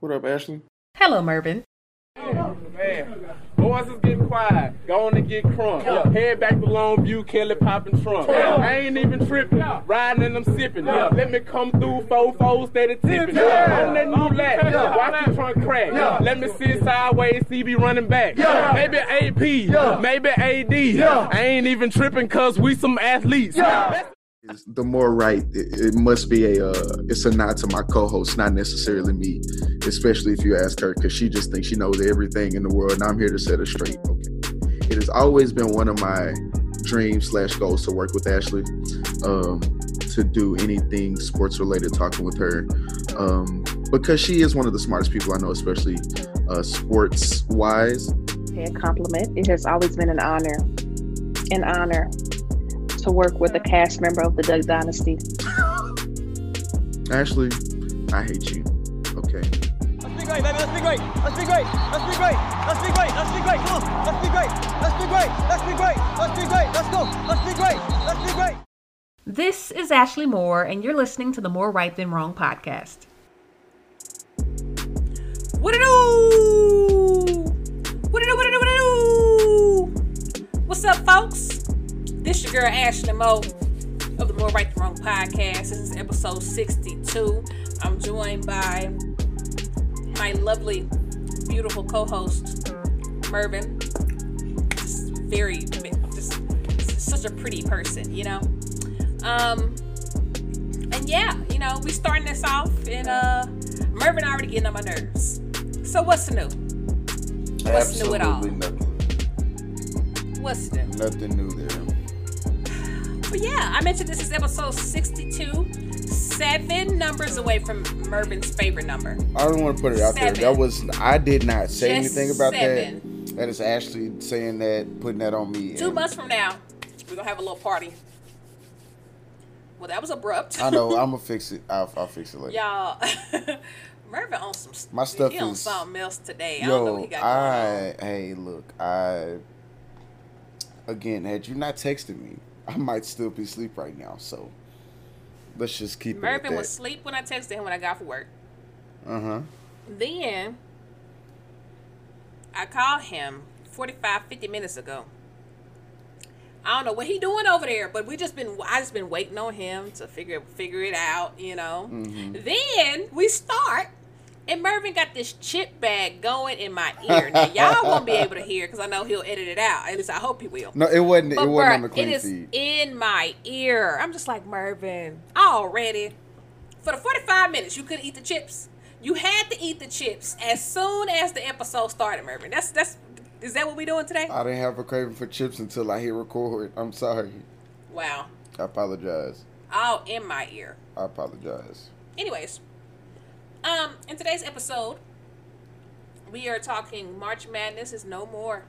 What up, Ashley? Hello, Mervin. Man, boys is getting quiet. Go on and get crunk. Yeah. Head back to Longview, Kelly popping trunk. Yeah. I ain't even tripping. Yeah. Riding and I'm sipping. Yeah. Let me come through four four steady tipping. Yeah. On that new lap. Yeah. Watch the trunk crack. Yeah. Let me sit sideways, See CB running back. Yeah. Maybe AP. Yeah. Maybe AD. Yeah. I ain't even tripping cause we some athletes. Yeah the more right it, it, must be a uh, it's a nod to my co-host not necessarily me especially if you ask her because she just thinks she knows everything in the world and i'm here to set her straight okay? It has always been one of my dreams slash goals to work with ashley um, to do anything sports related talking with her um, because she is one of the smartest people i know especially uh, sports wise a compliment it has always been an honor an honor to work with a cast member of the Duck Dynasty. Ashley, I hate you. Okay. Let's be great, baby. Let's be great. Let's be great. Let's be great. Let's be great. Let's be great. Come on. Let's be great. Let's be great. Let's be great. Let's be great. Let's go. Let's be great. Let's be great. This is Ashley Moore, and you're listening to the More Right Than Wrong podcast. What it do? What it do? What it do? What it do? What's up, folks? This is your girl Ashley Moe of the More Right the Wrong podcast. This is episode 62. I'm joined by my lovely, beautiful co-host Mervin. Just very, just, just such a pretty person, you know. Um, and yeah, you know, we starting this off, and uh, Mervin already getting on my nerves. So what's new? What's Absolutely new at all? Nothing. What's new? Nothing new there. But yeah, I mentioned this is episode 62. Seven numbers away from Mervin's favorite number. I don't want to put it out Seven. there. That was I did not say Just anything about seven. that. That is Ashley saying that, putting that on me. Two months from now, we're gonna have a little party. Well, that was abrupt. I know. I'm gonna fix it. I'll, I'll fix it later. Y'all, Mervin on some. stuff. My stuff he on is- something else today. I don't know what Yo, he got going I hey, look, I again, had you not texted me, I might still be asleep right now. So let's just keep on. it. Mervin was asleep when I texted him when I got off work. Uh huh. Then I called him 45, 50 minutes ago. I don't know what he doing over there, but we just been I just been waiting on him to figure figure it out, you know. Mm-hmm. Then we start, and Mervin got this chip bag going in my ear. Now y'all won't be able to hear because I know he'll edit it out. At least I hope he will. No, it wasn't. But it wasn't on the clean it is feed. in my ear. I'm just like Mervin already. For the 45 minutes, you couldn't eat the chips. You had to eat the chips as soon as the episode started, Mervin. That's that's. Is that what we doing today? I didn't have a craving for chips until I hit record. I'm sorry. Wow, I apologize. all in my ear. I apologize. Anyways, um, in today's episode, we are talking March Madness is no more.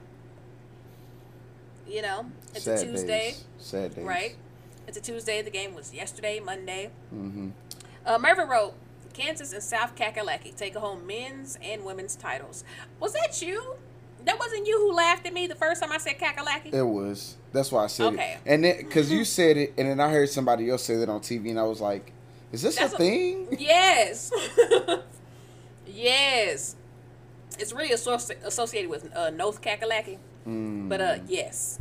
You know, it's Sad a Tuesday, days. Sad days. right? It's a Tuesday. The game was yesterday, Monday. Mm-hmm. Uh, Mervin wrote, Kansas and South Kakalaki take home men's and women's titles. Was that you? That wasn't you who laughed at me the first time I said Kakalaki? It was. That's why I said Okay. it. And then, because you said it, and then I heard somebody else say that on TV, and I was like, "Is this That's a a- thing?" Yes. yes. It's really associ- associated with uh, North Kakalaki. Mm, But uh, yes.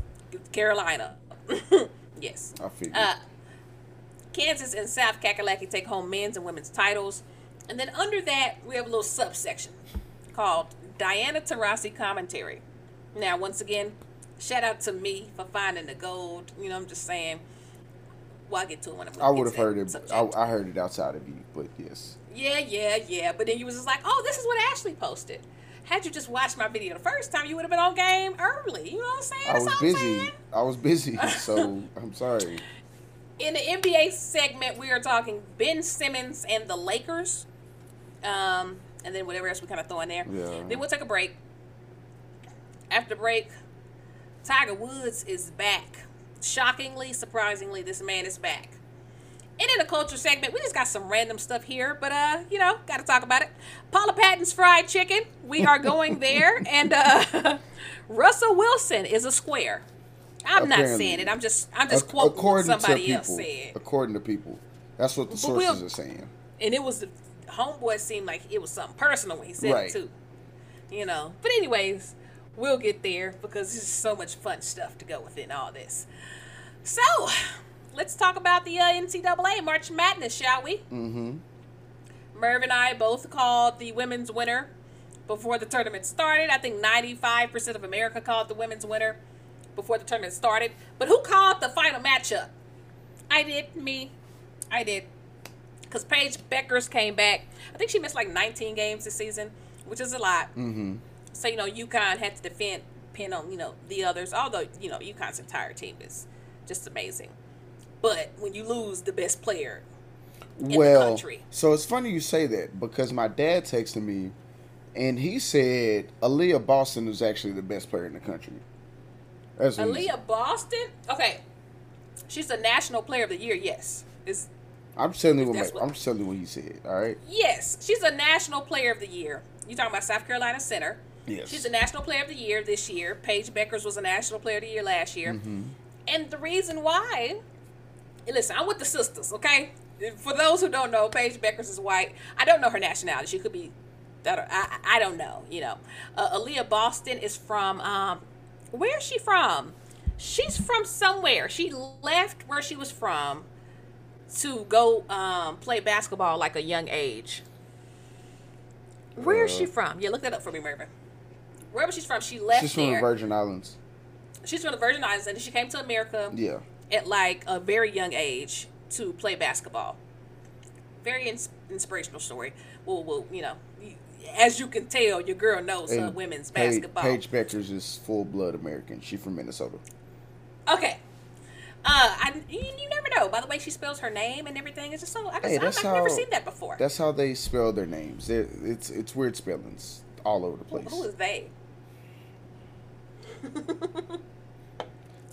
Carolina. yes. I figured. Uh, Kansas and South Kakalaki take home men's and women's titles. And then under that, we have a little subsection called Diana Taurasi Commentary. Now, once again, shout out to me for finding the gold. You know, I'm just saying. Well, get to it when I would have heard it. I, I heard it outside of you, but yes. Yeah, yeah, yeah. But then you was just like, oh, this is what Ashley posted. Had you just watched my video the first time, you would have been on game early. You know what I'm saying? I That's was busy. I was busy, so I'm sorry. In the NBA segment, we are talking Ben Simmons and the Lakers. Um, and then whatever else we kind of throw in there. Yeah. Then we'll take a break. After break, Tiger Woods is back. Shockingly, surprisingly, this man is back. And in the culture segment, we just got some random stuff here, but uh, you know, got to talk about it. Paula Patton's fried chicken. We are going there, and uh, Russell Wilson is a square. I'm not saying it. I'm just I'm just quoting what somebody else people, said. according to people, that's what the But we'll- sources are saying. and it was homeboy seemed like it was something personal when he said Right. it too. You know. But anyways, we'll get there because there's so much fun stuff to go within all this. So let's talk about the uh, NCAA March Madness, shall we? Mm-hmm. Merv and I both called the women's winner before the tournament started. I think 95% of America called the women's winner before the tournament started. But who called the final matchup? I did, me. I did. Because Paige Bueckers came back. I think she missed like 19 games this season, which is a lot. Mm-hmm. So, you know, UConn had to defend, pin on, you know, the others. Although, you know, UConn's entire team is just amazing. But when you lose the best player, the Well, country. so it's funny you say that because my dad texted me, and he said Aliyah Boston is actually the best player in the country. That's what he said. Aliyah Boston. Okay, she's a national player of the year. Yes, is I'm telling you what my, what- I'm just telling you what he said. All right. yes, she's a national player of the year. You talking about South Carolina Center? Yes. She's a national player of the year this year. Paige Bueckers was a national player of the year last year. Mm-hmm. And the reason why, listen, I'm with the sisters, okay? For those who don't know, Paige Bueckers is white. I don't know her nationality. She could be, I, don't- I, I don't know, you know. Uh, Aliyah Boston is from, um, where is she from? She's from somewhere. She left where she was from to go um, play basketball like a young age. Where is she Uh, from? Yeah, look that up for me, Mervin. Wherever she's from, she left She's from the. Virgin Islands. she's from the Virgin Islands, and she came to America Yeah. at like a very young age to play basketball. Very ins- inspirational story. Well, well, you know, as you can tell, your girl knows her women's Paige- basketball. Paige Bueckers is full blood American. She's from Minnesota. Okay. Uh, I, you, you never know. By the way, she spells her name and everything. It's just so. I just, Hey, I've, that's I've never seen that before. That's how they spell their names. They're, it's it's weird spellings all over the Who- place. who is they?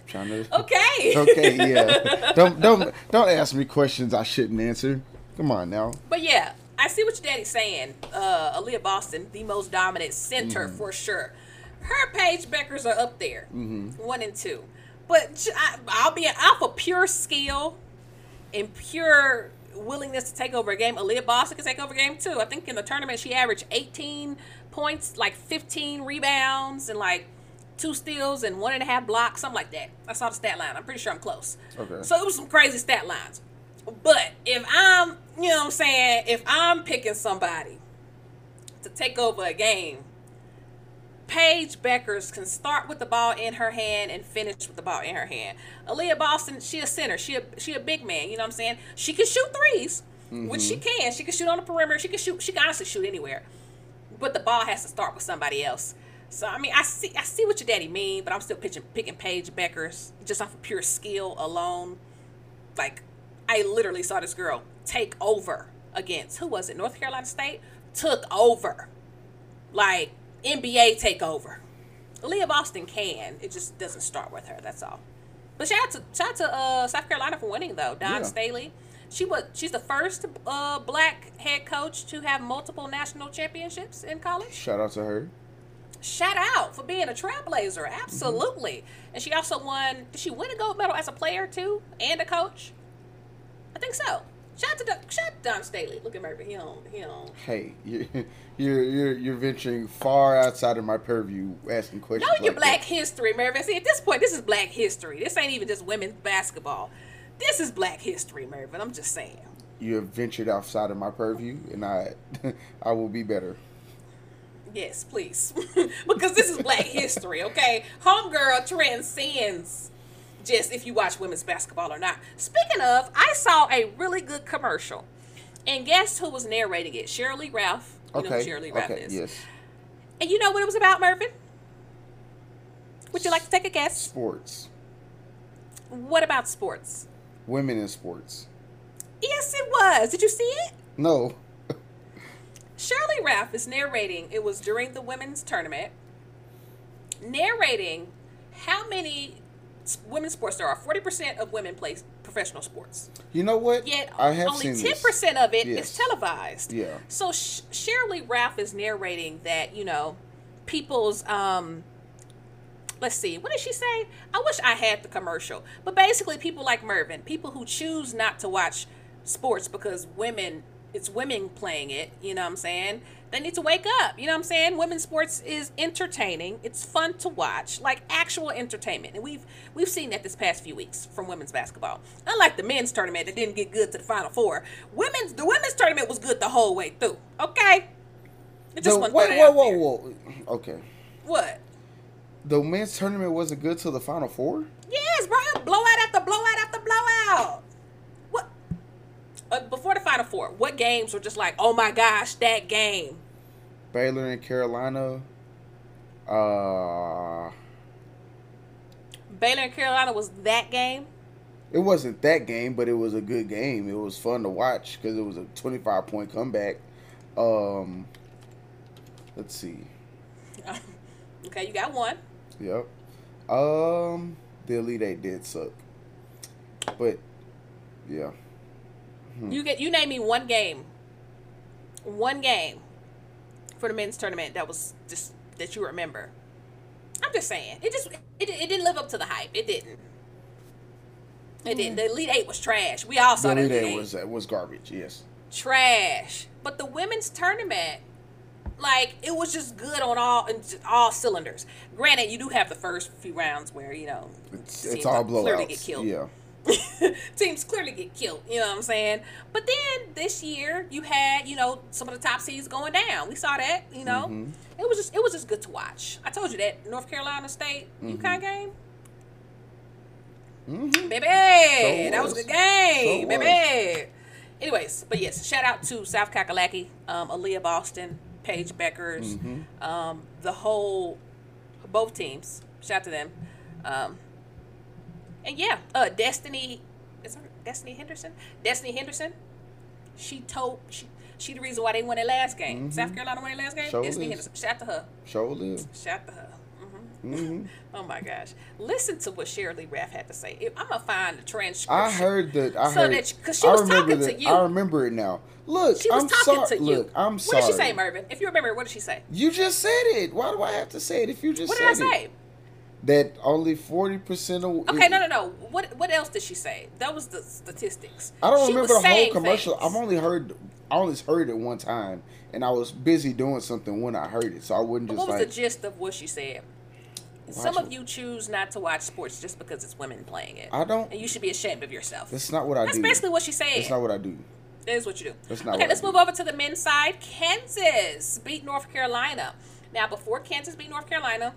Trying to. Okay. okay, yeah. Don't don't don't ask me questions I shouldn't answer. Come on now. But yeah, I see what your daddy's saying. Uh, Aliyah Boston, the most dominant center Mm-hmm. for sure. Her Paige Bueckers are up there, Mm-hmm. one and two. But I, will be off of pure skill and pure willingness to take over a game. Aliyah Boston can take over a game too. I think in the tournament she averaged 18 points, like 15 rebounds, and like two steals and one and a half blocks, something like that. I saw the stat line. I'm pretty sure I'm close. Okay. So it was some crazy stat lines. But if I'm, you know what I'm saying, if I'm picking somebody to take over a game, Paige Bueckers can start with the ball in her hand and finish with the ball in her hand. Aliyah Boston, she a center. She a she a big man. You know what I'm saying? She can shoot 3s which she mm-hmm. can. She can shoot on the perimeter. She can shoot. She can honestly shoot anywhere. But the ball has to start with somebody else. So I mean, I see I see what your daddy mean, but I'm still pitching picking Paige Bueckers just off of pure skill alone. Like I literally saw this girl take over against who was it? North Carolina State took over like NBA takeover. Leah Boston can. It just doesn't start with her. That's all. But shout out to shout out to uh, South Carolina for winning though. Dawn Yeah. Staley. She was she's the first uh, black head coach to have multiple national championships in college. Shout out to her. Shout out for being a trailblazer. Absolutely. And she also won. Did she win a gold medal as a player too and a coach? I think so. Shout out to Dawn, shout out to Dawn Staley. Look at Murphy. He don't. He don't. Hey, you're you're you're, venturing far outside of my purview, asking questions. Know your like black that. history, Mervin. See, at this point, this is black history. This ain't even just women's basketball. This is black history, Mervin. I'm just saying. You have ventured outside of my purview, and I I will be better. Yes, please. because this is black history, okay? Homegirl transcends just if you watch women's basketball or not. Speaking of, I saw a really good commercial. And guess who was narrating it? Shirley Ralph. You know who Okay. Shirley Ralph Okay. is. Yes. And you know what it was about, Mervin? Would you like to take a guess? Sports. What about sports? Women in sports. Yes, it was. Did you see it? No. Shirley Ralph is narrating, it was during the women's tournament, narrating how many women's sports there are. 40% of women play professional sports. You know what? Yet I have only seen 10% this. of it is Yes. televised. Yeah. So Sh- Shirley Ralph is narrating that, you know, people's um let's see, what did she say? I wish I had the commercial. But basically people like Mervin, people who choose not to watch sports because women it's women playing it. You know what I'm saying? They need to wake up. You know what I'm saying? Women's sports is entertaining. It's fun to watch, like actual entertainment. And we've we've seen that this past few weeks from women's basketball. Unlike the men's tournament that didn't get good to the final four, women's the women's tournament was good the whole way through. Okay. I just The- wait, whoa, whoa, whoa. Okay. What? The men's tournament wasn't good till the final four. Yes, bro. Blowout after blowout after blowout. Uh, before the final four, what games were just like, oh my gosh, that game? Baylor and Carolina. Uh, Baylor and Carolina was that game. it wasn't that game, but it was a good game. It was fun to watch because it was a 25 point comeback. Um, let's see. Okay, you got one. Yep. Um, the Elite Eight did suck, but yeah. Hmm. You get you name me one game. One game for the men's tournament that was just that you remember. I'm just saying. It just it, it didn't live up to the hype. It didn't. It didn't. The Elite Eight was trash. We all saw the Elite Eight Eight. was uh, was garbage. Yes. trash. But the women's tournament, like it was just good on all all cylinders. Granted, you do have the first few rounds where you know It's, it's all clearly get blowouts. killed. Yeah. teams clearly get killed. You know what I'm saying? But then this year you had you know some of the top seeds going down. We saw that. You know, Mhm. it was just it was just good to watch. I told you that North Carolina State Mm-hmm. UConn game. hmm Baby, So that was a good game, So baby. Anyways, but yes, shout out to South Kakalaki, um, Aliyah Boston, Paige Bueckers, Mm-hmm. um, the whole, both teams. Shout out to them. Um, and yeah, uh, Destiny, is her Destiny Henderson? Destiny Henderson. She told she she the reason why they won their last game. South Carolina won their last game. Sure Destiny. Henderson. Shout out to her. Show live. Shout out to her. hmm hmm Oh my gosh! Listen to what Shirley Raff had to say. I'm gonna find the transcription. I heard that. I So heard. that- 'cause she I was talking to you. I remember it now. Look, She was I'm talking sorry. to you. Look, I'm what sorry. did she say, Mervin? If you remember, what did she say? You just said it. Why do I have to say it if you just said it. What did I say? it? That only forty percent of. Okay, no, no, no. What what else did she say? That was the statistics. I don't She remember the whole commercial. things. I've only heard. I only heard it one time, and I was busy doing something when I heard it, so I wouldn't But just what was like. the gist of what she said? Some Watch of it. you choose not to watch sports just because it's women playing it. I don't- And you should be ashamed of yourself. That's not what I That's do. That's basically what she said. That's not what I do. That is what you do. That's not okay, what let's do. move over to the men's side. Kansas beat North Carolina. Now, before Kansas beat North Carolina,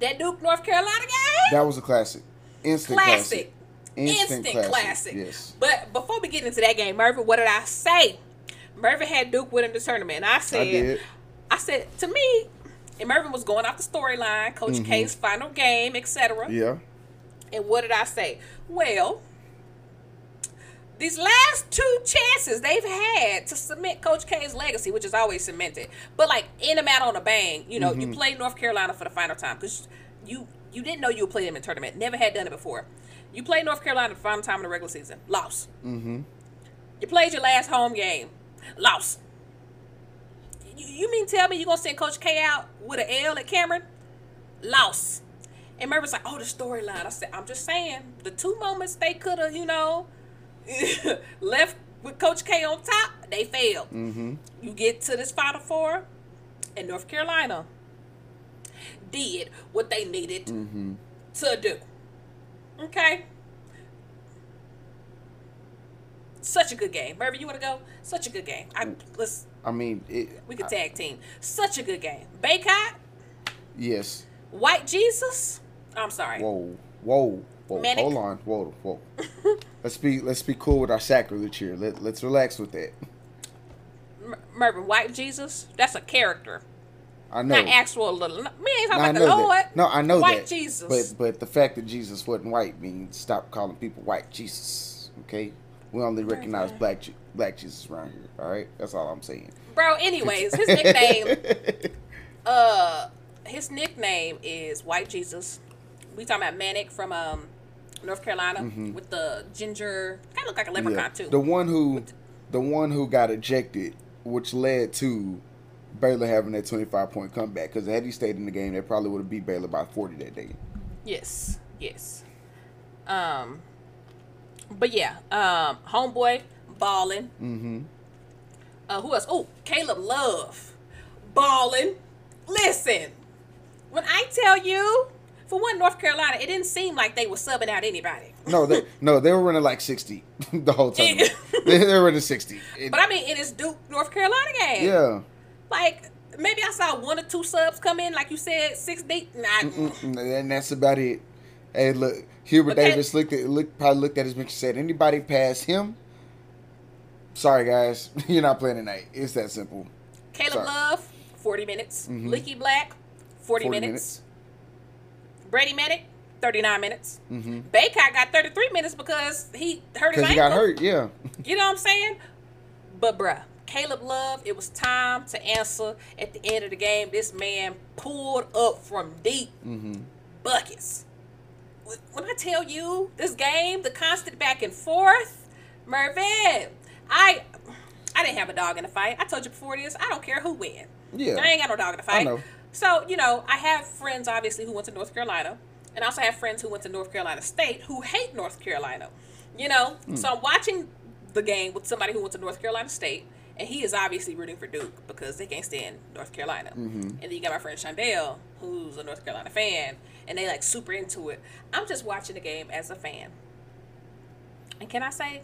that Duke North Carolina game, That was a classic. Instant classic. classic. Instant, Instant classic. classic. Yes. But before we get into that game, Mervin, what did I say? Mervin had Duke winning the tournament. And I said, I. I said to me, and Mervin was going off the storyline, Coach K's final game, etc. Mm-hmm. Yeah. And what did I say? Well, these last two chances they've had to cement Coach K's legacy, which is always cemented, but like in them out on a bang. You know, you played North Carolina for the final time because you you didn't know you would play them in tournament. Never had done it before. You played North Carolina the final time in the regular season. Lost. Mm-hmm. You played your last home game. Lost. You, you mean tell me you're gonna send Coach K out with an L at Cameron? Lost. And Mervin's like, oh, the storyline. I said, I'm just saying, the two moments they could have, you know, left with Coach K on top, they failed. Mm-hmm. You get to this Final Four, and North Carolina did what they needed Mm-hmm. to do. Okay. Such a good game. Mervin, you want to go? Such a good game. I, let's I mean, it, we could tag team. Such a good game. Bacot, yes. White Jesus. I'm sorry. Whoa, whoa, whoa. Manek. Hold on, whoa, whoa. let's be let's be cool with our sacrilege here. Let let's relax with that. Mer- Mervin, White Jesus. That's a character, I know. not actual little. Me ain't No, talking I about the Lord. that. No, I know White that. Jesus. But but the fact that Jesus wasn't white means stop calling people white Jesus. Okay, we only recognize black black Jesus around here. All right, that's all I'm saying. Bro, anyways, his nickname. uh, his nickname is White Jesus. We talking about Manek from um North Carolina with the ginger. Kind of look like a leprechaun Mm-hmm. Yeah. too. The one who, the one who got ejected, which led to Baylor having that 25 point comeback. Because had he stayed in the game, they probably would have beat Baylor by 40 that day. Yes, yes. Um, but yeah, um, homeboy balling. Mm-hmm. Uh, who else? Oh, Caleb Love, balling. Listen, when I tell you, for one, North Carolina, it didn't seem like they were subbing out anybody. No, they no, they were running like sixty the whole time. they, they were running sixty. It- But I mean, it is Duke North Carolina game. yeah, Like maybe I saw one or two subs come in, like you said, six deep. Nah, and that's about it. Hey, look, Hubert Okay. Davis looked at looked probably looked at his bench and said, "Anybody past him? Sorry, guys, you're not playing tonight. It's that simple." Caleb Sorry. Love, forty minutes. Mhm. Leaky Black, forty, 40 minutes. minutes. Brady Manek, thirty-nine minutes. Mm-hmm. Bacot got thirty-three minutes because he hurt his ankle. he got hurt. Yeah. You know what I'm saying? But bruh, Caleb Love, it was time to answer at the end of the game. This man pulled up from deep Mm-hmm. buckets. When I tell you this game, the constant back and forth, Mervin, I I didn't have a dog in the fight. I told you before this, I don't care who win. Yeah. I ain't got no dog in the fight. So, you know, I have friends obviously who went to North Carolina. And I also have friends who went to North Carolina State who hate North Carolina. You know? Hmm. So I'm watching the game with somebody who went to North Carolina State. And he is obviously rooting for Duke because they can't stand North Carolina. Mm-hmm. And then you got my friend Chandel, who's a North Carolina fan, and they like super into it. I'm just watching the game as a fan. And can I say,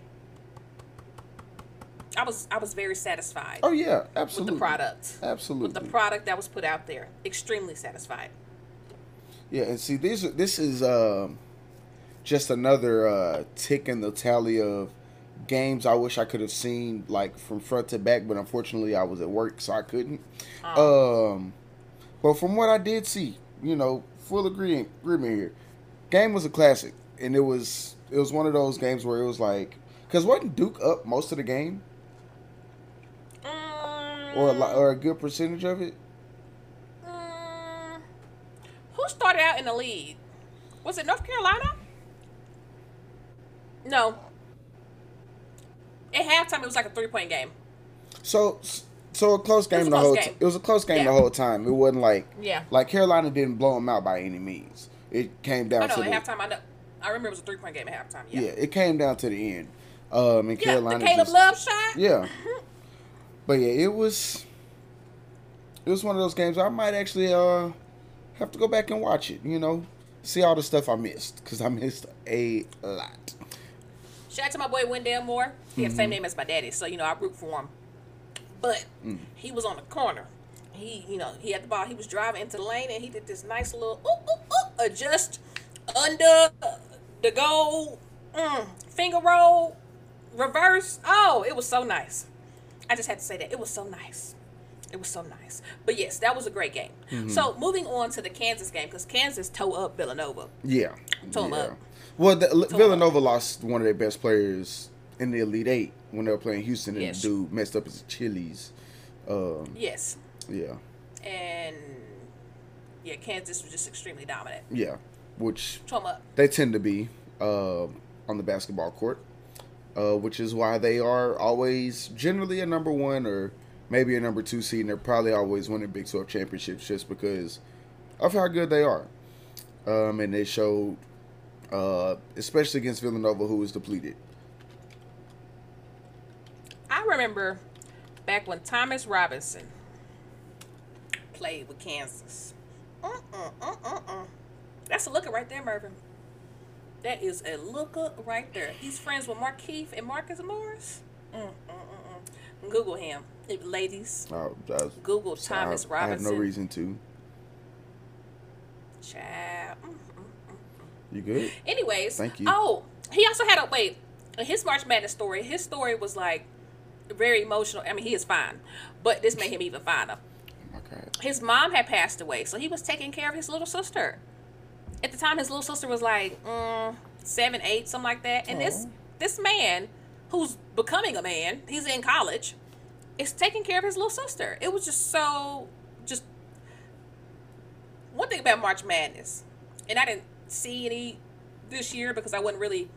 I was I was very satisfied Oh yeah, absolutely. with the product Absolutely. with the product that was put out there. Extremely satisfied. Yeah, and see, this this is um, just another uh, tick in the tally of games I wish I could have seen like from front to back, but unfortunately I was at work, so I couldn't. Um, but from what I did see, you know, full agree- agreement here. Game was a classic, and it was it was one of those games where it was like, because wasn't Duke up most of the game, or a, Mm, lo- or a good percentage of it? mm, who started out in the lead? Was it North Carolina? No. At halftime, it was like a three point game. So, so a close game a the close whole. game. T- it was a close game Yeah. the whole time. It wasn't like Yeah. like Carolina didn't blow them out by any means. It came down I know to at the halftime. I know. I remember it was a three point game at halftime. yeah. Yeah. It came down to the end. Um, and Yeah, Carolina the Caleb just, Love shot. yeah. But yeah, it was it was one of those games I might actually uh have to go back and watch it. You know, see all the stuff I missed because I missed a lot. Shout out to my boy Wendell Moore. He had the Mm-hmm. same name as my daddy, so you know I root for him. But Mm. he was on the corner. He, you know, he had the ball. He was driving into the lane, and he did this nice little oop, oop, oop, adjust under the goal, mm, finger roll, reverse. Oh, it was so nice. I just had to say that it was so nice. It was so nice. But yes, that was a great game. Mm-hmm. So moving on to the Kansas game because Kansas toe up Villanova. Yeah. Told 'em yeah. up. Well, the, Villanova lost one of their best players in the Elite Eight when they were playing Houston, and Yes. the dude messed up his Achilles. Um, Yes, yeah, and yeah, Kansas was just extremely dominant. yeah. Which Toe up. they tend to be uh, on the basketball court, uh, which is why they are always generally a number one or maybe a number two seed, and they're probably always winning Big 12 championships just because of how good they are. Um, and they showed, uh, especially against Villanova, who was depleted. I remember back when Thomas Robinson played with Kansas. Uh-uh, uh-uh-uh. That's a looker right there, Mervin. That is a looker right there. He's friends with Markieff and Marcus Morris. Mm, mm, mm, mm. Google him, ladies. I- Google so Thomas I, I have no reason to. Child. Mm, mm. You good? Anyways, Thank you. Oh, he also had a wait. His March Madness story. His story was like very emotional. I mean, he is fine, but this made him even finer. Oh my God. His mom had passed away, so he was taking care of his little sister. At the time, his little sister was like mm, seven, eight, something like that. And this this man, who's becoming a man, he's in college, is taking care of his little sister. It was just so just one thing about March Madness, and I didn't see any this year because I wasn't really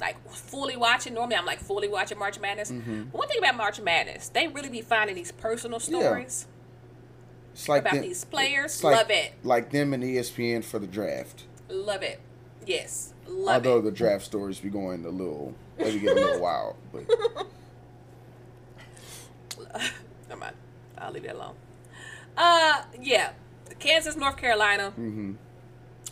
like fully watching. Normally, I'm like fully watching March Madness. Mm-hmm. One thing about March Madness, they really be finding these personal stories It's like about them- these players. like- Love it, Like them and ESPN for the draft. love it. Yes, love Although it. the draft stories be going a little, maybe get a little wild, but Never mind. I'll leave it alone. Uh, yeah, Kansas, North Carolina. Mm-hmm.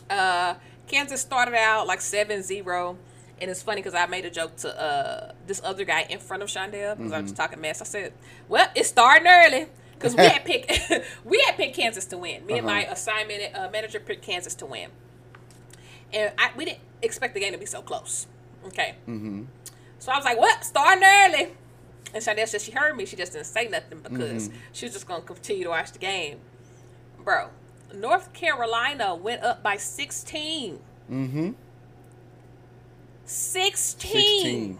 Uh, Kansas started out like 7-0. And it's funny because I made a joke to uh, this other guy in front of Shondell because I was just talking mess. I said, "Well, it's starting early because we had picked we had picked Kansas to win. Me and my assignment uh, manager picked Kansas to win, and I, we didn't expect the game to be so close. Okay, Mm-hmm. so I was like, "What? Starting early?" And Shondell said she heard me. She just didn't say nothing because she was just gonna continue to watch the game, bro. North Carolina went up by sixteen. Mm-hmm. 16. 16.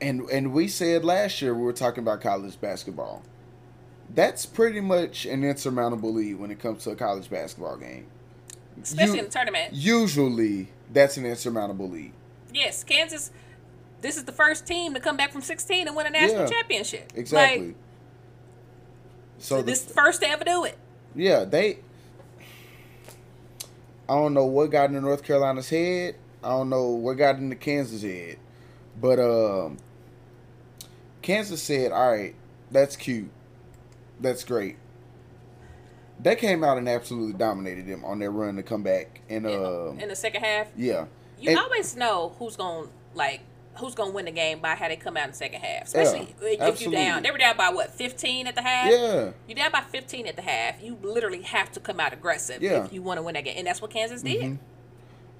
And and we said last year we were talking about college basketball. That's pretty much an insurmountable lead when it comes to a college basketball game. Especially You- in the tournament. Usually, that's an insurmountable lead. Yes, Kansas. This is the first team to come back from 16 and win a national Yeah, championship. Exactly. Like, so the, this first to ever do it. yeah, they. I don't know what got into North Carolina's head. I don't know what got into Kansas' head, but um, Kansas said, "All right, that's cute, that's great." They came out and absolutely dominated them on their run to come back, and um, in the second half, yeah, you And- always know who's going to like who's to win the game by how they come out in the second half. Especially if you down. They were down by what 15 at the half. yeah, You down by 15 at the half. You literally have to come out aggressive Yeah. if you want to win that game, and that's what Kansas did. Mhm.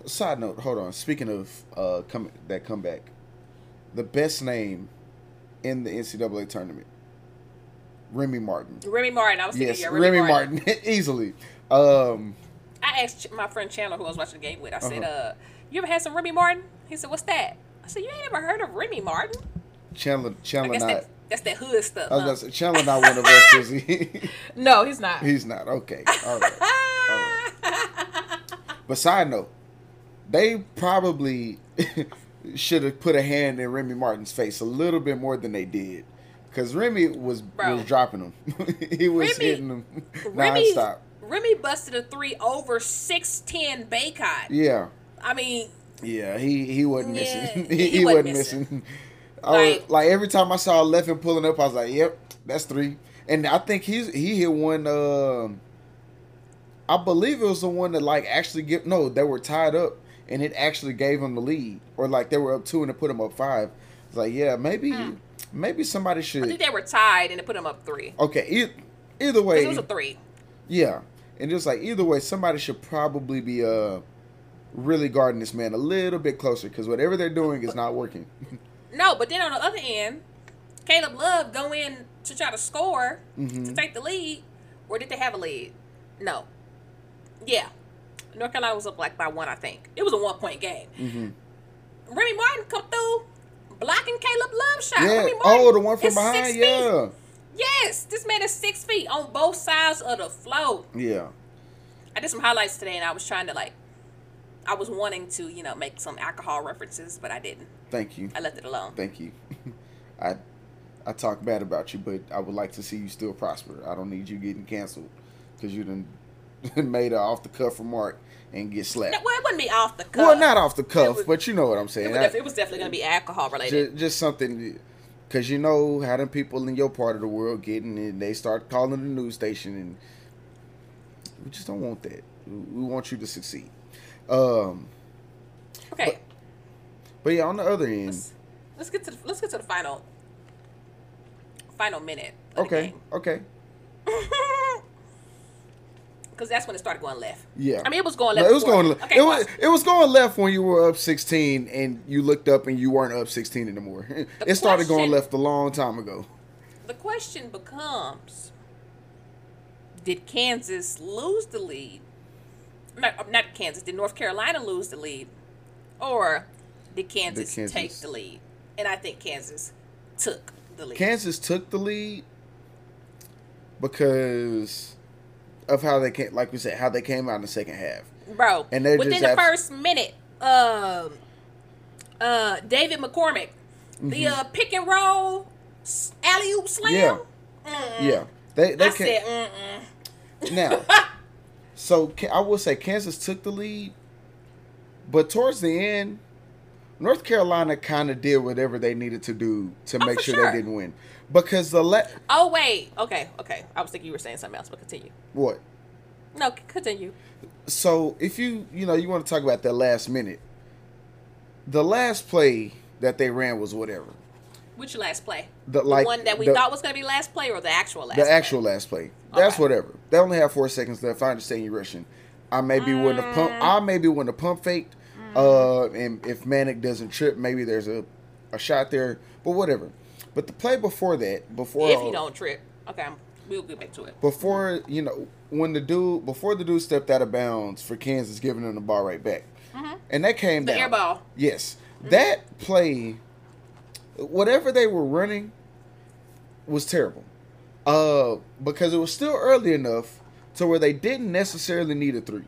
Side note, hold on. Speaking of uh, come that comeback, the best name in the NCAA tournament, Remy Martin. Remy Martin, I was thinking, Yes, yeah, Remy, Martin, easily. Um, I asked my friend Chandler, who I was watching the game with, I said, Uh-huh. uh, you ever had some Remy Martin? He said, what's that? I said, you ain't ever heard of Remy Martin? Chandler, Chandler not. that, that's that hood stuff. I was huh? gonna say Chandler not one of us, is he? No, he's not. He's not. Okay, all right. But side note, they probably should have put a hand in Remy Martin's face a little bit more than they did, because Remy was Bro. was dropping them. he was Remy- hitting them Remy, nonstop. Remy busted a three over 6'10 Bacot. Yeah, I mean, yeah. He he wasn't Yeah, missing. he he, he wasn't wasn't missing. missing. I was, Like- like every time I saw Leffen pulling up, I was like, "Yep, that's three. And I think he's he hit one. Um, I believe it was the one that like actually give no, they were tied up and it actually gave him the lead, or like they were up two and it put him up five. It's like, yeah, maybe maybe somebody should. I think they were tied and it put them up three. Okay, either, either way, it was a three. yeah, and just like either way, somebody should probably be uh really guarding this man a little bit closer because whatever they're doing is not working. No, but then on the other end, Caleb Love go in to try to score Mm-hmm. to take the lead. Or did they have a lead? No. Yeah. North Carolina was up like by one, I think. It was a one point game. Mm-hmm. Remy Martin come through blocking Caleb Love shot. yeah. Remy Martin Oh, the one from behind. feet. Yeah. Yes, this man is six feet on both sides of the flow. Yeah. I did some highlights today, and I was trying to like, I was wanting to, you know, make some alcohol references, but I didn't. Thank you. I left it alone. Thank you. I I talk bad about you, but I would like to see you still prosper. I don't need you getting canceled because you done made an off the cuff remark and get slapped. No, well, it wouldn't be off the cuff. well, not off the cuff, was- but you know what I'm It saying. was, I- it was definitely going to be alcohol related. just, just something because you know how them people in your part of the world getting and they start calling the news station and we just don't want that. We want you to succeed. Um, okay, but yeah, on the other end, let's, let's get to the, let's get to the final final minute. Okay, okay, Because that's when it started going left. yeah. I mean, it was going No, left. it was before. going. left. Okay, it was. It was going left when you were up sixteen, and you looked up and you weren't up sixteen anymore. it started going left a long time ago. The question becomes: Did Kansas lose the lead? Not, uh, not Kansas. Did North Carolina lose the lead, or did Kansas, Kansas- take the lead? And I think Kansas took the lead. Kansas took the lead because of how they came. Like we said, how they came out in the second half. bro. And they're within just the abs- first minute, um, uh, David McCormack, the uh, pick and roll alley oop slam. Mm-hmm. Yeah. Yeah, they they I came, said, mm-mm. now. So I will say Kansas took the lead, but towards the end, North Carolina kind of did whatever they needed to do to Oh, make sure, sure. they didn't win. Because the let. Oh wait, okay, okay. I was thinking you were saying something else, but continue. what? No, continue. So if you you know you want to talk about that last minute, the last play that they ran was whatever. Which last play? The, The like one that we the, thought was going to be last play, or the actual last? the play? actual last play. That's Okay. whatever. They only have four seconds left. I understand you rushing. I maybe wouldn't have pump. Mm. I maybe wouldn't have pump faked. Uh, and if Manek doesn't trip, maybe there's a, a shot there. But whatever. But the play before that, before If you don't trip, okay, we'll get back to it. before you know when the dude before the dude stepped out of bounds for Kansas, giving them the ball right back, and that came Mm-hmm. The down. air ball. Yes, that play, whatever they were running, was terrible. Uh, because it was still early enough to where they didn't necessarily need a three.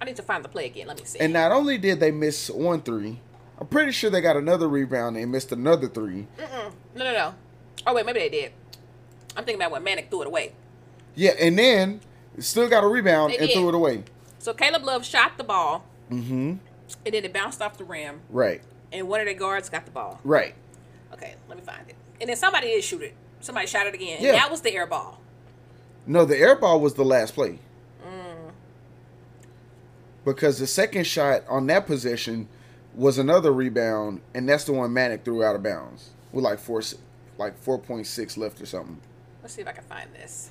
I need to find the play again. Let me see. And not only did they miss one three, I'm pretty sure they got another rebound and missed another three. no, no, no. Oh wait, maybe they did. I'm thinking about when Manek threw it away. Yeah, and then still got a rebound They and did. threw it away. So Caleb Love shot the ball, Mm-hmm. and then it bounced off the rim, Right. and one of the guards got the ball. Right. Okay, let me find it. And then somebody did shoot it. Somebody shot it again. Yeah. And that was the air ball. No, the air ball was the last play. Mm. Because the second shot on that possession was another rebound, and that's the one Manek threw out of bounds with like four, like four point six left or something. Let's see if I can find this.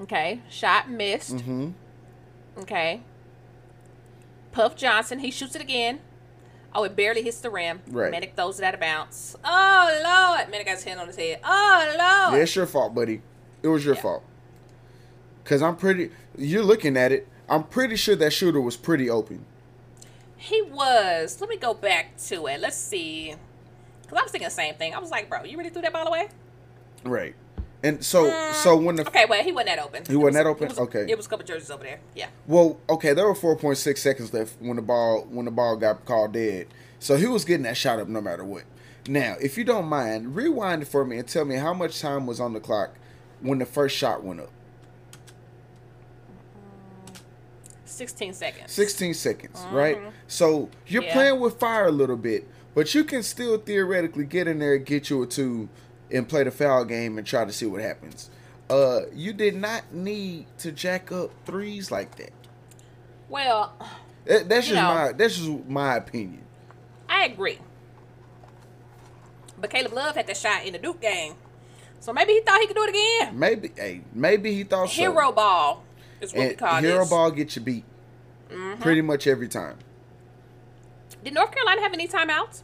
Okay, shot missed. Mm-hmm. Okay. Puff Johnson, he shoots it again. Oh, it barely hits the rim. Right. Manek throws it out of bounds. Oh Lord! Manic got his hand on his head. Oh Lord! Yeah, it's your fault, buddy. It was your Yeah. fault. Cause I'm pretty. You're looking at it. I'm pretty sure that shooter was pretty open. He was. Let me go back to it. Let's see. Cause I was thinking the same thing. I was like, bro, you really threw that ball away? Right. And so, so when the Mm, Okay, well, he wasn't that open. He wasn't was- that open? It was, Okay. It was a couple jerseys over there. Yeah. Well, okay, there were 4.6 seconds left when the ball when the ball got called dead. So he was getting that shot up no matter what. Now, if you don't mind, rewind it for me and tell me how much time was on the clock when the first shot went up. 16 seconds. 16 seconds, right? So you're Mm-hmm. Yeah. playing with fire a little bit, but you can still theoretically get in there, get you a two, and play the foul game and try to see what happens. Uh, you did not need to jack up threes like that. Well, That- That's just know. my that's just my opinion. I agree. But Caleb Love had that shot in the Duke game. So maybe he thought he could do it again. Maybe, hey, maybe he thought so. Hero ball is what we and call hero this. Mm-hmm. ball get you beat pretty much every time. Did North Carolina have any timeouts?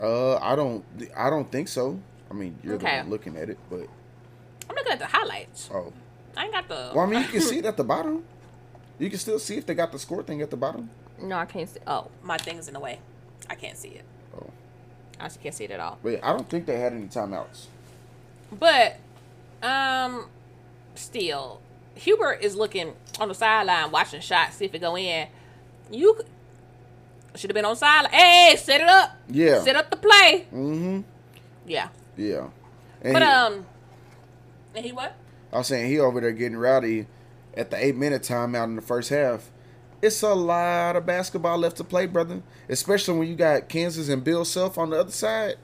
Uh, I don't, I don't think so. I mean, you're Okay. looking at it, but I'm looking at the highlights. oh, I ain't got the. well, I mean, you can see it at the bottom. You can still see if they got the score thing at the bottom. no, I can't see. Oh, my thing is in the way. I can't see it. Oh, I can't see it at all. but I don't think they had any timeouts. But, um, still, Hubert is looking on the sideline watching shots, see if it go in. You should have been on sideline. Hey, set it up. Yeah. Set up the play. Mm-hmm. Yeah. Yeah. And But he- um, and he what? I was saying he over there getting rowdy at the eight minute timeout in the first half. It's a lot of basketball left to play, brother. Especially when you got Kansas and Bill Self on the other side.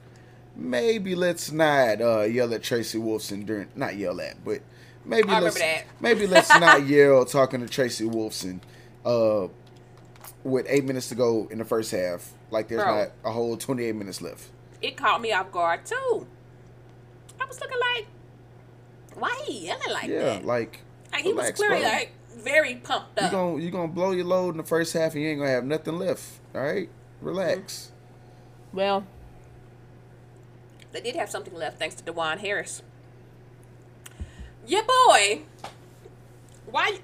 Maybe let's not uh, yell at Tracy Wolfson during not yell at, but maybe I let's that. maybe let's not yell talking to Tracy Wolfson uh, with eight minutes to go in the first half. Like there's Bro. not a whole twenty eight minutes left. It caught me off guard too. I was looking like, why he yelling like yeah, that? like, Like, he was relax, clearly bro. like very pumped up. You up. gonna you gonna blow your load in the first half and you ain't gonna have nothing left. All right, relax. Well, they did have something left thanks to Dajuan Harris. Yeah, boy. Why?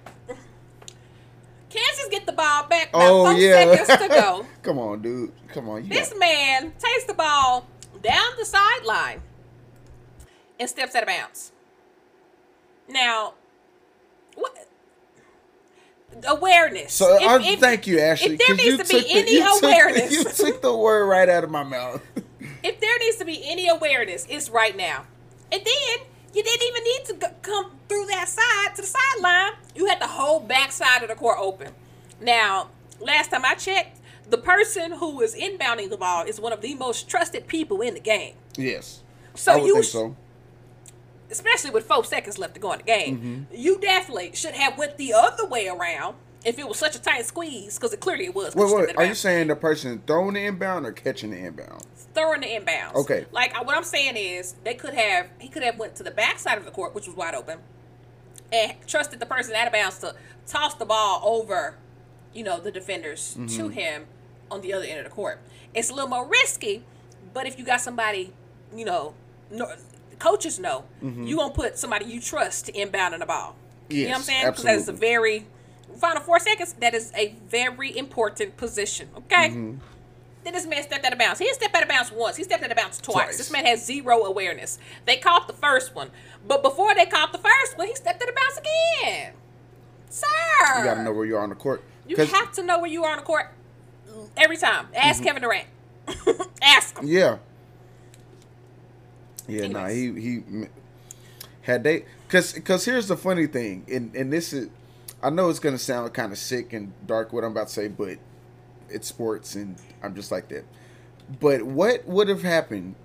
Kansas get the ball back Oh yeah. seconds to go. Come on, dude. Come on. You This got, man takes the ball down the sideline and steps out of bounds. Now, what? Awareness. so If- if- thank you, Ashley. If there needs to be the- any you took you took the word right out of my mouth. if there needs to be any awareness, it's right now. And then you didn't even need to go, come through that side to the sideline. You had the whole back side of the court open. Now, last time I checked, the person who is inbounding the ball is one of the most trusted people in the game. Yes. So I would you, think so. especially with four seconds left to go in the game, Mm-hmm. you definitely should have went the other way around if it was such a tight squeeze, because it clearly it was. Wait, wait. Are you saying the person throwing the inbound or catching the inbound? throwing the inbound. Okay. Like what I'm saying is they could have he could have went to the backside of the court, which was wide open, and trusted the person out of bounds to toss the ball over, you know, the defenders Mm-hmm. to him on the other end of the court. It's a little more risky, but if you got somebody, you know, no, coaches know you gonna put somebody you trust to inbound on the ball. you know what I'm Mm-hmm. Saying? Because that is a very final four seconds. That is a very important position. Okay. Mm-hmm. Then this man stepped out of bounds. He didn't step out of bounds once. He stepped out of bounds twice. Twice. This man has zero awareness. They caught the first one, but before they caught the first one, he stepped out of bounds again. Sir, You got to know where you are on the court. You have to know where you are on the court every time. Ask Mm-hmm. Kevin Durant. Ask him. Yeah. Yeah, nah, he he had they cuz cuz here's the funny thing. And and this is I know it's going to sound kind of sick and dark what I'm about to say, but it's sports and I'm just like that. But what would have happened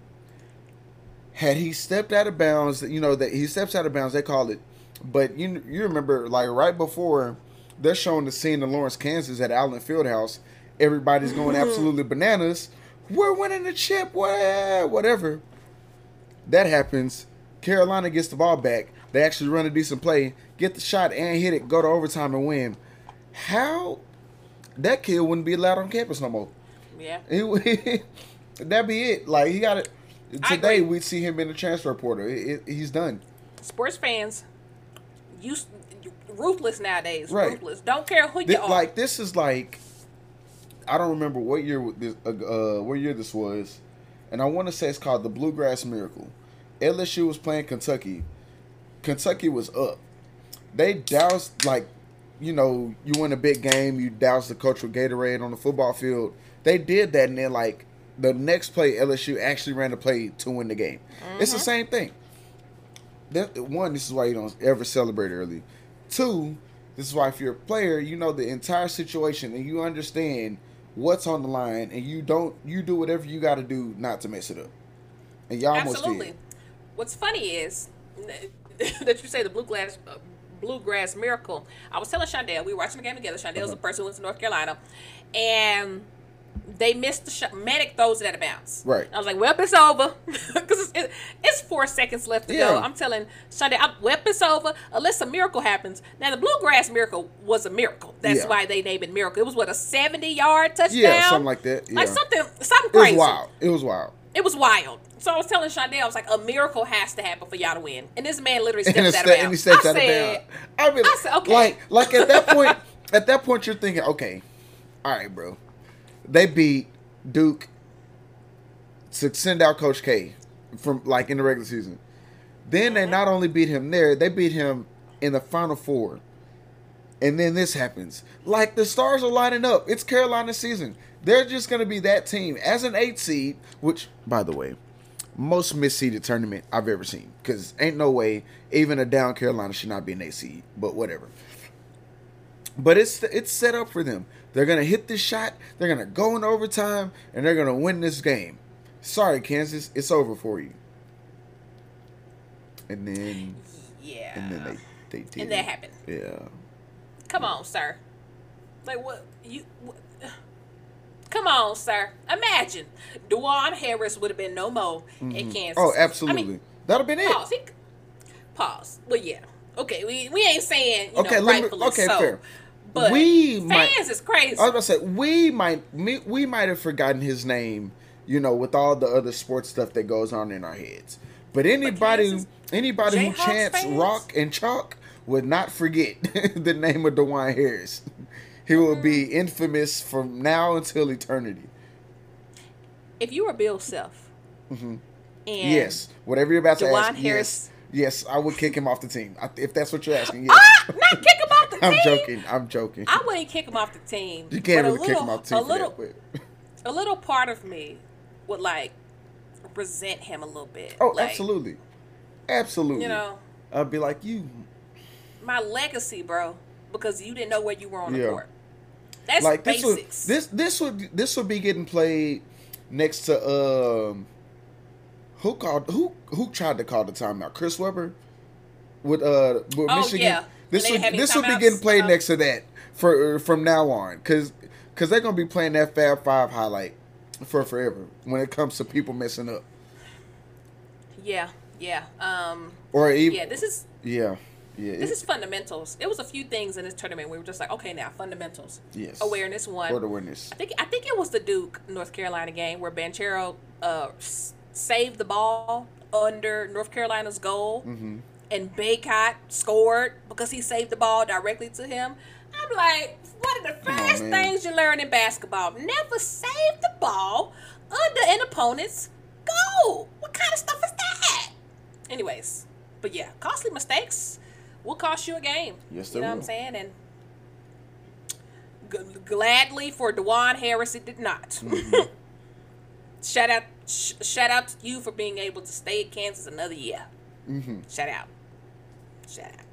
had he stepped out of bounds, you know that he steps out of bounds, they call it. But you you remember like right before they're showing the scene in Lawrence, Kansas at Allen Fieldhouse, everybody's going mm-hmm. absolutely bananas. We're winning the chip, wha- whatever. That happens. Carolina gets the ball back. They actually run a decent play, get the shot and hit it, go to overtime and win. How that kid wouldn't be allowed on campus no more. Yeah. That'd be it. Like he got it. Today we see him in the transfer portal. It- it- he's done. Sports fans, you ruthless nowadays. Right. Ruthless. Don't care who you are. like this is like I don't remember what year this uh, uh, what year this was, and I want to say it's called the Bluegrass Miracle. LSU was playing Kentucky. Kentucky was up. They doused like, you know, you win a big game, you douse the cultural Gatorade on the football field. They did that, and then like the next play, LSU actually ran the play to win the game. It's the mm-hmm. same thing. That one, this is why you don't ever celebrate early. Two, this is why if you're a player, you know the entire situation and you understand what's on the line, and you don't you do whatever you got to do not to mess it up. And y'all almost Absolutely. did. What's funny is that you say the bluegrass uh, bluegrass miracle. I was telling Shondell we were watching the game together. Shondell's a person who went to North Carolina, and they missed the shot. Manek throws it out of bounds. Right. I was like, "Well, it's over," because it's, it, it's four seconds left to go. I'm telling Shondell, I'm, "Well, it's over unless a miracle happens." Now, the bluegrass miracle was a miracle. That's Yeah. why they named it miracle. It was what a 70 yard touchdown. Yeah, something like that. Like yeah. something, something It was wild. It was wild. It was wild. So I was telling Shondell, I was like, a miracle has to happen for y'all to win. And this man literally steps and, out of bounds. and he steps I out said, of bounds. I mean, I said, okay. like, like at that point, at that point, you're thinking, okay, all right, bro. They beat Duke to send out Coach K from like in the regular season. Then Mm-hmm. they not only beat him there, they beat him in the Final Four. And then this happens. Like the stars are lining up. It's Carolina season. They're just going to be that team as an eight seed, which, by the way, most misseeded tournament I've ever seen. Because ain't no way even a down Carolina should not be an eight seed. But whatever. But it's it's set up for them. They're gonna hit this shot. They're gonna go in overtime, and they're gonna win this game. Sorry, Kansas, it's over for you. And then yeah. and then they they did. And that happened. Yeah. Come on, sir. Like, what? You. What, come on, sir. Imagine. Dajuan Harris would have been no more in mm-hmm. oh, Kansas. Oh, absolutely. I mean, That'd have been it. pause. He, pause. Well, yeah. Okay, we, we ain't saying, you Okay, know, let me- rightfully okay, so. fair. But We fans might- is crazy. I was about to say we might me, we might have forgotten his name, you know, with all the other sports stuff that goes on in our heads. But anybody Kansas anybody who chants fans? rock and chalk would not forget the name of Dajuan Harris. He will be infamous from now until eternity. if you were Bill Self, and yes, whatever you're about to ask. Harris- Yes, yes, I would kick him off the team if that's what you're asking. Yes, ah, not kick him off the team. I'm joking. I'm joking. I wouldn't kick him off the team. you can't but a kick little- him off the team A little, a little part of me would like resent him a little bit. Oh, Like, absolutely, absolutely. You know, I'd be like you. my legacy, bro, because you didn't know where you were on the Yeah. court. That's like this would basics. this this would this would be getting played next to um who called who who tried to call the timeout? Chris Webber with uh with Oh, Michigan. yeah. This would this would be getting played uh-huh. next to that for from now on because because they're gonna be playing that Fab Five highlight for forever when it comes to people messing up yeah, yeah. Um, or even yeah, this is yeah yeah this is fundamentals. It was a few things in this tournament we were just like, okay, now fundamentals. yes Awareness one. or awareness. I think I think it was the Duke North Carolina game where Banchero uh, s- saved the ball under North Carolina's goal, Mm-hmm. and Bacot scored because he saved the ball directly to him. I'm like, one of the Come on, first things you learn in basketball: never save the ball under an opponent's goal. What kind of stuff is that? Anyways, but yeah, costly mistakes will cost you a game. Yes, you they know what. I'm saying, and G- gladly for Dajuan Harris, it did not. Mm-hmm. shout out, sh- shout out to you for being able to stay at Kansas another year. Mm-hmm. Shout out, shout out.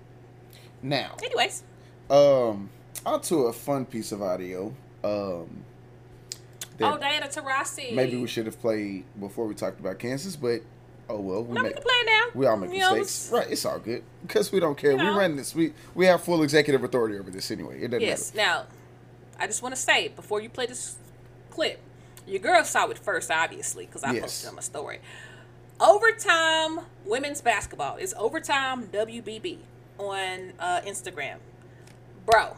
Now, Anyways, um, onto a fun piece of audio. Um, oh Diana Taurasi. maybe we should have played before we talked about Kansas, but oh well, we No, we make can play now. we all make You know, mistakes, right? It's all good because we don't care. You We run this. We we have full executive authority over this anyway. It doesn't Yes. Now, I just want to say before you play this clip, your girl saw it first, obviously, because I Yes. posted on my story. Overtime women's basketball is overtime WBB on uh, Instagram, bro.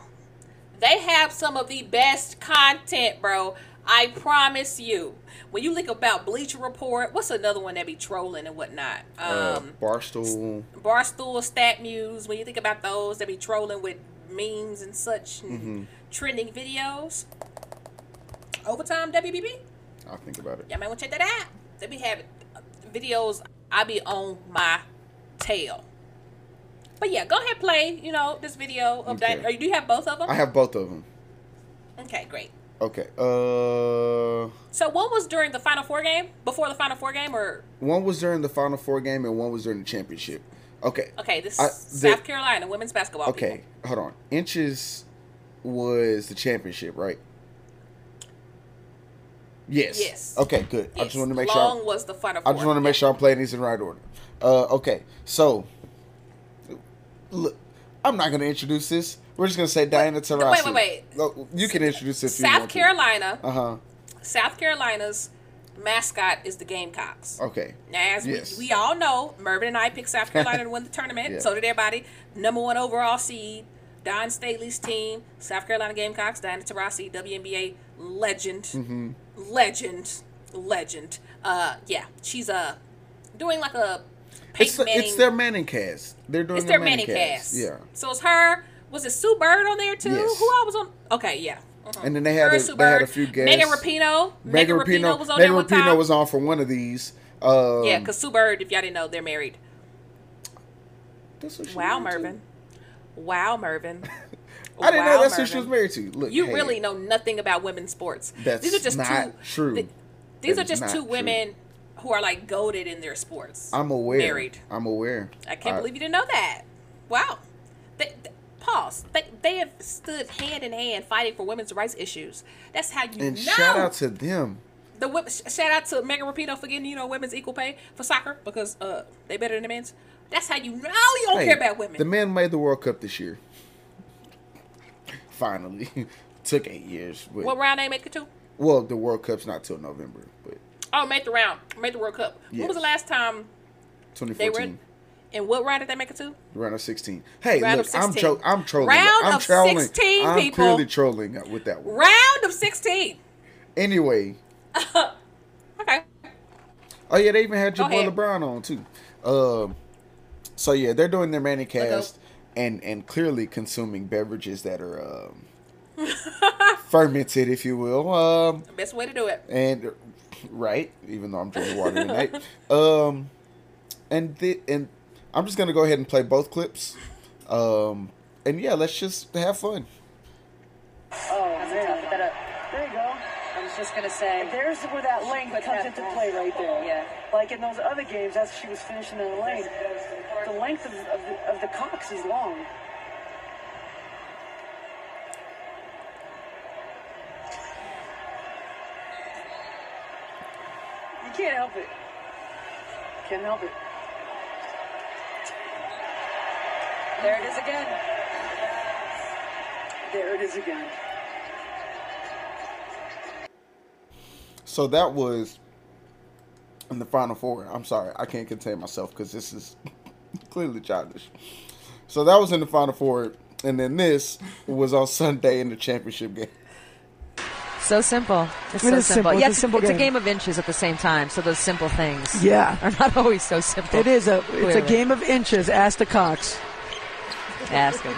They have some of the best content, bro. I promise you. When you think about Bleacher Report, what's another one that be trolling and whatnot? Um, uh, Barstool. Barstool, Stat Muse, when you think about those, they be trolling with memes and such, and Mm-hmm. trending videos. Overtime WBB, I'll think about it. y'all might want to check that out. They be having uh, videos. I be on my tail. But yeah, go ahead play. You know this video of Okay. that. Or do you have both of them? I have both of them. okay, great. Okay. Uh, So one was during the Final Four game, before the Final Four game, or one was during the Final Four game, and one was during the championship. Okay. okay, this I- is the- South Carolina women's basketball. Okay. Hold on. Inches was the championship, right? Yes. Yes. Okay. Good. people. I just Yes, want to make long sure. was the Final I just want to make sure I'm playing these in the right order. Uh, okay, so look, I'm not going to introduce this. We're just going to say Diana Taurasi. wait, wait, wait. You can introduce it South Carolina. Uh huh. South Carolina's mascot is the Gamecocks. Okay. Now, as Yes. we, we all know, Mervin and I picked South Carolina to win the tournament. Yeah. So did everybody. Number one overall seed, Dawn Staley's team, South Carolina Gamecocks, Diana Taurasi, WNBA legend, Mm-hmm. legend, legend. Uh, yeah, she's uh doing like a Peyton It's, Manning. it's their Manning cast. They're doing it's their their Manning cast. Yeah. So it's her. Was it Sue Bird on there too? Yes. Who I was on? Okay, yeah. Mhm. And then they had Her, a- Sue they had a few Megan guests. Rapinoe. Megan Megan Rapinoe, was on Megan there one time. was on for one of these. Um, Yeah, because Sue Bird, if y'all didn't know, they're married. that's what she Wow, married to. Mervin. Wow, Mervin. I didn't Wow, know that's who she was married to. Look, You hey, really know nothing about women's sports. That's these are just not two. true. th- these That are just two women who are like goaded in their sports. I'm aware. Married. I'm aware. I can't believe you didn't know that. Wow. They, they- pause. They, they have stood hand in hand fighting for women's rights issues. That's how you And know. shout out to them. the shout out to Megan Rapinoe for getting you know women's equal pay for soccer because uh they better than the men's. That's how you know you don't Hey, care about women. The men made the World Cup this year. Finally, took eight years. But, what round they make it to? well, the World Cup's not till November, but Oh, made the round, made the World Cup. When was the last time they were 2014, in? And what round did they make it to? round of 16. Hey, Round look, of I'm 16. tro- I'm trolling. Round I'm of trolling. 16, I'm people. clearly trolling with that one. Round of sixteen. Anyway, Okay. oh yeah, they even had Go your boy ahead. LeBron on too. Um, so yeah, they're doing their Manny go. cast and and clearly consuming beverages that are um, fermented, if you will. Um, Best way to do it. and right, even though I'm drinking water tonight. Um, and the, and I'm just gonna go ahead and play both clips. Um, and yeah, let's just have fun. Oh, man. There you go. I was just gonna say. There's where that length comes that into fast. play right there. Yeah. Like in those other games, that's she was finishing in the lane. The length of, of, the, of the Cocks is long. Can't help it. Can't help it. There it is again. There it is again. So that was in the final four. I'm sorry, I can't contain myself because this is clearly childish. So that was in the final four, and then this was on Sunday in the championship game. So simple. It's It so is simple. simple. Yeah, It's a simple it's game. a game of inches at the same time. So those simple things Yeah. are not always so simple. It is a it's a game of inches. Ask the Cocks, Ask him.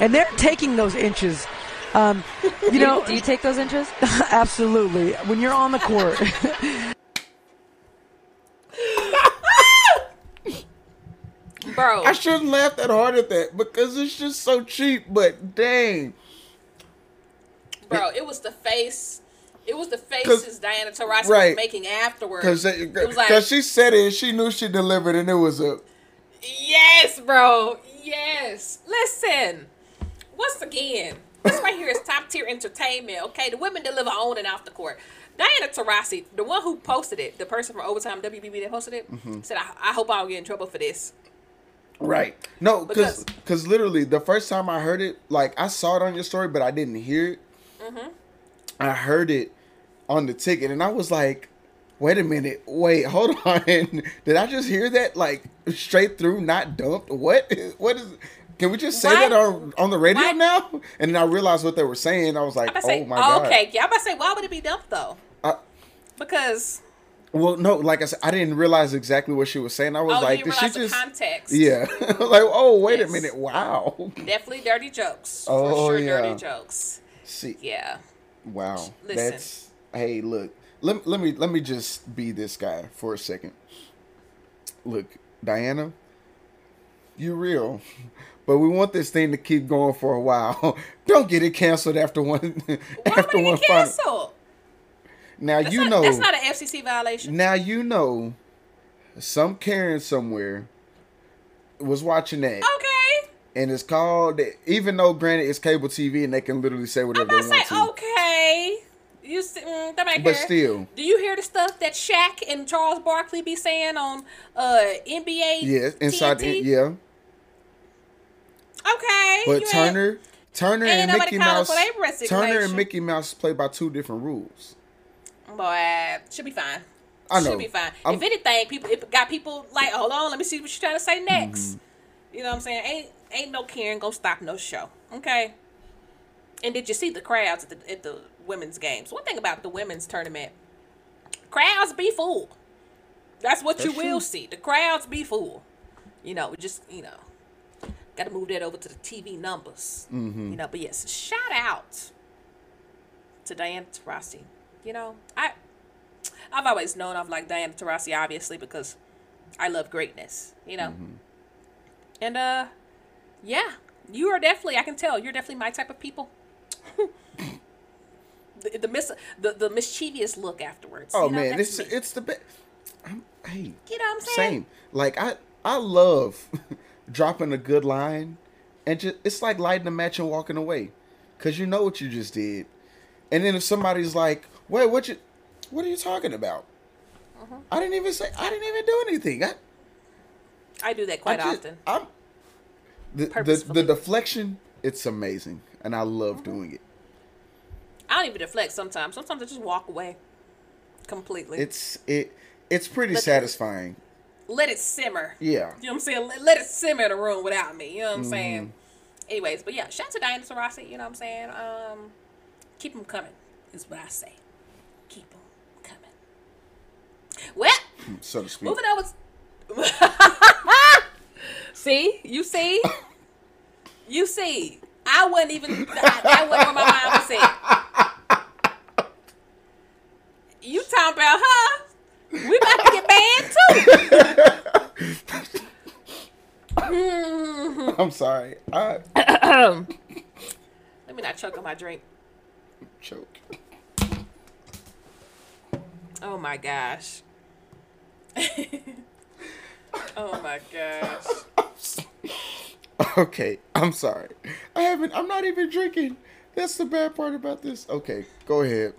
and they're taking those inches. Um, you know, do you take those inches? absolutely. When you're on the court, Bro, I shouldn't laugh that hard at that because it's just so cheap. But dang, bro, it was the face. It was the faces Diana Taurasi right. was making afterwards. because like, she said it, and she knew she delivered, and it was a yes, bro, yes. Listen, once again, this right here is top tier entertainment. Okay, the women deliver on and off the court. Diana Taurasi, the one who posted it, the person from Overtime WBB that posted it, Mm-hmm. said, I, "I hope I don't get in trouble for this." Right. No, because Because- because literally the first time I heard it, like I saw it on your story, but I didn't hear it. Mm-hmm. I heard it on the ticket, and I was like, "Wait a minute, wait, hold on, did I just hear that like straight through, not dumped? What? What is? Can we just say Why- that on on the radio why- now?" And then I realized what they were saying. I was like, I'm "Oh say, my god!" okay, yeah, I'm about to say, why would it be dumped though? I- Because Well, no, like I said, I didn't realize exactly what she was saying. I was oh, like, did she the just? context. Yeah, like, oh, wait Yes. a minute, wow. definitely dirty jokes. Oh, for sure, yeah. dirty jokes. See, Yeah. Wow. Listen. That's hey, look. Let, let me let me just be this guy for a second. Look, Diana, you real. But we want this thing to keep going for a while. Don't get it canceled after one Why after would one get final. canceled? Now That's you not, know that's not an FCC violation. now you know some Karen somewhere was watching that Okay. And it's called even though granted it's cable TV and they can literally say whatever they to say, want to. okay. You see, mm, that might But care. still. Do you hear the stuff that Shaq and Charles Barkley be saying on uh, NBA? Yeah, inside TNT? yeah. Okay. But Turner, Turner and Mickey Mouse. Turner and Mickey Mouse play by two different rules. Boy, should be fine. I know. Should be fine. I'm- if anything, people it got people like, hold on, let me see what you're trying to say next. Mm-hmm. You know what I'm saying? Ain't ain't no Karen gonna stop no show. Okay. And did you see the crowds at the at the women's games? One thing about the women's tournament, crowds be full. That's what you That's will true. see. The crowds be full. You know, just you know, got to move that over to the TV numbers. Mm-hmm. You know, but yes, shout out to Diana Taurasi. You know, I I've always known I've liked Diana Taurasi, obviously, because I love greatness. You know, and uh, yeah, you are definitely. I can tell you're definitely my type of people. the the, mis- the the mischievous look afterwards. Oh you know, man, it's me. it's the best. Hey, you know what I'm saying? same. Like I I love dropping a good line, and just it's like lighting a match and walking away, cause you know what you just did. And then if somebody's like, "Wait, what you? What are you talking about?" Uh-huh. I didn't even say. I didn't even do anything. I, I do that quite just- often. I'm the, the the deflection. It's amazing, and I love Mm-hmm. doing it. I don't even deflect sometimes. Sometimes I just walk away completely. It's it. It's pretty But- satisfying. Let it simmer. Yeah. You know what I'm saying? Let, let it simmer in the room without me. You know what I'm Mm-hmm. saying? Anyways, but yeah, shout out to Diana Taurasi. You know what I'm saying? Um, keep them coming is what I say. Keep them coming. Well, So to speak. moving over. see, you see, you see. I wasn't even. I, that wasn't where my mind was at. You talking about huh? We about to get banned too. I'm sorry. I Let me not choke on my drink. choke. Oh my gosh. oh my gosh. Okay, I'm sorry. I haven't. I'm not even drinking. That's the bad part about this. Okay, go ahead.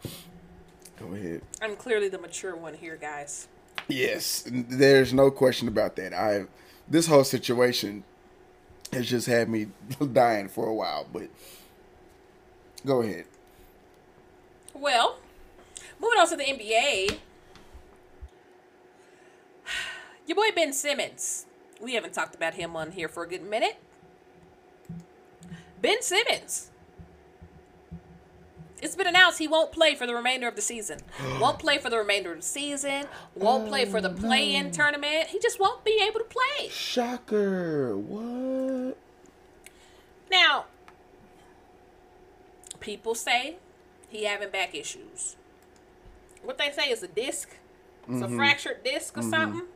Go ahead. I'm clearly the mature one here, guys. Yes, there's no question about that. I this whole situation has just had me dying for a while, but go ahead. Well, moving on to the NBA. Your boy Ben Simmons. We haven't talked about him on here for a good minute. Ben Simmons. It's been announced he won't play for the remainder of the season. won't play for the remainder of the season. Won't play for the oh, play-in tournament. He just won't be able to play. Shocker! What? Now, people say he having back issues. What they say is a disc. It's a mm-hmm. fractured disc or mm-hmm. something.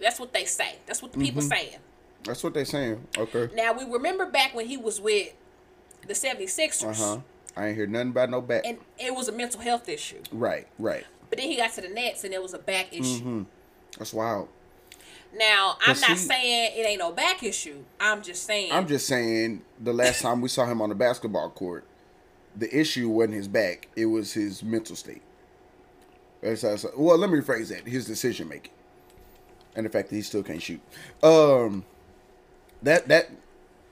That's what they say. That's what the people saying. That's what they saying. Okay. Now, we remember back when he was with the 76ers. Uh huh. I ain't hear nothing about no back. And it was a mental health issue. right, right. But then he got to the Nets and it was a back issue. That's wild. Now, I'm not see- saying it ain't no back issue. I'm just saying. I'm just saying the last time we saw him on the basketball court, the issue wasn't his back; it was his mental state. Well, let me rephrase that: his decision making, and the fact that he still can't shoot. Um, that that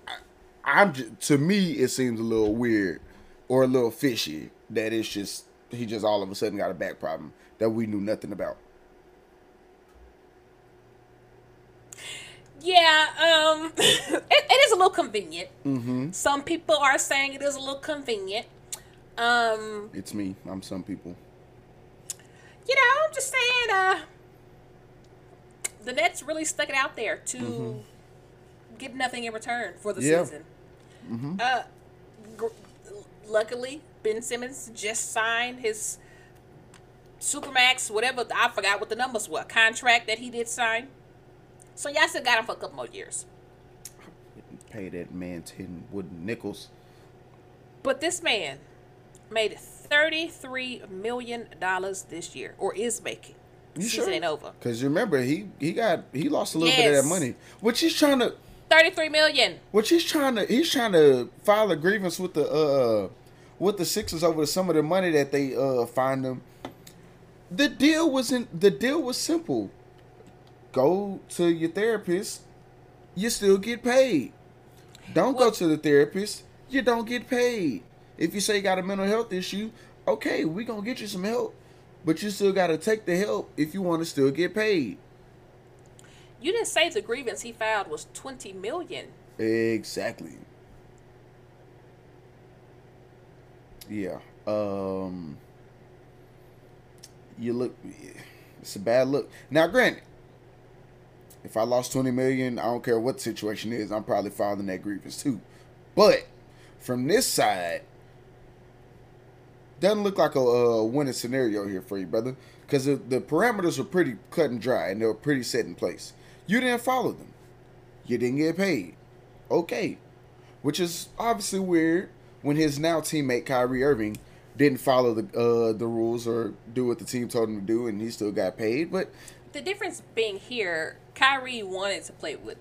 I, I'm just, to me, it seems a little weird or a little fishy that it's just he just all of a sudden got a back problem that we knew nothing about. Yeah, um, it, it is a little convenient. Mm-hmm. Some people are saying it is a little convenient. Um, It's me. I'm some people. you know, I'm just saying, uh, the Nets really stuck it out there to get nothing in return for the Yeah. season. Uh, gr- luckily, Ben Simmons just signed his Supermax, whatever, I forgot what the numbers were, contract that he did sign. So y'all still got him for a couple more years. Pay that man ten wooden nickels. But this man made thirty-three million dollars this year, or is making. You sure? ain't over. Cause you remember he he got he lost a little bit of that money, which he's trying to Thirty-three million. which he's trying to he's trying to file a grievance with the uh with the Sixers over some of the money that they uh fined him. The deal wasn't the deal was simple. Go to your therapist, you still get paid. Don't Well- go to the therapist, you don't get paid. If you say you got a mental health issue, okay, we gonna get you some help, but you still gotta take the help if you want to still get paid. You didn't say the grievance he filed was twenty million. Exactly. Yeah. Um you look it's a bad look. Now granted, if I lost 20 million, I don't care what the situation is, I'm probably filing that grievance too. But from this side, doesn't look like a uh, winning scenario here for you, brother. Because the, the parameters were pretty cut and dry and they were pretty set in place. You didn't follow them. You didn't get paid. Okay. Which is obviously weird when his now teammate Kyrie Irving didn't follow the uh, the rules or do what the team told him to do and he still got paid. But The difference being here, Kyrie wanted to play with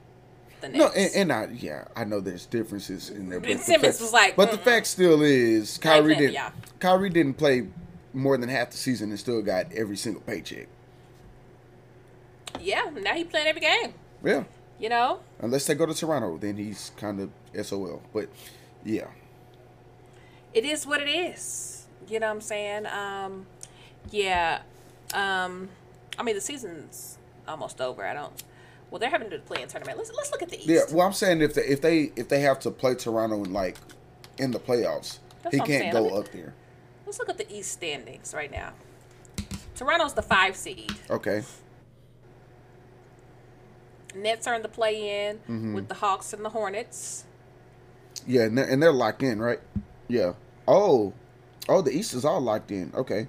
the Nets. no, and, and I yeah, I know there's differences in there. Ben but the Simmons fact- was like, but the "Mm-mm." fact still is Kyrie didn't y'all. Kyrie didn't play more than half the season and still got every single paycheck. yeah, now he playing every game. Yeah. You know, Unless they go to Toronto, then he's kind of SOL. But yeah, it is what it is. You know what I'm saying? Um, yeah. Um, I mean the season's almost over. I don't. Well, they're having to play in tournament. Let's let's look at the East. yeah. Well, I'm saying if they if they if they have to play Toronto in like in the playoffs, That's he can't go me- up there. Let's look at the East standings right now. Toronto's the five seed. Okay. Nets are in the play in Mm-hmm. with the Hawks and the Hornets. Yeah, and they're, and they're locked in, right? Yeah. Oh, oh, the East is all locked in. Okay.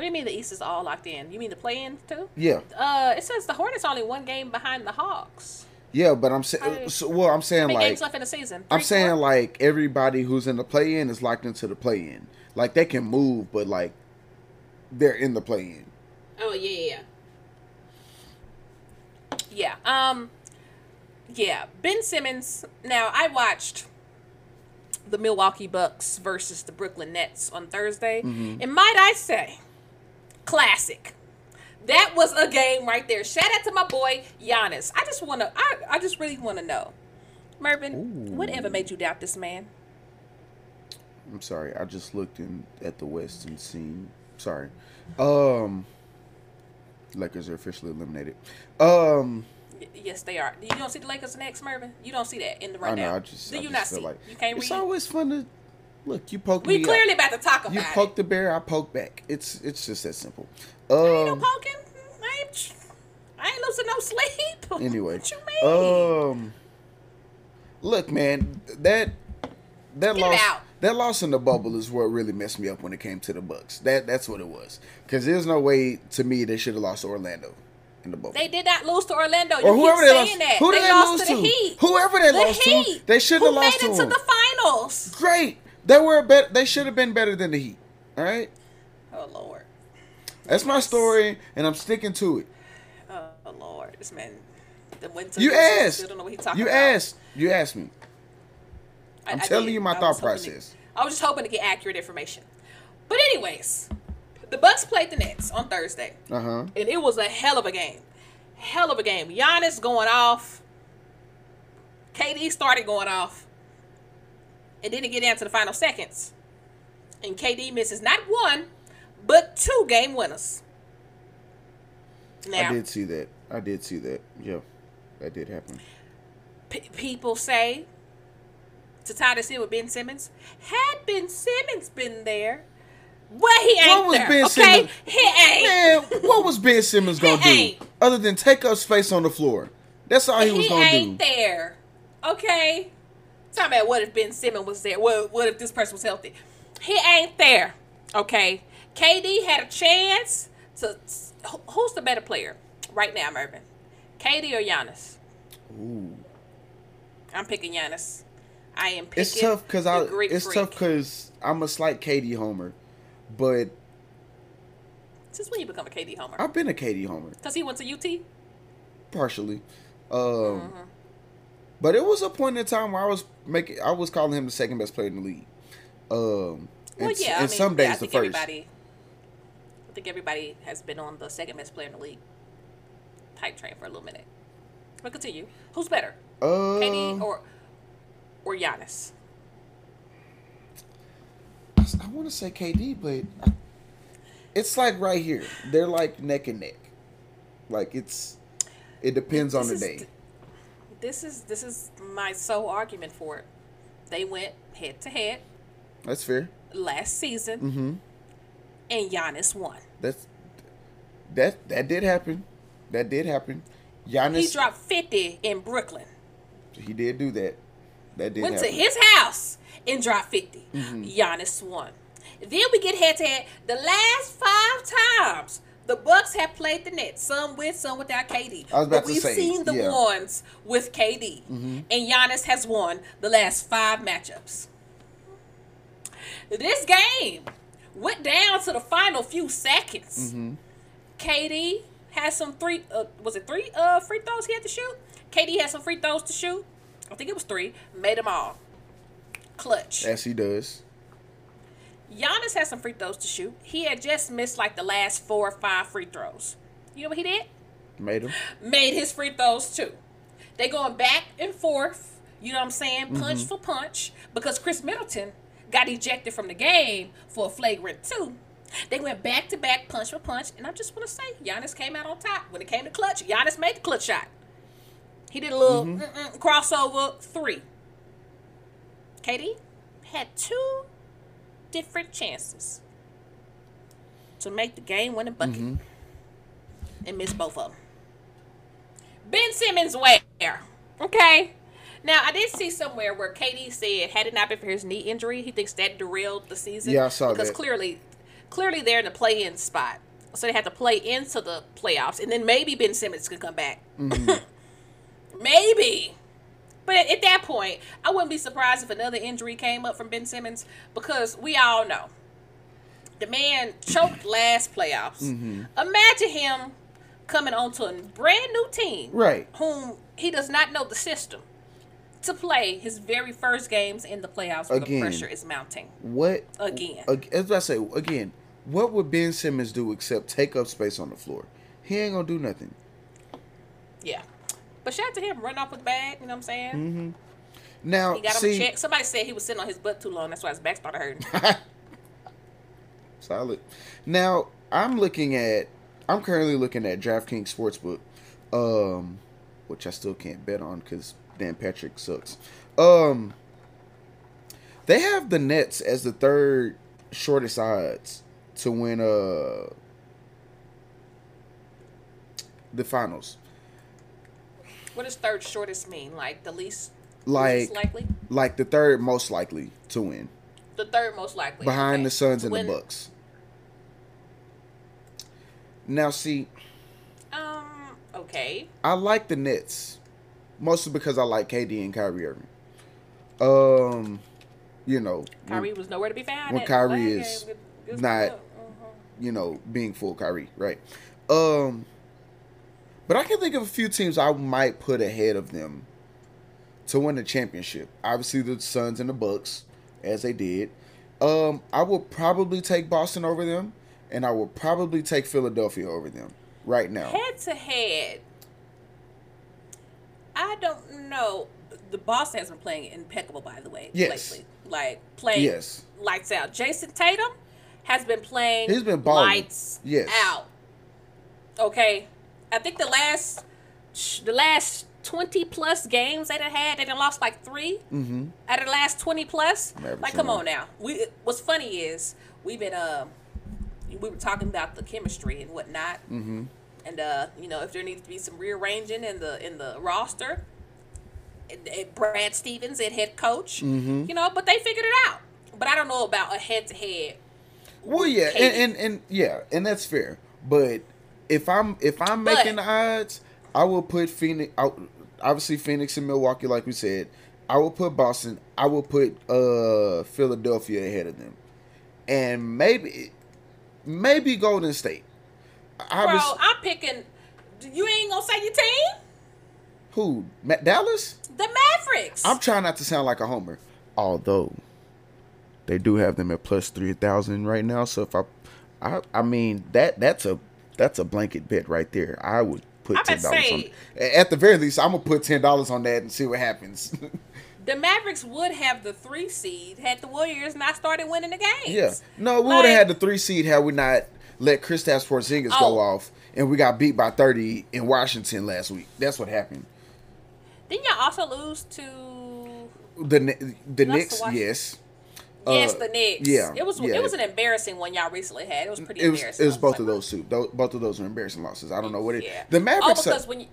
What do you mean the East is all locked in? You mean the play in too? Yeah. Uh, it says the Hornets only one game behind the Hawks. Yeah, but I'm saying, so, well, I'm saying like, games left in the season? I'm saying four? like everybody who's in the play in is locked into the play in. Like they can move, but like they're in the play in. Oh yeah, yeah, yeah. Um, yeah. Ben Simmons. Now I watched the Milwaukee Bucks versus the Brooklyn Nets on Thursday. Mm-hmm. And might I say, classic. That was a game right there. Shout out to my boy Giannis. I just want to. I, I just really want to know, Mervin, whatever made you doubt this man? I'm sorry. I just looked in at the West and seen. Sorry. Um. Lakers are officially eliminated. Um. Yes, they are. You don't see the Lakers next, Mervin. You don't see that in the right I know. now. I just. Do I you just not see? like you can't it's read. it? always fun to look. You poke We me. We clearly I, about to talk about you it. poke the bear. I poke back. It's it's just that simple. Ain't no Um. poking. I ain't. I ain't losing no sleep. Anyway. what you mean? Um. Look, man. That that Get loss. That loss in the bubble is what really messed me up when it came to the Bucks. That that's what it was. Because there's no way to me they should have lost to Orlando in the bubble. They did not lose to Orlando. You or whoever keep they saying lost. that. Who did they, they, lost lose to to? the Heat. Whoever they the lost Heat. to, they shouldn't have Who lost made to it to the finals. Great. They were better. They should have been better than the Heat. All right. Oh Lord. That's my story, and I'm sticking to it. Oh Lord. This man. The winter You asked. Don't know what he talking You about. asked. You asked me. I'm I telling you my I thought hoping to- process. I was just hoping to get accurate information. But anyways, the Bucks played the Nets on Thursday, Uh huh. and it was a hell of a game. Hell of a game. Giannis going off. KD started going off. It didn't get down to the final seconds. And KD misses not one, but two game winners. Now, I did see that. I did see that. Yeah, that did happen. p- people say to tie this in with Ben Simmons, had Ben Simmons been there, well, he ain't What was there. Ben okay, Simmons- he ain't. Man, what was Ben Simmons gonna do ain't. other than take up space on the floor? That's all he was gonna do. He ain't there. Okay. Talking about what if Ben Simmons was there? What, what if this person was healthy? He ain't there. Okay. KD had a chance to. Who's the better player right now, Mervin? KD or Giannis? Ooh. I'm picking Giannis. I am picking. It's tough because I. It's freak. tough because I'm a slight KD homer, but Since when you become a KD homer? I've been a KD homer Because he went to UT. partially. Um, Mm-hmm. But it was a point in time where I was making. I was calling him the second best player in the league. Um, Well, and, yeah. I mean, some yeah, days I the think first. everybody. I think everybody has been on the second best player in the league type train for a little minute. But continue. Who's better, Uh, KD or or Giannis? I want to say KD, but I- it's like right here. They're like neck and neck. Like it's. It depends on the This day. th- This is this is my sole argument for it. They went head to head That's fair. last season, Mm-hmm. and Giannis won. That's that. That did happen. That did happen. Giannis. He dropped fifty in Brooklyn. He did do that. That did went happen. to his house and dropped 50. Mm-hmm. Giannis won. Then we get head to head. The last five times the Bucks have played the Nets, some with, some without KD. I was about but we've say, seen the yeah. Mm-hmm. ones with KD. And Giannis has won the last five matchups. This game went down to the final few seconds. Mm-hmm. KD had some three. Uh, was it three uh, free throws he had to shoot? KD had some free throws to shoot. I think it was three. Made them all. Clutch. As he does. Giannis had some free throws to shoot. He had just missed like the last four or five free throws. You know what he did? Made him. Made his free throws too. They going back and forth. You know what I'm saying? Mm-hmm. Punch for punch. Because Chris Middleton got ejected from the game for a flagrant two. They went back to back, punch for punch, and I just want to say, Giannis came out on top. When it came to clutch, Giannis made the clutch shot. He did a little Mm-hmm. crossover three. KD had two different chances to make the game winning bucket Mm-hmm. and miss both of them. Ben Simmons where? Okay. Now I did see somewhere where KD said had it not been for his knee injury, he thinks that derailed the season. Yeah, I saw because that. clearly, clearly they're in the play-in spot, so they had to play into the playoffs, and then maybe Ben Simmons could come back. Mm-hmm. maybe. But at, at that point, I wouldn't be surprised if another injury came up from Ben Simmons because we all know the man choked last playoffs. Mm-hmm. Imagine him coming onto a brand new team, Right. Whom he does not know the system. to play his very first games in the playoffs where Again. the pressure is mounting. What Again. As I say again, what would Ben Simmons do except take up space on the floor? He ain't gonna do nothing. Yeah. But shout out to him, running off with the bag, you know what I'm saying? Mm-hmm. Now, He got him see, a check. Somebody said he was sitting on his butt too long. That's why his back started hurting. solid. Now, I'm looking at. I'm currently looking at DraftKings Sportsbook, um, which I still can't bet on because Dan Patrick sucks. Um, they have the Nets as the third shortest odds to win uh the finals. What does third shortest mean? Like the least, Like least likely? like the third most likely to win The third most likely. behind okay. the Suns and the Bucks. Now, see, Um, okay. I like the Nets mostly because I like KD and Kyrie Irving. Um, you know, when- Kyrie was nowhere to be found. when Kyrie is game. Good- good not-. Mhm. you know, being full Kyrie, right? Um, but I can think of a few teams I might put ahead of them to win the championship. Obviously, the Suns and the Bucks, as they did. Um, I will probably take Boston over them, and I will probably take Philadelphia over them right now. Head to head, I don't know. The Boston has been playing impeccable, by the way. Yes. Lately. Like playing Yes. lights out. Jayson Tatum has been playing. He's been balling. lights Yes. out. Okay, I think the last the last twenty plus games they done had, they done lost like 3 Mm-hmm. out of the last twenty plus. Mavericks like, come won. on now. We what's funny is we've been um we were talking about the chemistry and whatnot, Mm-hmm. and uh you know if there needs to be some rearranging in the in the roster. Brad Stevens at head coach, Mhm. you know, but they figured it out. But I don't know about a head to head. Well, yeah, and, and and yeah, and that's fair. But if I'm if I'm But- making the odds, I will put Phoenix. out obviously, Phoenix and Milwaukee, like we said. I will put Boston. I will put uh Philadelphia ahead of them, and maybe maybe Golden State. Bro, Obviously, I'm picking. You ain't gonna say your team? who Dallas? The Mavericks. I'm trying not to sound like a homer, although they do have them at plus three thousand right now. So if I, I, I mean that that's a that's a blanket bet right there. I would put ten dollars on. At the very least, I'm gonna put ten dollars on that and see what happens. the Mavericks would have the three seed had the Warriors not started winning the games. yeah, no, we would have had the three seed had we not let Kristaps Porzingis Oh. go off, and we got beat by thirty in Washington last week. That's what happened. Didn't y'all also lose to? The the Knicks, yes. Yes, Uh, the Knicks. Yeah, it was. yeah. It was an embarrassing one y'all recently had. It was pretty It was, embarrassing. it was both of those two. Both of those were embarrassing losses. I don't know what it. Yeah. The Mavericks. Oh, because are, when you,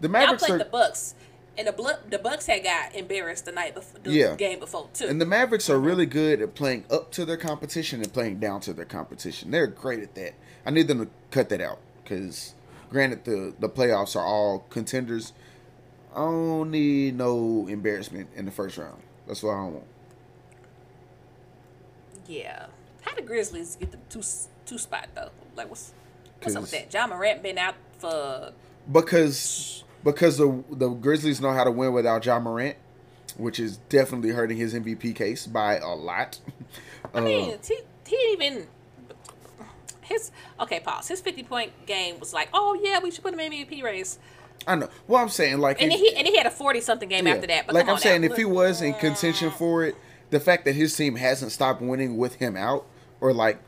the Mavericks played are, the Bucks, and the the Bucks had got embarrassed the night before, the Yeah. game before too. and the Mavericks are really good at playing up to their competition and playing down to their competition. They're great at that. I need them to cut that out because, granted, the the playoffs are all contenders. I don't need no embarrassment in the first round. That's what I don't want. Yeah. How the Grizzlies get the two two spot though? Like what's what's up with that? Ja Morant been out for because because the the Grizzlies know how to win without Ja Morant, which is definitely hurting his MVP case by a lot. I Uh, mean, he, he didn't even his okay. Pause. His fifty point game was like, oh yeah, we should put him in MVP race, I know. Well, I'm saying like and if- he and he had a forty something game yeah. after that. But like I'm saying, now. if he was in contention for it, the fact that his team hasn't stopped winning with him out, or like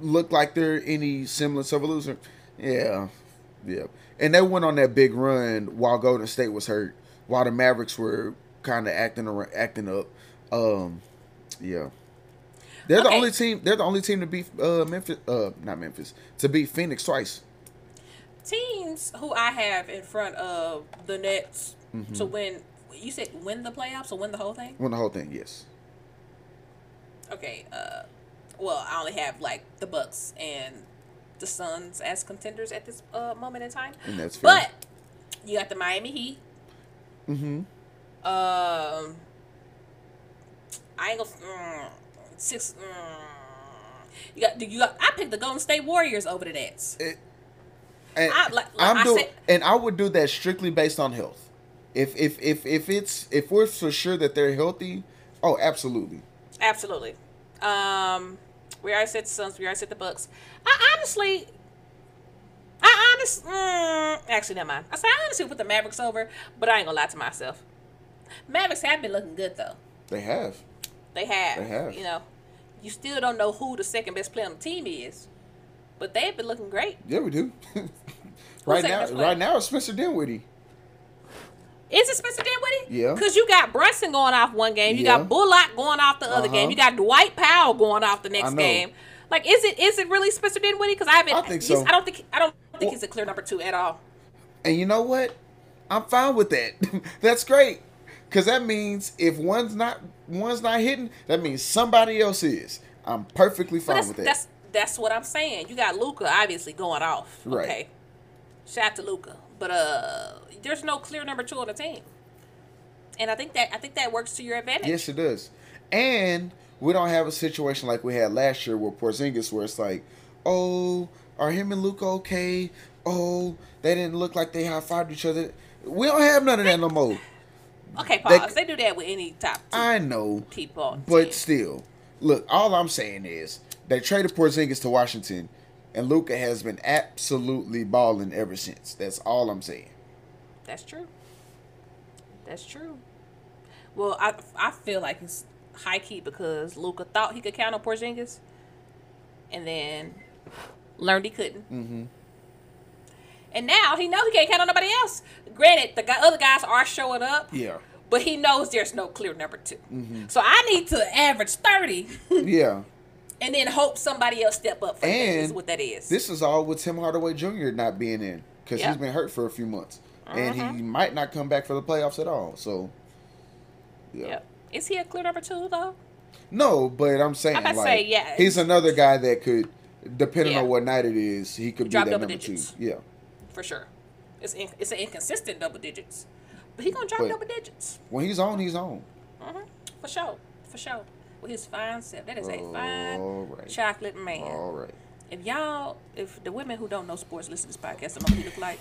look like they're any semblance of a loser, yeah, yeah. And they went on that big run while Golden State was hurt, while the Mavericks were kind of acting ar- acting up. Um, yeah. They're the only team. They're the only team to beat uh, Memphis. Uh, not Memphis. To beat Phoenix twice. teams who I have in front of the Nets Mm-hmm. to win. You said win the playoffs or win the whole thing? Win the whole thing. Yes. Okay. Uh, well, I only have like the Bucks and the Suns as contenders at this uh, moment in time. And that's fair. But you got the Miami Heat. Mm-hmm. Um, I ain't gonna mm, six. Mm, you got you got. I picked the Golden State Warriors over the Nets. And I- like- like I'm I doing, said- and I would do that strictly based on health. If if if if it's if we're for sure that they're healthy, oh, absolutely. Absolutely. Um, we already said the Suns. We already said the Bucks. I honestly, I honest, mm, actually, never mind. I said I honestly put the Mavericks over, but I ain't gonna lie to myself. Mavericks have been looking good though. They have. They have. They have. You know, you still don't know who the second best player on the team is, but they've been looking great. Yeah, we do. right now, right now, it's Spencer Dinwiddie. Is it Spencer Dinwiddie? Yeah. Because you got Brunson going off one game, you Yeah. got Bullock going off the other Uh-huh. game, you got Dwight Powell going off the next game. Like, is it is it really Spencer Dinwiddie? Because I haven't. I think so. I don't think I don't think Well- he's a clear number two at all. And you know what? I'm fine with that. That's great. Cause that means if one's not one's not hitting, that means somebody else is. I'm perfectly fine with that. that's that's what I'm saying. You got Luka obviously going off. Right. Okay. Shout out to Luka, but uh, there's no clear number two on the team, and I think that I think that works to your advantage. Yes, it does. And we don't have a situation like we had last year with Porzingis, where it's like, oh, are him and Luka okay? Oh, they didn't look like they high fived each other. We don't have none of that no more. Okay, They- pause. They, do that with any top two I know, people. but team. still, look. All I'm saying is they traded Porzingis to Washington, and Luka has been absolutely balling ever since. That's all I'm saying. That's true. That's true. Well, I I feel like it's high key because Luka thought he could count on Porzingis, and then learned he couldn't. Mm-hmm. And now he knows he can't count on nobody else. Granted, the guy, other guys are showing up, Yeah, but he knows there's no clear number 2 Mm-hmm. So I need to average thirty, yeah. and then hope somebody else step up for me. Is And what that is. This is all with Tim Hardaway Jr. not being in because Yeah. he's been hurt for a few months, and he might not come back for the playoffs at all. So, yeah. Yep. Is he a clear number two though? No, but I'm saying I'm like say, yeah. he's another guy that could, depending Yeah. on what night it is, he could be Drop that double number digits. two. Yeah. For sure. It's in, it's an inconsistent double digits, but he gonna drop But- double digits. When he's on, he's on. hmm For sure. For sure. With his fine self. That is a All fine right. chocolate man. All right. If y'all, if the women who don't know sports listen to this podcast what he look like,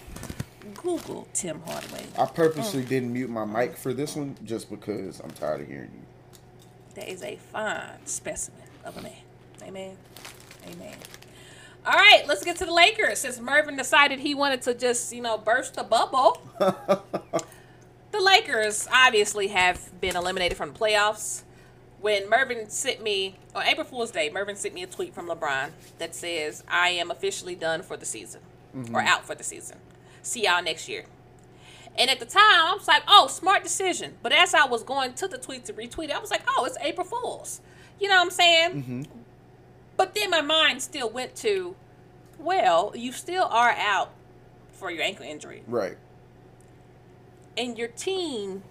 Google Tim Hardaway. I purposely Mm. didn't mute my mic for this one just because I'm tired of hearing you. That is a fine specimen of a man. Amen. Amen. All right, let's get to the Lakers. Since Mervin decided he wanted to just, you know, burst the bubble, the Lakers obviously have been eliminated from the playoffs. When Mervin sent me on April Fool's Day, Mervin sent me a tweet from LeBron that says, "I am officially done for the season, or out for the season. See y'all next year." And at the time, I was like, "Oh, smart decision." But as I was going to the tweet to retweet it, I was like, "Oh, it's April Fool's." You know what I'm saying? Mm-hmm. But then my mind still went to, well, you still are out for your ankle injury, Right. and your team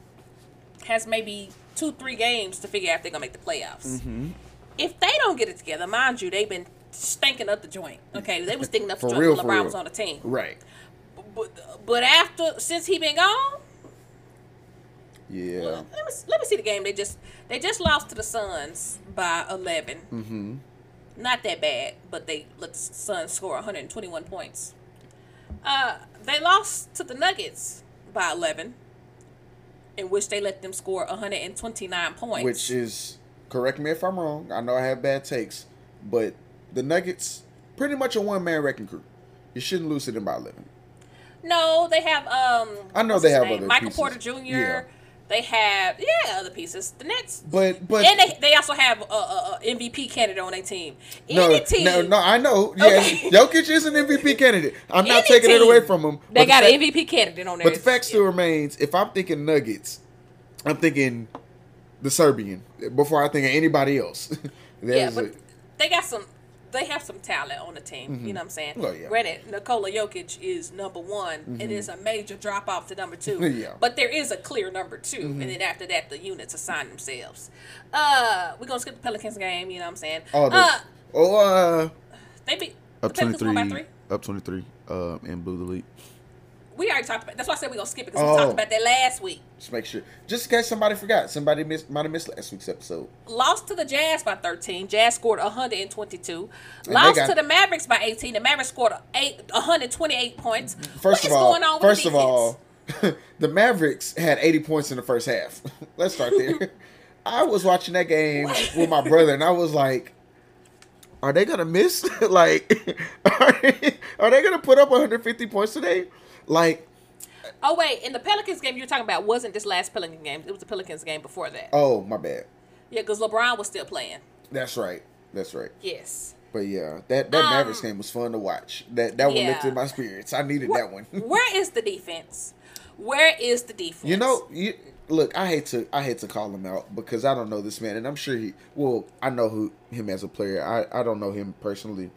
has maybe two, three games to figure out if they're gonna make the playoffs. Mm-hmm. If they don't get it together, mind you, they've been stinking up the joint. Okay, they was stinking up the joint real, when LeBron was on the team. Right. But but after since he been gone, Yeah. let me let me see the game. They just they just lost to the Suns by eleven. Mm-hmm. Not that bad, but they let the Suns score 121 points. Uh, they lost to the Nuggets by 11, in which they let them score 129 points. Which is correct me if I'm wrong. I know I have bad takes, but the Nuggets pretty much a one man wrecking crew. You shouldn't lose to them by eleven. No, they have um. I know they have name? other Michael pieces. Porter Jr. Yeah. They have yeah other pieces. The Nets. But but and they, they also have a, a, a MVP candidate on their team. no, Any team, no, no, I know. Yeah, Okay. Jokic is an MVP candidate. I'm not Any taking it away from him. They but the got fact- an MVP candidate on there. But the fact still remains: if I'm thinking Nuggets, I'm thinking the Serbian before I think of anybody else. yeah, but a- they got some. They have some talent on the team. Mhm. You know what I'm saying? Well, yeah. Granted, Nikola Jokic is number one. It Mhm. is a major drop off to number two. Yeah. But there is a clear number 2 Mhm. and then after that, the units assign themselves. Uh, we're gonna skip the Pelicans game. You know what I'm saying? oh, the, uh, oh, uh, they beat Up the Pelicans won by three. Up 23 and in the Elite. We already talked about. That's why I said we're gonna skip it because Oh. we talked about that last week. just make sure, just in case somebody forgot, somebody missed, might have missed last week's episode. Lost to the Jazz by 13. Jazz scored 122. they Lost got- to the Mavericks by 18. The Mavericks scored eight, 128 points. First what of all, going on with first the of all, the Mavericks had 80 points in the first half. Let's start there. I was watching that game with my brother, and I was like, "Are they gonna miss? like, are they, are they gonna put up 150 points today? Like, Oh wait, in the Pelicans game you're talking about wasn't this last Pelicans game. It was the Pelicans game before that. oh my bad. Yeah, because LeBron was still playing. That's right. That's right. Yes. But yeah, that that Um, Mavericks game was fun to watch. That that one yeah. lifted my spirits. I needed that one. Where is the defense? Where is the defense? You know, you look. I hate to I hate to call him out because I don't know this man, and I'm sure he. Well, I know who him as a player. I I don't know him personally,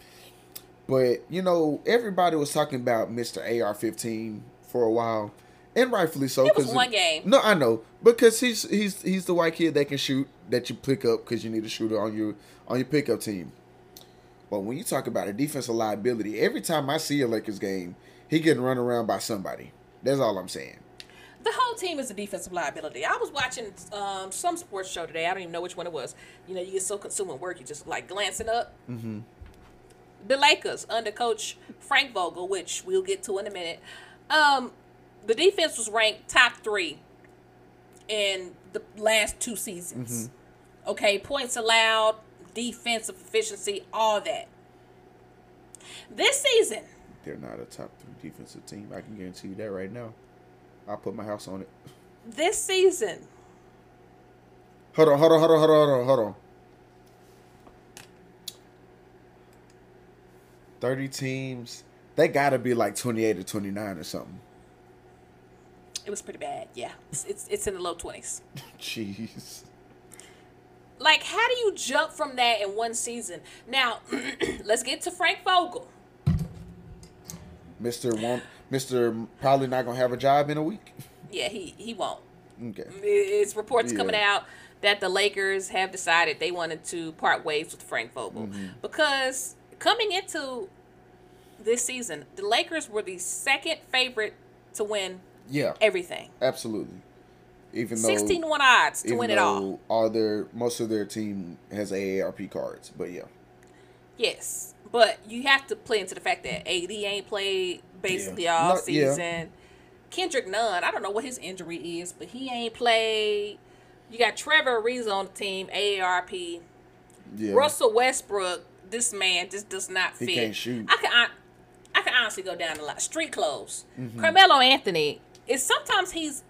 but you know, everybody was talking about Mister AR-15 for a while, and rightfully so. It was one game. No, I know because he's he's he's the white kid that can shoot that you pick up because you need a shooter on your on your pickup team. But when you talk about a defensive liability, every time I see a Lakers game, he getting run around by somebody. That's all I'm saying. the whole team is a defensive liability. I was watching um, some sports show today. I don't even know which one it was. You know, you get so consumed with work, you just like glancing up. Mm-hmm. The Lakers under coach Frank Vogel, which we'll get to in a minute. Um, the defense was ranked top three in the last two seasons. Mm-hmm. Okay, points allowed, defensive efficiency, all that. This season, They're not a top three defensive team. I can guarantee you that right now. I'll put my house on it. this season, Hold on, hold on, hold on, hold on, hold on, hold on. Thirty teams. They gotta be like twenty-eight or twenty-nine or something. it was pretty bad. Yeah, it's it's, it's in the low twenties. Jeez. Like, how do you jump from that in one season? Now, let's get to Frank Vogel. Mister won't. Mister probably not gonna have a job in a week. Yeah, he he won't. Okay. It's reports Yeah. coming out that the Lakers have decided they wanted to part ways with Frank Vogel Mm-hmm. because coming into this season, the Lakers were the second favorite to win Yeah. everything. Absolutely. Even though 16 to 1 odds to win it all. all their most of their team has AARP cards, but yeah. Yes, but you have to play into the fact that AD ain't played basically Yeah. all No, yeah. season. Kendrick Nunn, I don't know what his injury is, but he ain't played. You got Trevor Ariza on the team, AARP. Yeah. Russell Westbrook, this man just does not He fit. can't shoot. I can I, I can honestly go down a lot. Street clothes. Mhm. Carmelo Anthony is sometimes he's.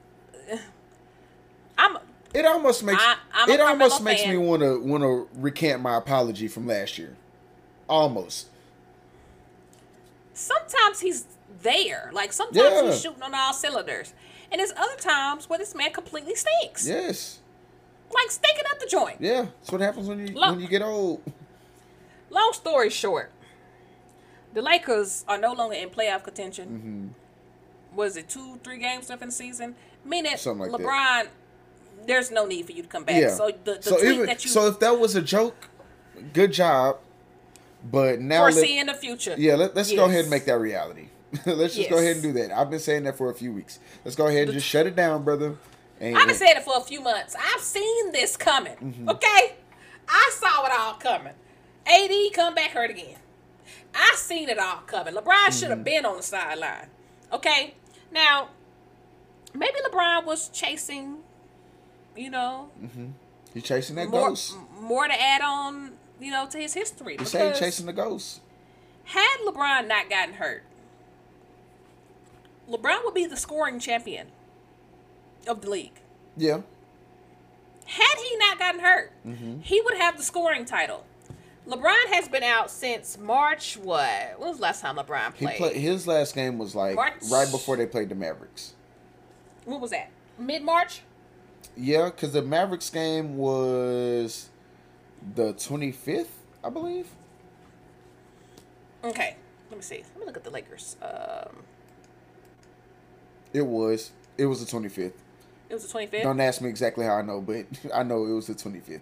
I'm It almost makes I- I'm it almost makes fan. me want to want to recant my apology from last year. Almost. sometimes he's there. Like sometimes Yeah. he's shooting on all cylinders, and there's other times where this man completely stinks. Yes. Like stinking up the joint. Yeah. That's what happens when you Look. when you get old. Long story short, the Lakers are no longer in playoff contention. Mm-hmm. Was it two, three games left in the season? Meaning Something like that. LeBron, there's no need for you to come back. Yeah. So the, the so tweet even that you so if that was a joke, good job. But now let- foresee in the future. Yeah, let, us go ahead and make that reality. let's just go ahead and do that. I've been saying that for a few weeks. Let's go ahead and just shut it down, brother. And, I've been saying it for a few months. I've seen this coming. Mhm. Okay? I saw it all coming. AD come back hurt again. I seen it all coming. LeBron should Mm-hmm. have been on the sideline. Okay? Now, maybe LeBron was chasing, you know, Mhm. He's chasing that more, ghost. more to add on, you know, to his history. He he's Because chasing the ghost. had LeBron not gotten hurt, LeBron would be the scoring champion of the league. Yeah. Had he not gotten hurt, Mm-hmm. he would have the scoring title. LeBron has been out since March. What? When was the last time LeBron He played? played his last game was like March. right before they played the Mavericks. What was that? Mid March. Yeah, because the Mavericks game was the 25th, I believe. Okay. Let me see. Let me look at the Lakers. Um, It was. It was the 25th. it was the twenty fifth Don't ask me exactly how I know, but I know it was the 25th.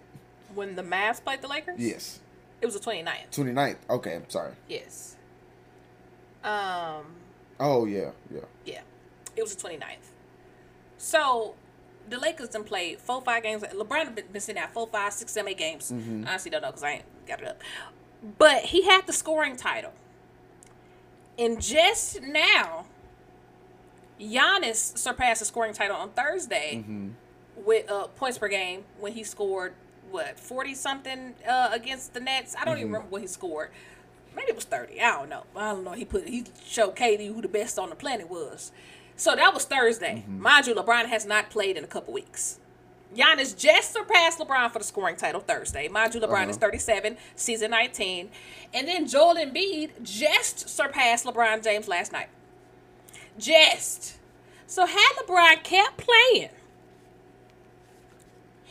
when the Mavs played the Lakers. Yes. It was the 29th. 29th. Okay, I'm sorry. Yes. Um. Oh, yeah, yeah. Yeah. It was the 29th. So the Lakers done played four, five games. LeBron been, been sitting out four, five, six, seven, eight games. Mhm. I honestly don't know because I ain't got it up. But he had the scoring title. And just now, Giannis surpassed the scoring title on Thursday Mm-hmm. with uh, points per game when he scored what forty something uh, against the Nets. I don't Mm-hmm. even remember what he scored. Maybe it was thirty. I don't know. I don't know. He put he showed KD who the best on the planet was. So that was Thursday. Mm-hmm. Mind you, LeBron has not played in a couple weeks. Giannis just surpassed LeBron for the scoring title Thursday. Mind you, LeBron is Uh-huh. 37, season 19. And then Joel Embiid just surpassed LeBron James last night. Just. So had LeBron kept playing,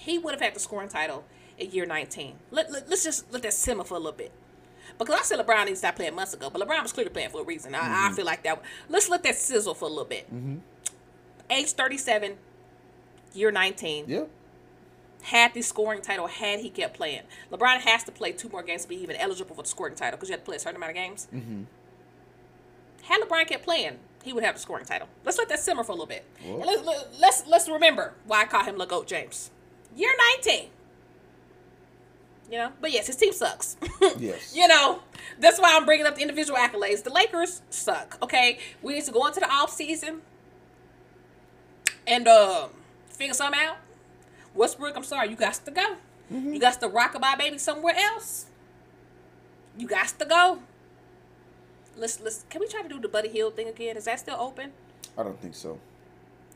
he would have had the scoring title in year 19. Let, let, us just let that simmer for a little bit. Because I said LeBron needs to stop playing months ago, but LeBron was clearly playing for a reason. I, I feel like that. Let's let that sizzle for a little bit. Age 37, year 19 Yeah. had the scoring title had he kept playing. LeBron has to play two more games to be even eligible for the scoring title because you have to play a certain amount of games. Mm-hmm. Had LeBron kept playing, he would have the scoring title. Let's let that simmer for a little bit. Let, let, let's let's remember why I call him LeGoat James. Year 19. You know, but yes, his team sucks. Yes. you know, that's why I'm bringing up the individual accolades. The Lakers suck. Okay, we need to go into the off season and um figure something out. Westbrook, I'm sorry, you got to go. You got to rock about baby somewhere else. You got to go. Let's let's. Can we try to do the Buddy Hield thing again? Is that still open? I don't think so.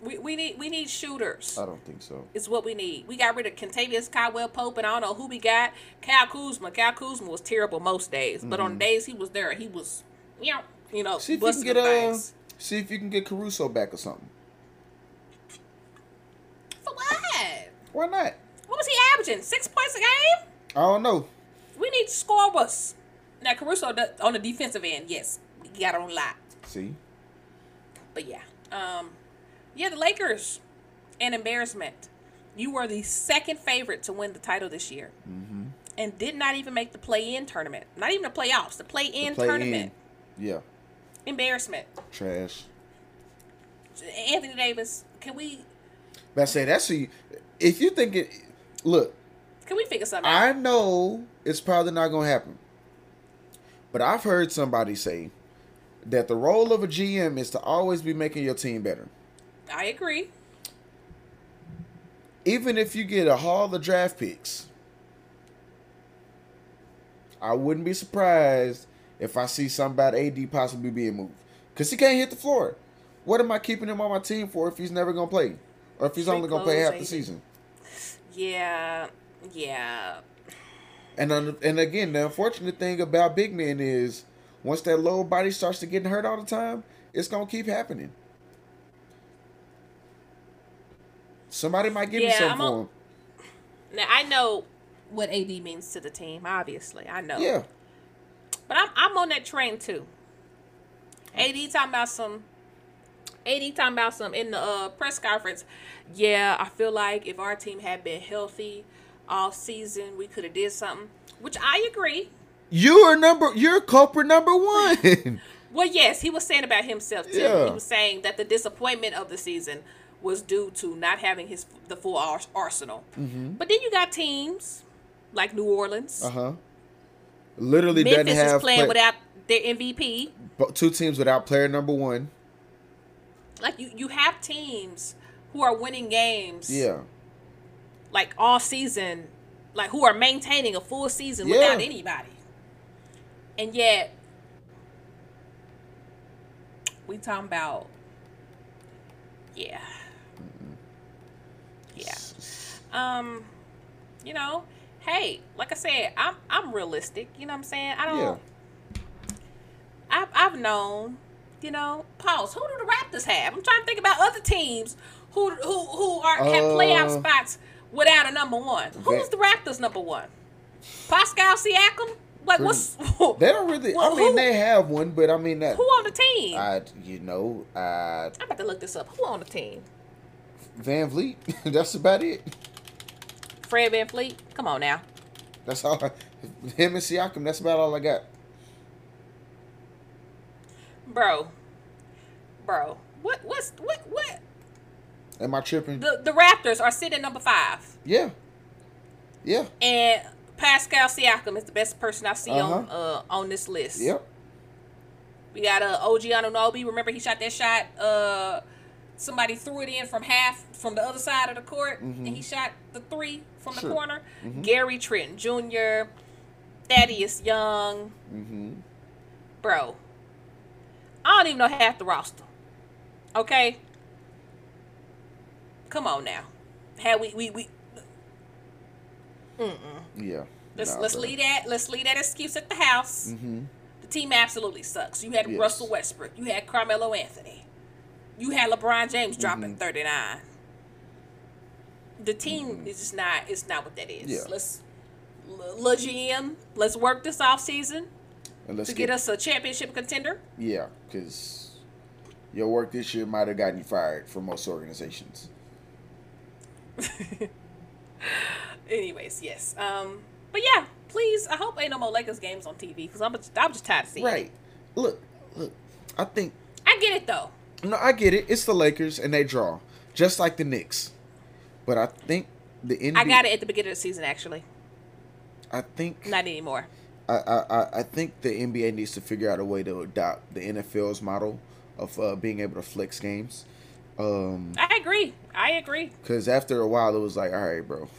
We, we need we need shooters. I don't think so. It's what we need. We got rid of Kentavious Caldwell Pope, and I don't know who we got. Kyle Kuzma. Kyle Kuzma was terrible most days, but on days he was there, he was, you know, you know, Mm-hmm. See if you can get the uh, see if you can get Caruso back or something. For what? Why not? What was he averaging? Six points a game? I don't know. We need scorers. Now Caruso on the defensive end, yes, he got on a lot. See, But yeah, um, yeah, the Lakers, an embarrassment. You were the second favorite to win the title this year, Mm-hmm. and did not even make the play-in tournament. Not even the playoffs. The play-in play tournament. in. Yeah, Embarrassment. trash. Anthony Davis, can we But I say that's a, if you think it. Look, can we figure something out? I know it's probably not gonna happen, but I've heard somebody say that the role of a GM is to always be making your team better. I agree. even if you get a haul of draft picks, I wouldn't be surprised if I see something about AD possibly being moved. Because he can't hit the floor. What am I keeping him on my team for if he's never going to play? Or if he's Street only going to play half the season? Yeah, yeah. And un- and again, the unfortunate thing about big men is once that lower body starts to getting hurt all the time, it's going to keep happening. Somebody might give me Yeah, something I'm for him. Now I know what AD means to the team. Obviously, I know. Yeah. But I'm I'm on that train too. AD talking about some. AD talking about some in the uh, press conference. Yeah, I feel like if our team had been healthy all season, we could have did something. Which I agree. You're number. You're culprit number one. Well, yes, he was saying about himself too. Yeah. He was saying that the disappointment of the season was due to not having his the full ars- arsenal. Mm-hmm. But then you got teams like New Orleans. uh huh. Literally Memphis doesn't have is playing play- without their MVP. bo- two teams without player number one. Like you, you have teams who are winning games. Yeah. Like all season, like who are maintaining a full season Yeah. without anybody. And yet, we talking about, yeah. Um, you know, hey, like I said, I'm I'm realistic. You know what I'm saying? I don't. Yeah. I've I've known, you know. Pause. Who do the Raptors have? I'm trying to think about other teams who who who are have playoff Uh, spots without a number one. Who's the Raptors number one? Pascal Siakam. Like what's They don't really. Well, I mean, who- they have one, but I mean that. who on the team? I you know, uh, I'm about to look this up. Who on the team? VanVleet. That's about it. Fred VanVleet. Come on now. That's all. I, him and Siakam. That's about all I got. Bro. Bro. What what's what what Am I tripping? the the Raptors are sitting number five. yeah. Yeah. And Pascal Siakam is the best person I see on Uh-huh. uh on this list. Yep. We got uh, OG Anunoby. Remember he shot that shot uh somebody threw it in from half from the other side of the court, Mhm. and he shot the three from the Sure. corner. Mhm. Gary Trent Jr., Thaddeus Young, Mm-hmm. bro. I don't even know half the roster. Okay, come on now. How we we we. Mm-mm. Yeah. Let's Nah, let's bro. leave that let's leave that excuse at the house. Mm-hmm. The team absolutely sucks. You had Yes. Russell Westbrook. You had Carmelo Anthony. You had LeBron James dropping Mhm. 39. The team is just not. It's not what that is. Mm-hmm. Yeah. Let's, L- Lil GM, let's work this off season to get us a championship contender. Yeah, because your work this year might have gotten you fired from most organizations. Anyways, yes. Um, but yeah, please. I hope ain't no more Lakers games on TV because I'm just, I'm just tired of seeing. it. Right. Look, look. I think I get it though. No, I get it. It's the Lakers and they draw just like the Knicks, but I think the NBA. I got it at the beginning of the season. Actually, I think not anymore. I, I, I- think the NBA needs to figure out a way to adopt the NFL's model of uh, being able to flex games. Um, I agree. I agree. Because after a while, it was like, all right, bro,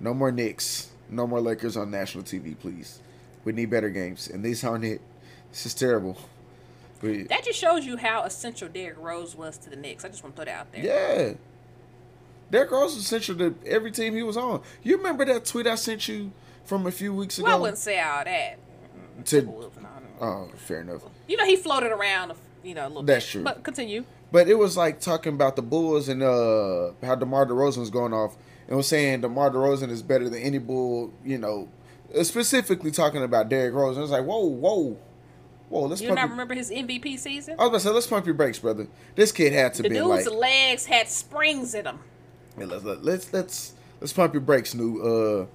no more Knicks, no more Lakers on national TV, please. We need better games, and these aren't it. This is terrible. We, That just shows you how essential Derrick Rose was to the Knicks. I just want to throw that out there. yeah, Derrick Rose was essential to every team he was on. You remember that tweet I sent you from a few weeks ago? Well, I wouldn't say all that. to, oh, fair enough. You know, he floated around, you know, a little That's bit. true. But continue. But it was like talking about the Bulls and uh, how DeMar DeRozan was going off and was saying DeMar DeRozan is better than any Bull, you know, specifically talking about Derrick Rose. And I was like, whoa, whoa, whoa, let's You not your, remember his MVP season? I was about to say, let's pump your brakes, brother. This kid had to be. the be dude's like, legs had springs in them. Yeah, let's, let's let's let's pump your brakes, new uh,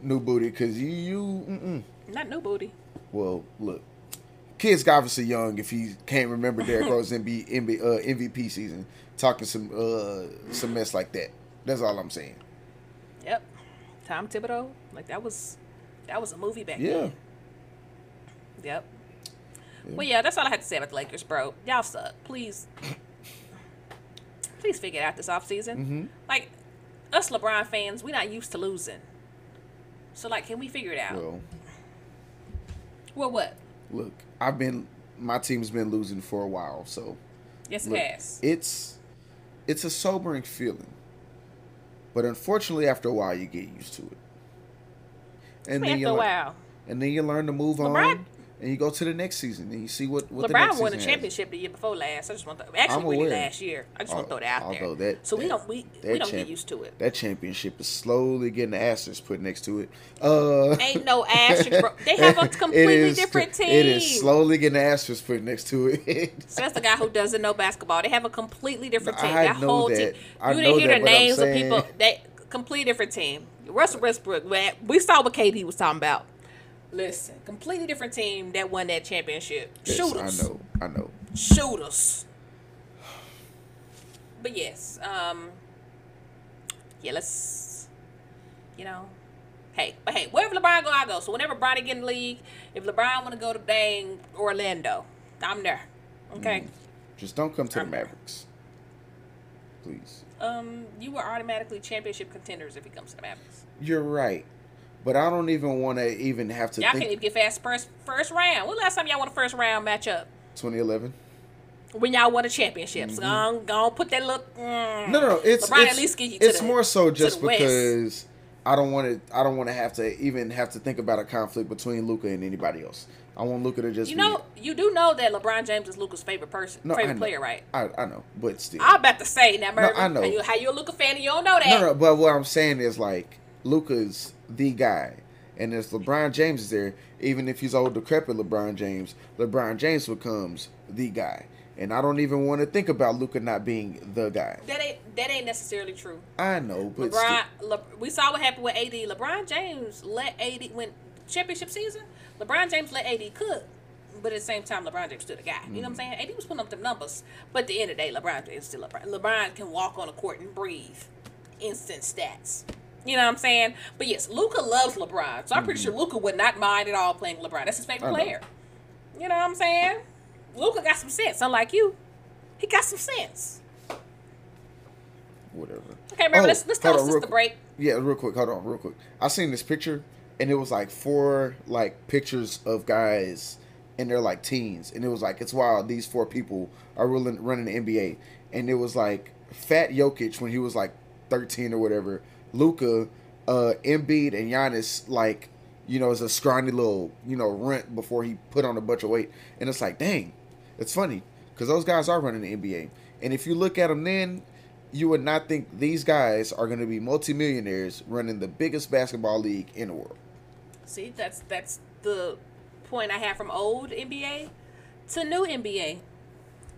new booty, because you you mm-mm. Not new booty. well look, kid's obviously young if he can't remember Derrick Rose MB, MB, uh, MVP season, talking some uh some mess like that. That's all I'm saying. Yep. Tom Thibodeau. Like that was that was a movie back Yeah. then. Yep. Well, yeah, that's all I had to say about the Lakers, bro. Y'all suck. Please, please figure it out this offseason. Mhm. Like us LeBron fans, we're not used to losing. So like, can we figure it out? Well, Well, what? look, I've been my team's been losing for a while, so Yes, it look, has. it's it's a sobering feeling. But unfortunately, after a while, you get used to it. And After you a learn- while. and then you learn to move LeBron- on, and you go to the next season, and you see what what the next LeBron won a season has. championship the year before last. I just want to actually it last year. I just want to throw that out there. that- so we don't we, we don't get used to it. That championship is slowly getting the asterisk put next to it. Uh, Ain't no asterisk, bro. They have a completely is- different It is team. slowly getting the asterisk put next to it. So that's the guy who doesn't know basketball. They have a completely different team. I that know whole that. team. I you didn't hear that, the names of people. They completely different team. Russell Westbrook, we saw what KD was talking about. Listen, completely different team that won that championship. Yes, Shooters. I know. I know. Shooters. But yes, um, yeah, let's, you know, hey, but hey, wherever LeBron go, I go. So whenever Bronny get in the league, if LeBron want to go to dang Orlando, I'm there. Okay. Mm. Just don't come to the Mavericks, please. Um, you are automatically championship contenders if he comes to the Mavericks. You're right, but I don't even want to even have to Y'all think. can't even get fast first first round. When last time y'all won a first round matchup? 2011. When y'all won a championship. So gonna put that look. Mm. Mm-hmm. No, no, no. It's LeBron it's, at least get you it's the- more so just the West. because I don't want to. I don't want to have to even have to think about a conflict between Luka and anybody else. I want Luka to just You be- know, you do know that LeBron James is Luka's favorite person, No, favorite player, right? I, I know, but still. I'm about to say now, Mervin. I know. How you, how you a Luka fan and you don't know that? No, no, but what I'm saying is like Luka's the guy, and if LeBron James is there, even if he's old decrepit LeBron James, LeBron James becomes the guy, and I don't even want to think about Luka not being the guy. That ain't that ain't necessarily true. I know, but LeBron, Le, we saw what happened with AD. LeBron James let AD when championship season. LeBron James let AD cook, but at the same time, LeBron James still the guy. You know what I'm Mm. saying? AD was putting up the numbers, but at the end of the day, LeBron James still LeBron. LeBron can walk on the court and breathe. Instant stats. You know what I'm saying? But yes, Luka loves LeBron, so I'm pretty Mhm. sure Luka would not mind at all playing LeBron. That's his favorite know. player. You know what I'm saying? Luka got some sense, unlike you. He got some sense. whatever. Okay, remember, Oh, let's, let's tell us the break. Yeah, real quick. Hold on, real quick. I seen this picture, and it was like four like pictures of guys, and they're like teens, and it was like it's wild. These four people are running running the NBA, and it was like Fat Jokic when he was like thirteen or whatever. Luka, uh, Embiid, and Giannis like you know as a scrawny little you know runt before he put on a bunch of weight, and it's like dang, it's funny because those guys are running the NBA, and if you look at them then you would not think these guys are going to be multimillionaires running the biggest basketball league in the world. See, that's that's the point I have from old NBA to new NBA.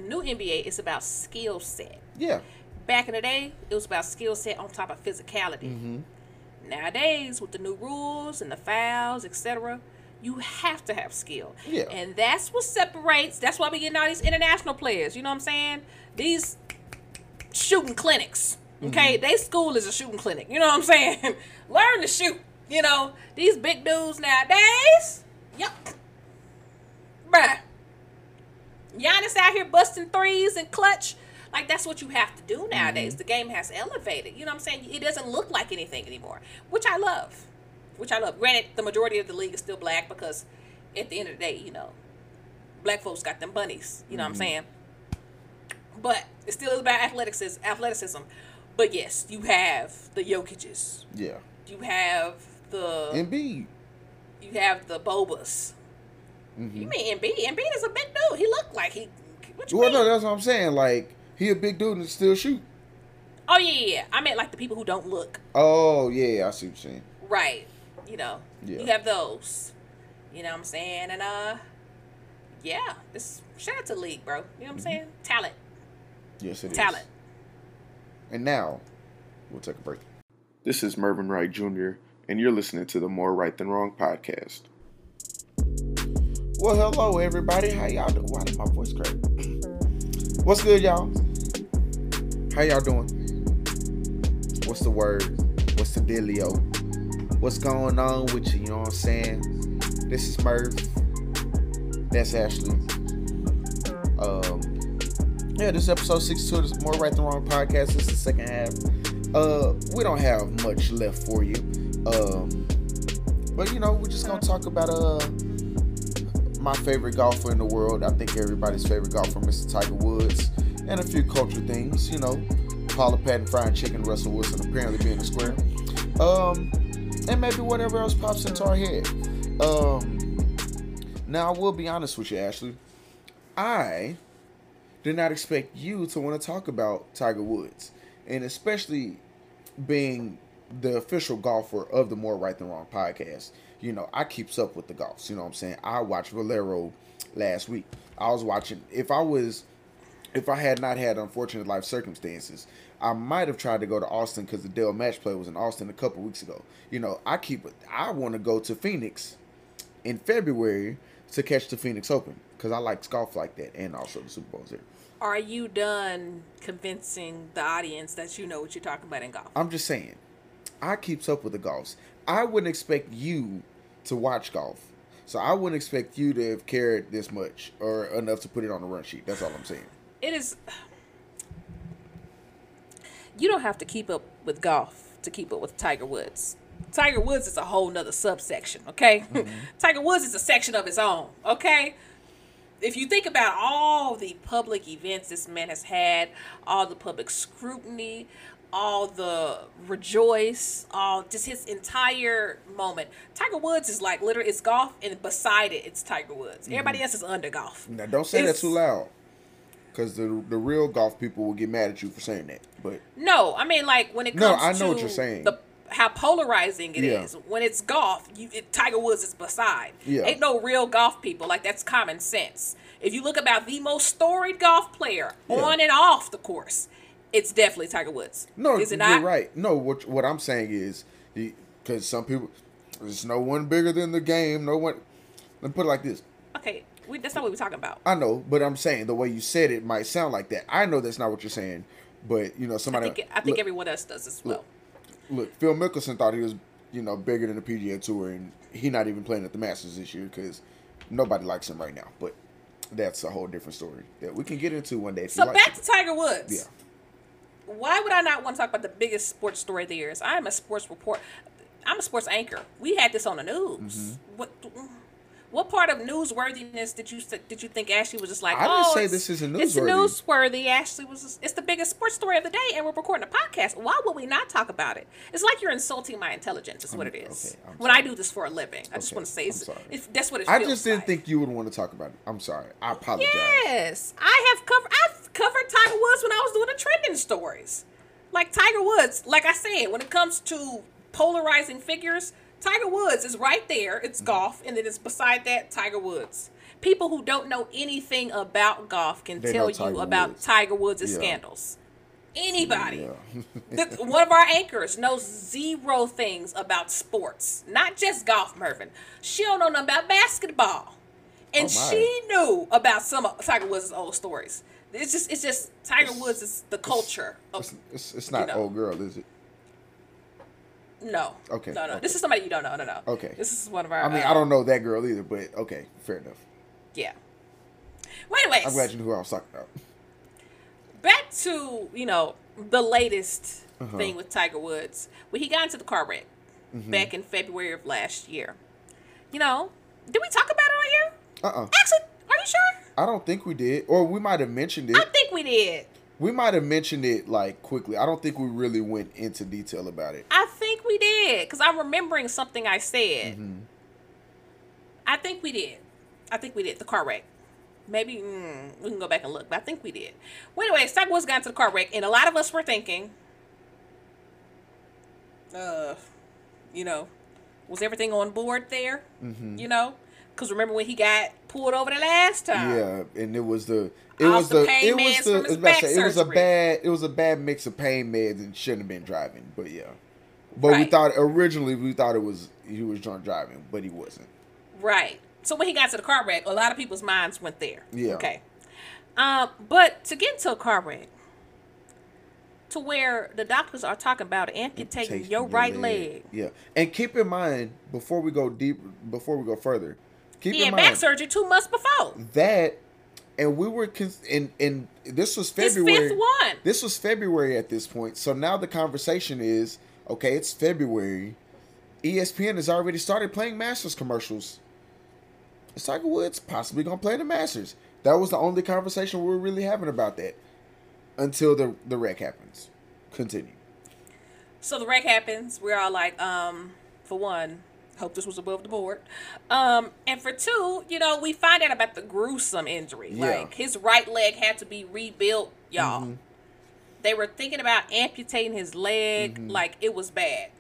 New NBA is about skill set. Yeah. Back in the day, it was about skill set on top of physicality. Mm-hmm. Nowadays, with the new rules and the fouls, etc., you have to have skill. Yeah. And that's what separates. That's why we getting all these international players. You know what I'm saying? These shooting clinics. Okay, they school is a shooting clinic. You know what I'm saying? Learn to shoot. You know these big dudes nowadays. Yep. Bruh. Giannis out here busting threes and clutch. Like that's what you have to do nowadays. The game has elevated. You know what I'm saying? It doesn't look like anything anymore, which I love. Which I love. Granted, the majority of the league is still black because at the end of the day, you know, black folks got them bunnies. You know what I'm saying? But it still is about athleticism. Athleticism. But yes, you have the Jokic's. Yeah. You have the Embiid. you have the Bobas. Mm-hmm. You mean Embiid? Embiid is a big dude. He looked like he. What you Well, mean? no, that's what I'm saying. Like he a big dude and still shoot. Oh yeah, yeah. I meant like the people who don't look Oh yeah, I see what you're saying. right. You know, Yeah. you have those. You know what I'm saying? And uh, yeah, this shout out to league, bro. You know what Mm-hmm. I'm saying? Talent, Yes, it is. talent. And now we'll take a break. This is Mervin Wright Jr., and you're listening to the More Right Than Wrong podcast. Well, hello everybody. How y'all doing? Why did my voice crack? What's good, y'all? How y'all doing? What's the word? What's the dealio? What's going on with you? You know what I'm saying? This is Merv. That's Ashley. Um, yeah, this is episode 62 of the More Right Than Wrong podcast. This is the second half. Uh, we don't have much left for you. Um, but you know, we're just gonna talk about uh my favorite golfer in the world. I think everybody's favorite golfer, Mr. Tiger Woods, and a few culture things. You know, Paula Patton frying chicken, Russell Wilson apparently being a square, um, and maybe whatever else pops into our head. Um, now I will be honest with you, Ashley. I did not expect you to want to talk about Tiger Woods, and especially being the official golfer of the More Right Than Wrong podcast. You know, I keeps up with the golfs. You know what I'm saying? I watched Valero last week. I was watching. If I was, if I had not had unfortunate life circumstances, I might have tried to go to Austin because the Dell match play was in Austin a couple weeks ago. You know, I keep. I want to go to Phoenix in February to catch the Phoenix Open because I like golf like that, and also the Super Bowl's there. Are you done convincing the audience that you know what you're talking about in golf? I'm just saying, I keeps up with the golfs. I wouldn't expect you to watch golf, so I wouldn't expect you to have cared this much or enough to put it on the run sheet. That's all I'm saying. It is. You don't have to keep up with golf to keep up with Tiger Woods. Tiger Woods is a whole nother subsection, okay? Mm-hmm. Tiger Woods is a section of his own, okay? If you think about all the public events this man has had, all the public scrutiny, all the rejoice, all just his entire moment. Tiger Woods is like literally it's golf and beside it it's Tiger Woods. Everybody mm-hmm. else is under golf. Now, don't say It's- that too loud, because the the real golf people will get mad at you for saying that. But No, I mean like when it No, comes I know to what you're saying. the how polarizing it is. Yeah. When it's golf, you it, Tiger Woods is beside. Yeah. Ain't no real golf people. Like that's common sense. If you look about the most storied golf player Yeah. on and off the course, it's definitely Tiger Woods. no, is it not? right. No, what what I'm saying is, because some people, there's no one bigger than the game. No one. Let me put it like this. Okay, we, that's not what we're talking about. I know, but I'm saying the way you said it might sound like that. I know that's not what you're saying, but you know I somebody. think I think look, everyone else does as well. look, Phil Mickelson thought he was, you know, bigger than the PGA Tour, and he not even playing at the Masters this year because nobody likes him right now. But that's a whole different story that we can get into one day. So you like back to Tiger Woods. Yeah. why would I not want to talk about the biggest sports story of the years? I am a sports report. I'm a sports anchor. We had this on the news. Mm-hmm. What what part of newsworthiness did you did you think Ashley was just like? I didn't oh, say this isn't It's newsworthy." newsworthy. Ashley was. Just, it's the biggest sports story of the day, and we're recording a podcast. Why would we not talk about it? It's like you're insulting my intelligence. Is what it is. okay, I'm when I do this for a living, I just want to say I'm it's, that's what it I just didn't like. think you would want to talk about it. I'm sorry. I apologize. Yes, I have covered. I've covered Tiger Woods when I was doing the trending stories. Like Tiger Woods, like I said, when it comes to polarizing figures, Tiger Woods is right there. It's golf, and then it's beside that Tiger Woods. People who don't know anything about golf can They tell you about Woods. Tiger Woods' Yeah. scandals. Anybody. Yeah. The- one of our anchors knows zero things about sports, not just golf, Mervin. She don't know nothing about basketball, and Oh, she knew about some of Tiger Woods' old stories. It's just, it's just Tiger Woods is the culture of It's, it's, it's not You know. old girl, is it? No, Okay, no, no. okay. This is somebody you don't know. No, no. Okay. this is one of our. I mean, uh, I don't know that girl either, but okay, fair enough. Yeah. Well, anyways, I'm glad you knew who I was talking about. back to you know the latest Uh-huh. thing with Tiger Woods when he got into the car wreck Mm-hmm. back in February of last year. You know, did we talk about it on here? Uh uh Actually, are you sure? I don't think we did, or we might have mentioned it. I think we did. We might have mentioned it like quickly. I don't think we really went into detail about it. I think we did because I'm remembering something I said. Mm-hmm. I think we did. I think we did the car wreck. Maybe mm, we can go back and look, but I think we did. Well, anyway, Woods got into the car wreck, and a lot of us were thinking, uh, you know, was everything on board there? Mm-hmm. You know, because remember when he got pulled over the last time? Yeah, and it was the it Off was the it was the from his I was about to back say, it was a bad it was a bad mix of pain meds and shouldn't have been driving. But yeah, but we thought originally we thought it was he was drunk driving, but he wasn't. Right. So when he got to the car wreck, a lot of people's minds went there. Yeah. Okay. Um, but to get into a car wreck, to where the doctors are talking about amputating Taking your right leg. Yeah, and keep in mind before we go deep, before we go further, keep He in had mind back surgery two months before. that, and we were cons- and and this was February. fifth one. This was February at this point. So now the conversation is okay. It's February. ESPN has already started playing Masters commercials. Tiger Woods possibly gonna play the Masters? That was the only conversation we were really having about that until the the wreck happens. Continue. So the wreck happens. We're all like, um, for one, hope this was above the board. Um, and for two, you know, we find out about the gruesome injury. Yeah. Like his right leg had to be rebuilt, y'all. Mm-hmm. They were thinking about amputating his leg. Mm-hmm. Like it was bad.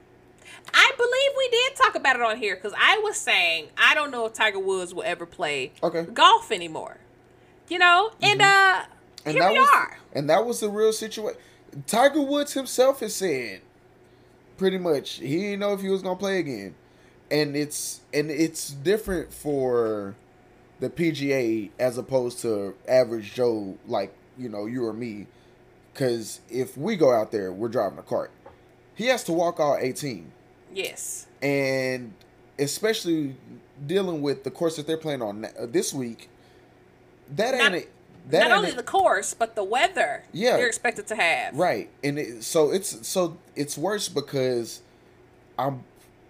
I believe we did talk about it on here because I was saying I don't know if Tiger Woods will ever play Okay. Mm-hmm. golf anymore. You know, and uh, And here that we was are. and that was the real situation. Tiger Woods himself has said pretty much he didn't know if he was gonna play again. And it's and it's different for the PGA as opposed to average Joe like, you know, you or me. Cause if we go out there, we're driving a cart. He has to walk all 18. Yes. And especially dealing with the course that they're playing on uh, this week, that Not- ain't a, that Not ain't only a- the course, but the weather. Yeah. they're expected to have. Right, and it, so it's so it's worse because I'm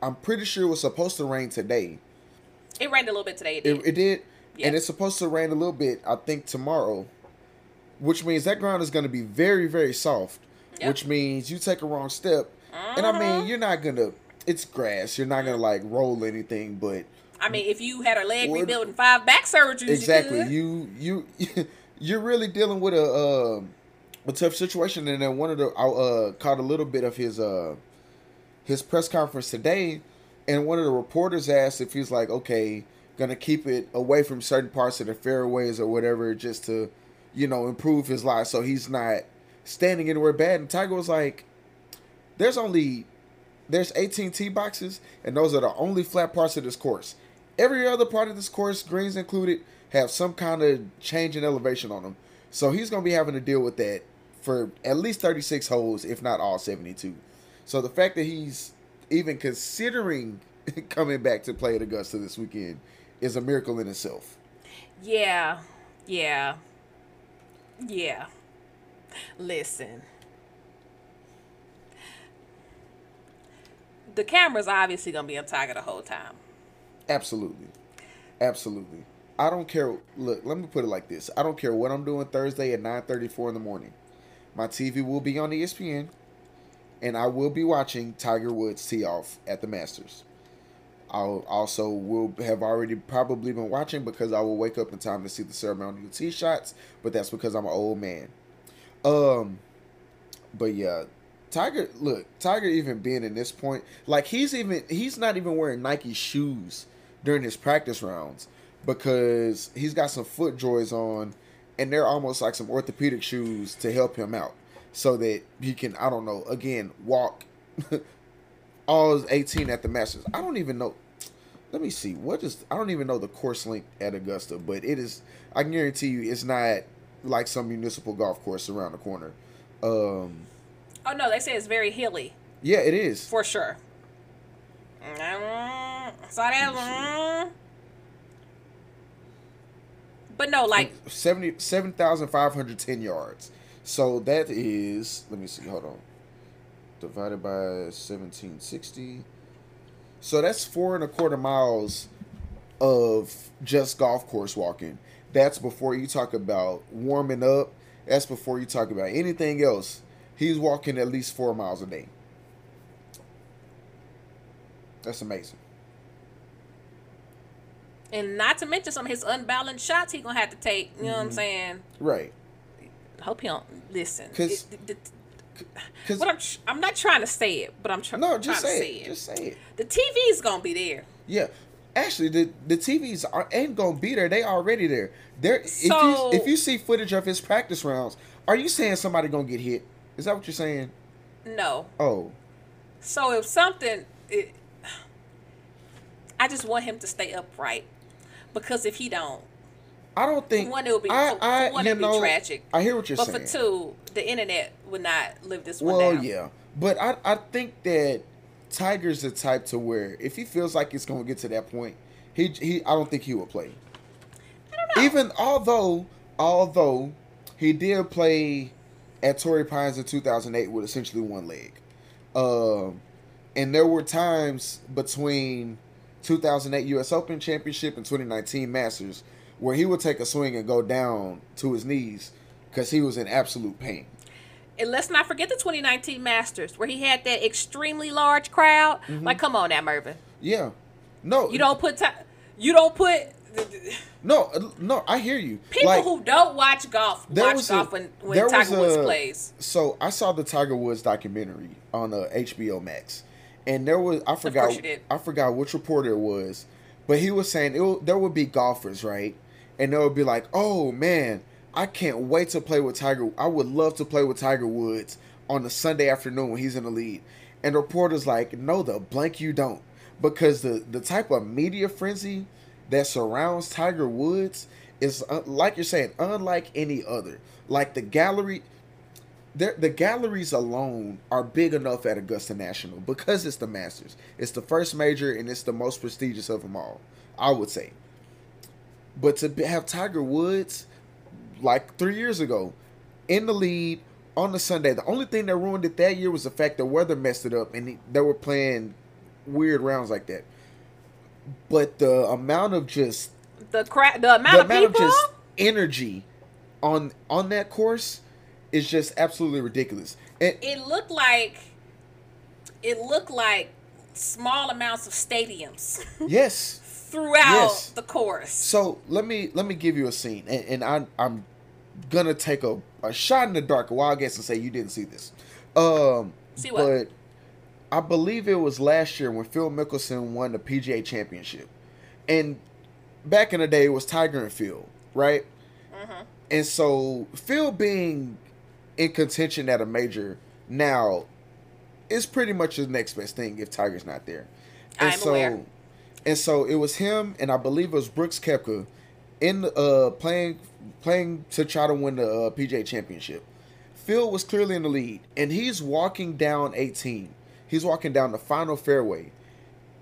I'm pretty sure it was supposed to rain today. It rained a little bit today. It It, did. it did, Yeah. and it's supposed to rain a little bit. I think tomorrow, which means that ground is going to be very very soft. Yep. Which means you take a wrong step, and I Uh-huh. mean you're not gonna. It's grass. You're not gonna like roll anything, but I mean, if you had a leg What- rebuilt and five back surgeries, exactly You you you you're really dealing with a uh, a tough situation and then one of the i uh caught a little bit of his uh his press conference today and one of the reporters asked if he's like okay gonna keep it away from certain parts of the fairways or whatever just to you know improve his life so he's not standing anywhere bad. And tiger was like there's only there's 18 tee boxes and those are the only flat parts of this course. Every other part of this course greens included have some kind of change in elevation on them. So he's to be having to deal with that for at least 36 holes if not all 72 so the fact that he's even considering coming back to play at Augusta this weekend is a miracle in itself. Yeah, yeah, yeah. Listen. The camera's obviously gonna be on Tiger the whole time. Absolutely. Absolutely. I don't care. Look, let me put it like this. I don't care what I'm doing Thursday at 9:34 in the morning. My TV will be on ESPN and I will be watching Tiger Woods tee off at the Masters. I'll also will have already probably been watching because I will wake up in time to see the ceremonial tee shots, but that's because I'm an old man. Um, but yeah, Tiger. Look, Tiger even being in this point, like he's even he's not even wearing Nike shoes during his practice rounds because he's got some FootJoys on, and they're almost like some orthopedic shoes to help him out, so that he can I don't know again walk all 18 at the Masters. I don't even know. Let me see. What is I don't even know the course length at Augusta, but it is. I can guarantee you, it's not like some municipal golf course around the corner. Um, Oh no, they say it's very hilly yeah, it is. for sure. Mm, mm. But no, like 70 7,510 yards. So that is, let me see, hold on. Divided by 1760. So that's four and a quarter miles of just golf course walking. That's before you talk about warming up. That's before you talk about anything else. He's walking at least four miles a day. That's amazing. and not to mention some of his unbalanced shots he gonna have to take. You know Mm-hmm. what I'm saying? Right. Hope he don't listen. 'Cause- It- the- the- Because what I'm tr- I'm not trying to say it, but I'm tr- no, trying just to say say it. it. Just say it. The TV's gonna be there. Yeah, actually, the the TVs are, ain't gonna be there. They already there. There. So- if you if you see footage of his practice rounds, are you saying somebody gonna get hit? Is that what you're saying? No. Oh, So if something, it, I just want him to stay upright because if he don't, I don't think. for one, it would be I, for I, one, it would know, be tragic. I hear what you're but saying. But for two, the internet would not live this one well, down. yeah, but I I think that Tiger's the type to where if he feels like it's gonna get to that point, he he I don't think he will play. I don't know. Even although although he did play at Torrey Pines in 2008 with essentially one leg, um, and there were times between 2008 U.S. Open Championship and 2019 Masters where he would take a swing and go down to his knees because he was in absolute pain. and let's not forget the 2019 Masters where he had that extremely large crowd. Mm-hmm. Like, come on now, Mervin. Yeah, no, You don't put ti you don't put no, uh, no. I hear you. people Like, who don't watch golf watch was a- golf when, when there was Tiger Woods a- plays. So I saw the Tiger Woods documentary on uh, HBO Max, and there was I forgot. I forgot which reporter it was, but he was saying it there would be golfers right, and they'll be like, "Oh man, I can't wait to play with Tiger. I would love to play with Tiger Woods on a Sunday afternoon when he's in the lead." And the reporter's like, "No, the blank you don't," because the the type of media frenzy that surrounds Tiger Woods is uh, like you're saying, unlike any other. Like the gallery, the galleries alone are big enough at Augusta National because it's the Masters. It's the first major and it's the most prestigious of them all. I would say. But to have Tiger Woods, like three years ago, in the lead on the Sunday, the only thing that ruined it that year was the fact the weather messed it up and he- they were playing weird rounds like that. But the amount of just The cra- the amount the of amount people. of just energy on on that course is just absolutely ridiculous. And it looked like it looked like small amounts of stadiums yes, throughout Yes. the course. so let me let me give you a scene, and, and I, I'm gonna take a, a shot in the dark, a wild guess, and say you didn't see this. Um, See what? But I believe it was last year when Phil Mickelson won the PGA Championship, and back in the day it was Tiger and Phil, right? Mm-hmm. And so Phil being in contention at a major now is pretty much the next best thing if Tiger's not there. And I'm so aware. And so it was him and I believe it was Brooks Koepka in uh playing playing to try to win the uh, PGA championship. Phil was clearly in the lead and he's walking down 18. He's walking down the final fairway.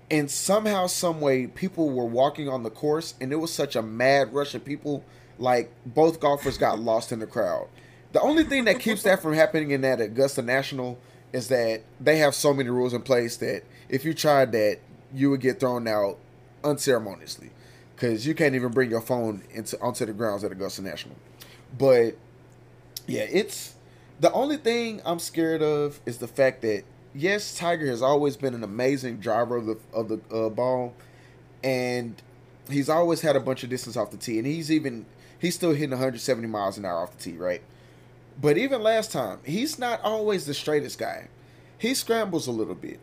And somehow, some way, people were walking on the course, and it was such a mad rush of people. Like both golfers got lost in the crowd. The only thing that keeps that from happening in that Augusta National is that they have so many rules in place that if you tried that, you would get thrown out unceremoniously because you can't even bring your phone into onto the grounds at Augusta National. But yeah, it's the only thing I'm scared of is the fact that yes, Tiger has always been an amazing driver of the of the uh, ball, and he's always had a bunch of distance off the tee, and he's even he's still hitting 170 miles an hour off the tee, right? But even last time, he's not always the straightest guy. He scrambles a little bit.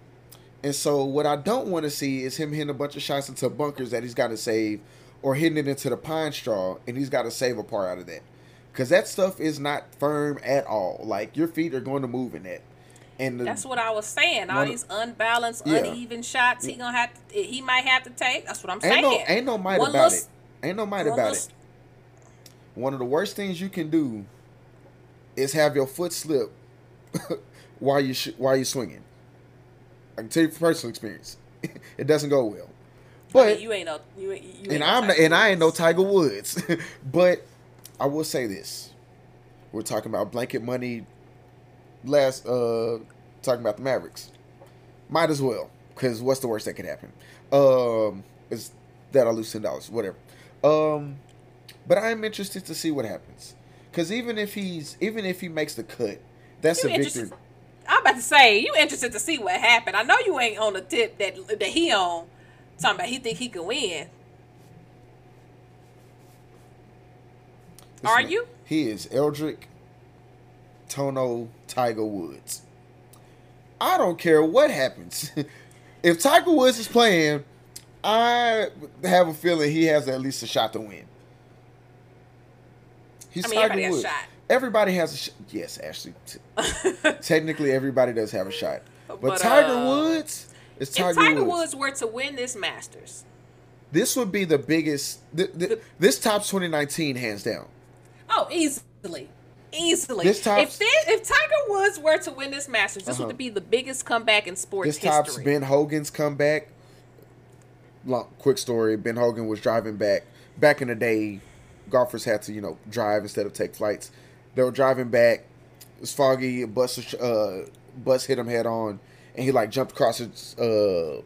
And so what I don't want to see is him hitting a bunch of shots into bunkers that he's got to save or hitting it into the pine straw and he's got to save a part out of that. Cuz that stuff is not firm at all. Like your feet are going to move in that. And the, That's what I was saying. All these unbalanced, Yeah. uneven shots he gonna have to he might have to take. That's what I'm saying. ain't no ain't no might One about little- it. Ain't no might about little- it. One of the worst things you can do is have your foot slip while you sh- while you're swinging. I can tell you from personal experience, it doesn't go well. I But mean, you ain't no you, ain't- you ain't and no I'm Tiger and I ain't no Tiger Woods, but I will say this: we're talking about blanket money. Last, uh, talking about the Mavericks, might as well because what's the worst that could happen? Um, is that I lose ten dollars, whatever. Um, but I am interested to see what happens because even if he's even if he makes the cut, that's You a interested- victory. I'm about to say you interested to see what happened. I know you ain't on the tip that that he on. Talking about he think he can win. Are you? He is Eldrick Tont Tiger Woods. I don't care what happens. if Tiger Woods is playing, I have a feeling he has at least a shot to win. He's I mean, Tiger everybody has a Woods. shot. Everybody has a shot. Yes, Ashley. T- Technically, everybody does have a shot. But, But, Tiger uh, Woods is If Tiger, Tiger Woods. Woods were to win this Masters, This would be the biggest. Th- th- this tops 2019 hands down. oh, easily, easily. This tops- if this, if Tiger Woods were to win this Masters, this Uh-huh. would be the biggest comeback in sports This tops history. Ben Hogan's comeback. Long, quick story: Ben Hogan was driving back. Back in the day, golfers had to you know drive instead of take flights. They were driving back. It was foggy. A bus uh, bus hit him head on, and he like jumped across his uh,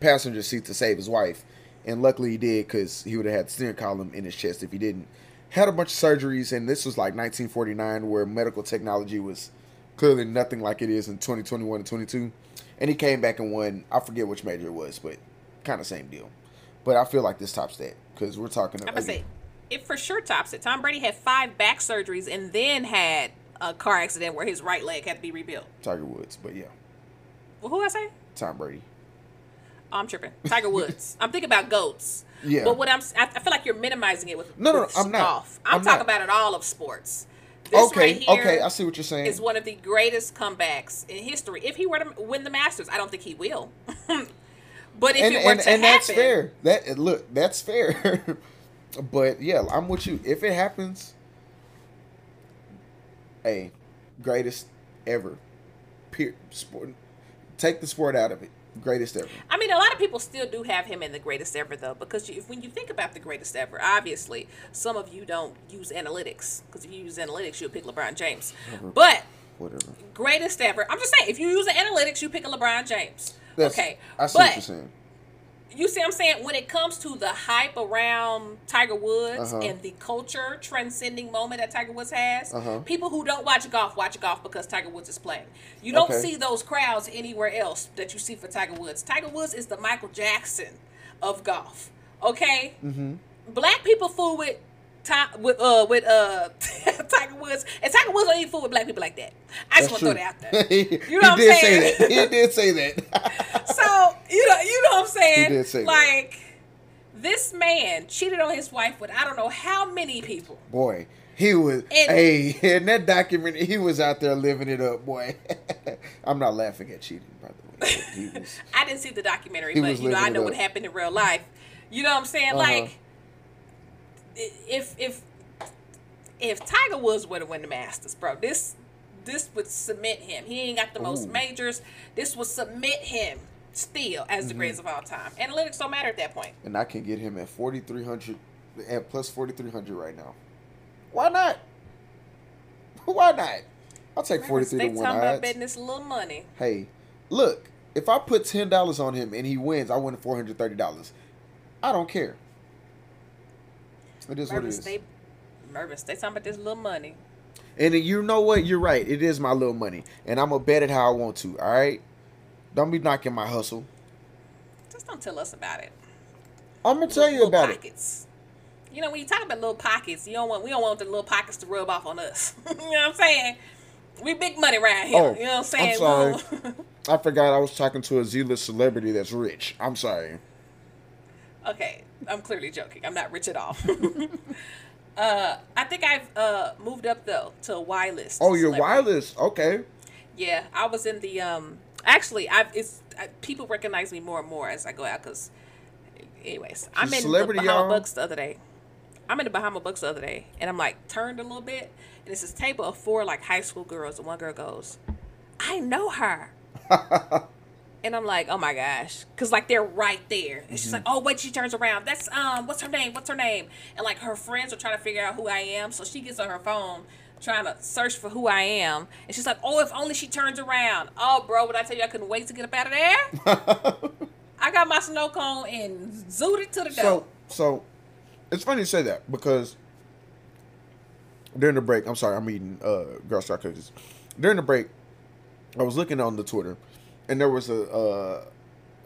passenger seat to save his wife. And luckily he did because he would have had the steering column in his chest if he didn't. Had a bunch of surgeries, and this was like 1949, where medical technology was clearly nothing like it is in 2021 and 22. And he came back and won. I forget which major it was, but kind of same deal. But I feel like this tops that because we're talking. I'm gonna say it for sure tops it. Tom Brady had five back surgeries and then had a car accident where his right leg had to be rebuilt. Tiger Woods, but yeah, Well, who I say? Tom Brady. Oh, I'm tripping. Tiger Woods. I'm thinking about goats. Yeah. But what I'm, I I feel like you're minimizing it with, No, no, with I'm not. golf. I'm, I'm talking not. about it all of sports. This okay, right okay, I see what you're saying. is one of the greatest comebacks in history. If he were to win the Masters, I don't think he will. but if and it were and, to and happen, that's fair. That look, that's fair. but yeah, I'm with you. If it happens, hey, greatest ever. Peer, sport. Take the sport out of it. Greatest ever. I mean, a lot of people still do have him in the greatest ever, though, because you, when you think about the greatest ever, obviously, some of you don't use analytics, because if you use analytics, you'll pick LeBron James. But Whatever. greatest ever, I'm just saying, if you use the analytics, you pick a LeBron James. That's, okay, I see what you're saying. You see what I'm saying? When it comes to the hype around Tiger Woods Uh-huh. and the culture transcending moment that Tiger Woods has, Uh-huh. people who don't watch golf watch golf because Tiger Woods is playing. You don't Okay. see those crowds anywhere else that you see for Tiger Woods. Tiger Woods is the Michael Jackson of golf. Okay? Mm-hmm. Black people fool with Ti- with uh with uh Tiger Woods and Tiger Woods don't even fool with black people like that. I just want to throw that out there. he You know what I'm saying? say that. He did say that. so you know you know what I'm saying? He did say that. like this man cheated on his wife with I don't know how many people. boy, he was. And- hey, in that document, he was out there living it up, boy. I'm not laughing at cheating, by the way. Was. I didn't see the documentary, but you know I know what happened in real life. You know what I'm saying? Uh-huh. Like if if if Tiger Woods were to win the Masters, bro, this this would submit him. He ain't got the most majors. This would submit him still as Mm-hmm. the greatest of all time. Analytics don't matter at that point. and I can get him at 4,300, at plus 4,300 right now. Why not? Why not? I'll take forty three They to talking one about betting this little money. Hey, look, if I put ten dollars on him and he wins, I win four hundred thirty dollars. I don't care. It is what it Mervis, is. they, Mervis, they talking about this little money. And you know what? You're right. It is my little money, and I'm gonna bet it how I want to. All right. Don't be knocking my hustle. Just don't tell us about it. I'm gonna tell you about it. You know, when you talk about little pockets, you don't want we don't want the little pockets to rub off on us. you know what I'm saying? We big money around here. Oh, you know what I'm saying? I'm sorry. I forgot I was talking to a Z-list celebrity that's rich. I'm sorry. okay, I'm clearly joking. I'm not rich at all. uh, I think I've uh moved up though to a Y list. Oh, you're celebrity. wireless. Okay. Yeah, I was in the um. Actually, I've it's I, people recognize me more and more as I go out because. Anyways, I'm in celebrity, the Bahama y'all. Bucks the other day. I'm in the Bahama Bucks the other day, and I'm like turned a little bit, and it's this table of four like high school girls, and one girl goes, "I know her," and I'm like, "Oh my gosh," because like they're right there, and she's Mm-hmm. like, "Oh wait," she turns around. That's um, what's her name? What's her name? And like her friends are trying to figure out who I am, so she gets on her phone trying to search for who I am, and she's like, "Oh, if only she turns around." Oh, bro, would I tell you I couldn't wait to get up out of there? I got my snow cone and zooted it to the door. So, so it's funny you say that because during the break, I'm sorry, I'm eating uh, Girl Star cookies. During the break, I was looking on the Twitter, and there was a uh,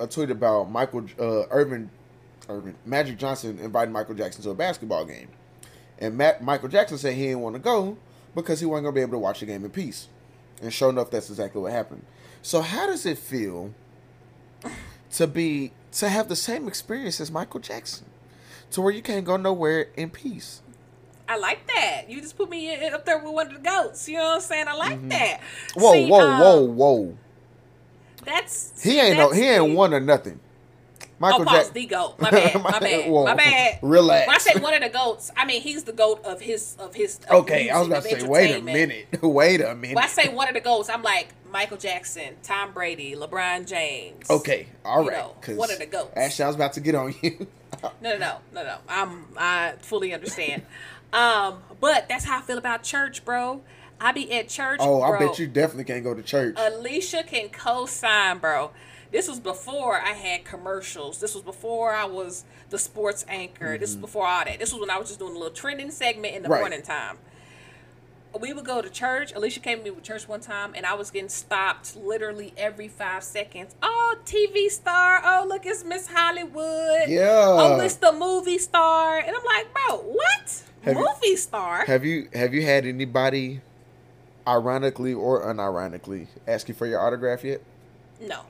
a tweet about Michael uh, Irvin, Earvin Magic Johnson inviting Michael Jackson to a basketball game, and Matt, Michael Jackson said he didn't want to go because he wasn't gonna be able to watch the game in peace, and sure enough, that's exactly what happened. So, how does it feel to be to have the same experience as Michael Jackson, to where you can't go nowhere in peace? I like that. You just put me in- up there with one of the goats. You know what I'm saying? I like that. Mm-hmm. Whoa, See, whoa, um, whoa, whoa! That's He ain't no, that's he ain't one or nothing. Michael oh, Jackson. the goat. My bad. My bad. Whoa. My bad. Relax. When I say one of the goats, I mean he's the goat of his of his. Of Okay, I was about to say, wait a minute, wait a minute. When I say one of the goats, I'm like Michael Jackson, Tom Brady, LeBron James. Okay, all right. You know, one of the goats. Actually, I was about to get on you. No, no, no, no, no. I'm I fully understand. um, but that's how I feel about church, bro. I be at church. oh, I bro. bet you definitely can't go to church. Alicia can co-sign, bro. This was before I had commercials. This was before I was the sports anchor. This was before all that. This was when I was just doing a little trending segment in the Mm-hmm. Right. morning time. We would go to church. Alicia came to me with church one time, and I was getting stopped literally every five seconds. Oh, TV star. Oh, look, it's Miss Hollywood. Yeah. Oh, it's the movie star. And I'm like, bro, what? Have you- movie star? have you have you had anybody, ironically or unironically, ask you for your autograph yet? No.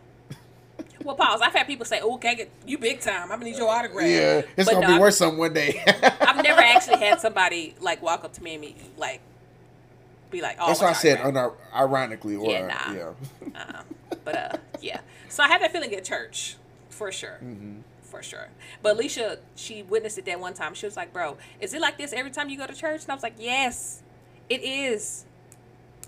Well, pause. I've had people say, "Oh, can I get you big time? I'm gonna need your autograph." Yeah, it's But gonna no, be worth something one day. I've never actually had somebody like walk up to me and me like be like, "Oh." That's why I said unir- ironically or Yeah, nah. yeah. Uh-uh. But uh, yeah. So I had that feeling at church for sure. Mm-hmm. For sure. But Alicia, she witnessed it that one time. She was like, "Bro, is it like this every time you go to church?" And I was like, "Yes, it is."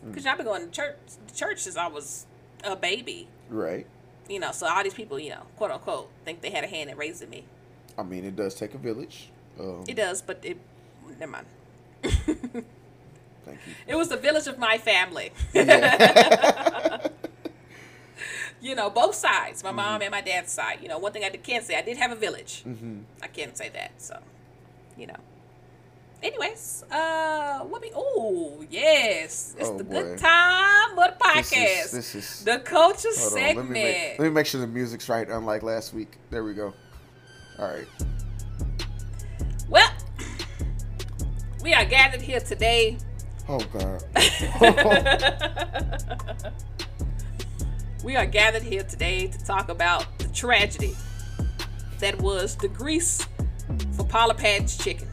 Mm. Because I've been going to church church since I was a baby. Right. You know, so all these people, you know, quote unquote, think they had a hand in raising me. I mean, it does take a village. Um, It does, but it never mind. thank you. It was the village of my family. Yeah. you know, both sides, my Mm-hmm. mom and my dad's side. You know, one thing I can't say, I did have a village. hmm I can't say that, so you know. Anyways, uh, what we? Oh, yes, it's Oh, the boy. good time of the This podcast, is, this is the culture segment. let, me make, let me make sure the music's right, unlike last week. There we go. All right. Well, we are gathered here today. Oh God. we are gathered here today to talk about the tragedy that was the grease for Paula Patton's chicken.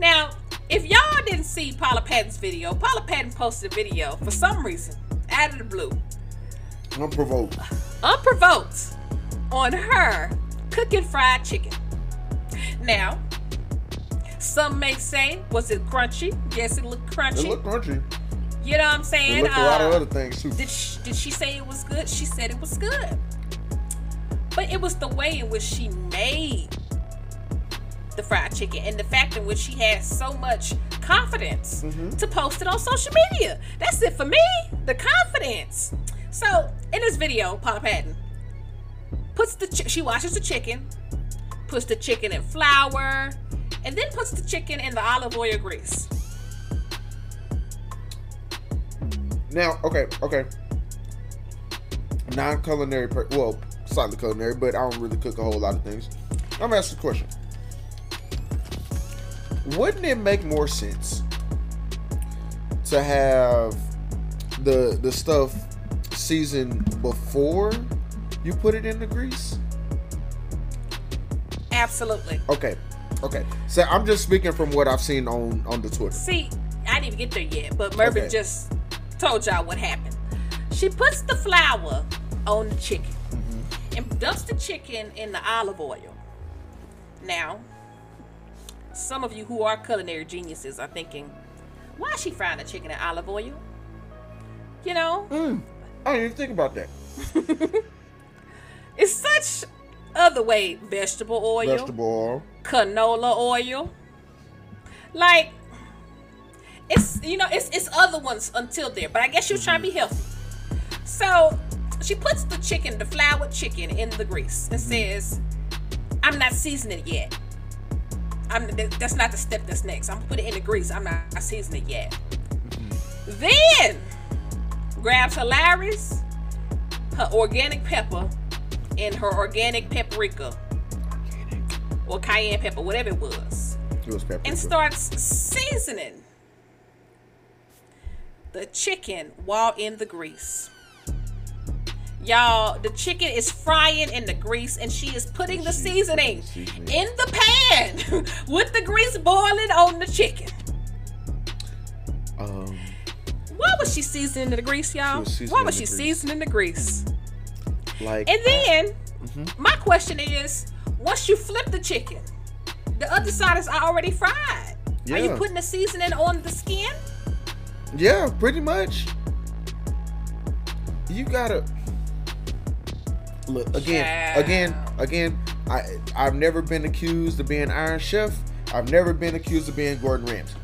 Now, if y'all didn't see Paula Patton's video, Paula Patton posted a video for some reason out of the blue, Unprovoked. unprovoked, on her cooking fried chicken. Now, some may say, was it crunchy? Yes, it looked crunchy. It looked crunchy. you know what I'm saying? It looked a lot of Uh, other things too. did she, did she say it was good? She said it was good. But it was the way in which she made the fried chicken and the fact in which she has so much confidence Mm-hmm. to post it on social media. That's it for me. The confidence. So in this video, Paula Patton puts the she washes the chicken, puts the chicken in flour, and then puts the chicken in the olive oil grease. Now, okay, okay. Non-culinary, per- well, slightly culinary, but I don't really cook a whole lot of things. I'm gonna a question. Wouldn't it make more sense to have the the stuff seasoned before you put it in the grease? Absolutely. Okay, okay. So I'm just speaking from what I've seen on on the Twitter. See, I didn't even get there yet, but Mervin Okay. just told y'all what happened. She puts the flour on the chicken Mm-hmm. and dumps the chicken in the olive oil. Now, some of you who are culinary geniuses are thinking, why is she frying the chicken in olive oil? You know, mm. I didn't even think about that. it's such other way vegetable oil. Vegetable oil. canola oil. Like it's you know it's it's other ones until there, but I guess she was trying to be mm-hmm. healthy. So she puts the chicken, the floured chicken, in the grease and mm-hmm. says, "I'm not seasoning it yet. I'm that's not the step that's next. I'm gonna put it in the grease. I'm not seasoning it yet." Mm-hmm. Then grabs her Lawry's, her organic pepper, and her organic paprika or cayenne pepper, whatever it was, It was pepper. and starts seasoning the chicken while in the grease. Y'all, the chicken is frying in the grease and she is putting the seasoning in the pan with the grease boiling on the chicken. Um, Why was she seasoning the grease, y'all? was Why was she grease. seasoning the grease? like And then Mm-hmm. my question is, once you flip the chicken, the other side is already fried. Are you putting the seasoning on the skin? Yeah, pretty much. You gotta look again, Child. again, again. I I've never been accused of being Iron Chef. I've never been accused of being Gordon Ramsay.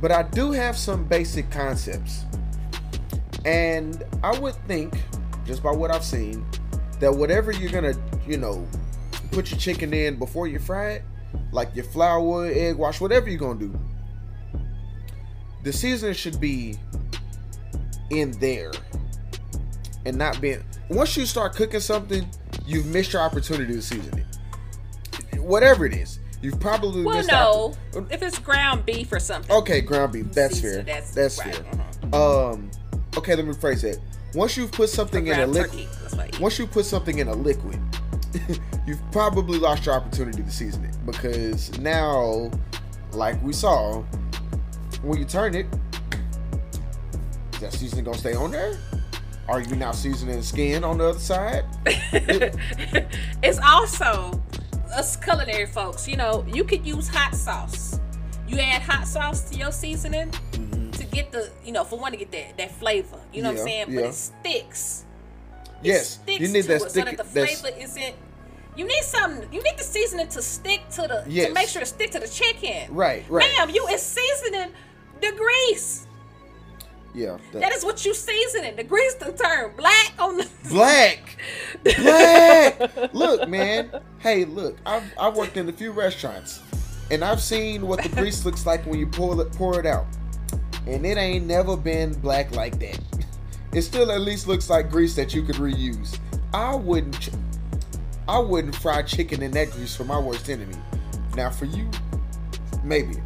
But I do have some basic concepts, and I would think, just by what I've seen, that whatever you're gonna, you know, put your chicken in before you fry it, like your flour, egg wash, whatever you're gonna do, the seasoning should be in there and not being once you start cooking something you've missed your opportunity to season it whatever it is you've probably Well, missed no. oppor- If it's ground beef or something. okay ground beef that's fair that's that's, right, fair um okay let me rephrase that once you've put something in a liquid turkey. That's what I eat. once you put something in a liquid, you've probably lost your opportunity to season it because now, like we saw, when you turn it, that seasoning gonna stay on there? Are you now seasoning the skin on the other side? it's also us culinary folks. You know, you could use hot sauce. You add hot sauce to your seasoning mm-hmm. to get the, you know, for one to get that that flavor. You know what I'm Yeah, saying? But yeah. it sticks. It yes, sticks you need to that it so stick. that the that's- flavor isn't. You need something. You need the seasoning to stick to the Yes. to make sure it stick to the chicken. Right, right. Ma'am, you is seasoning the grease. Yeah, that- That is what you season it. The grease to turn black on the black, black. look, man. Hey, look. I've I've worked in a few restaurants, and I've seen what the grease looks like when you pour it pour it out, and it ain't never been black like that. It still at least looks like grease that you could reuse. I wouldn't. ch- I wouldn't fry chicken in that grease for my worst enemy. Now for you, maybe.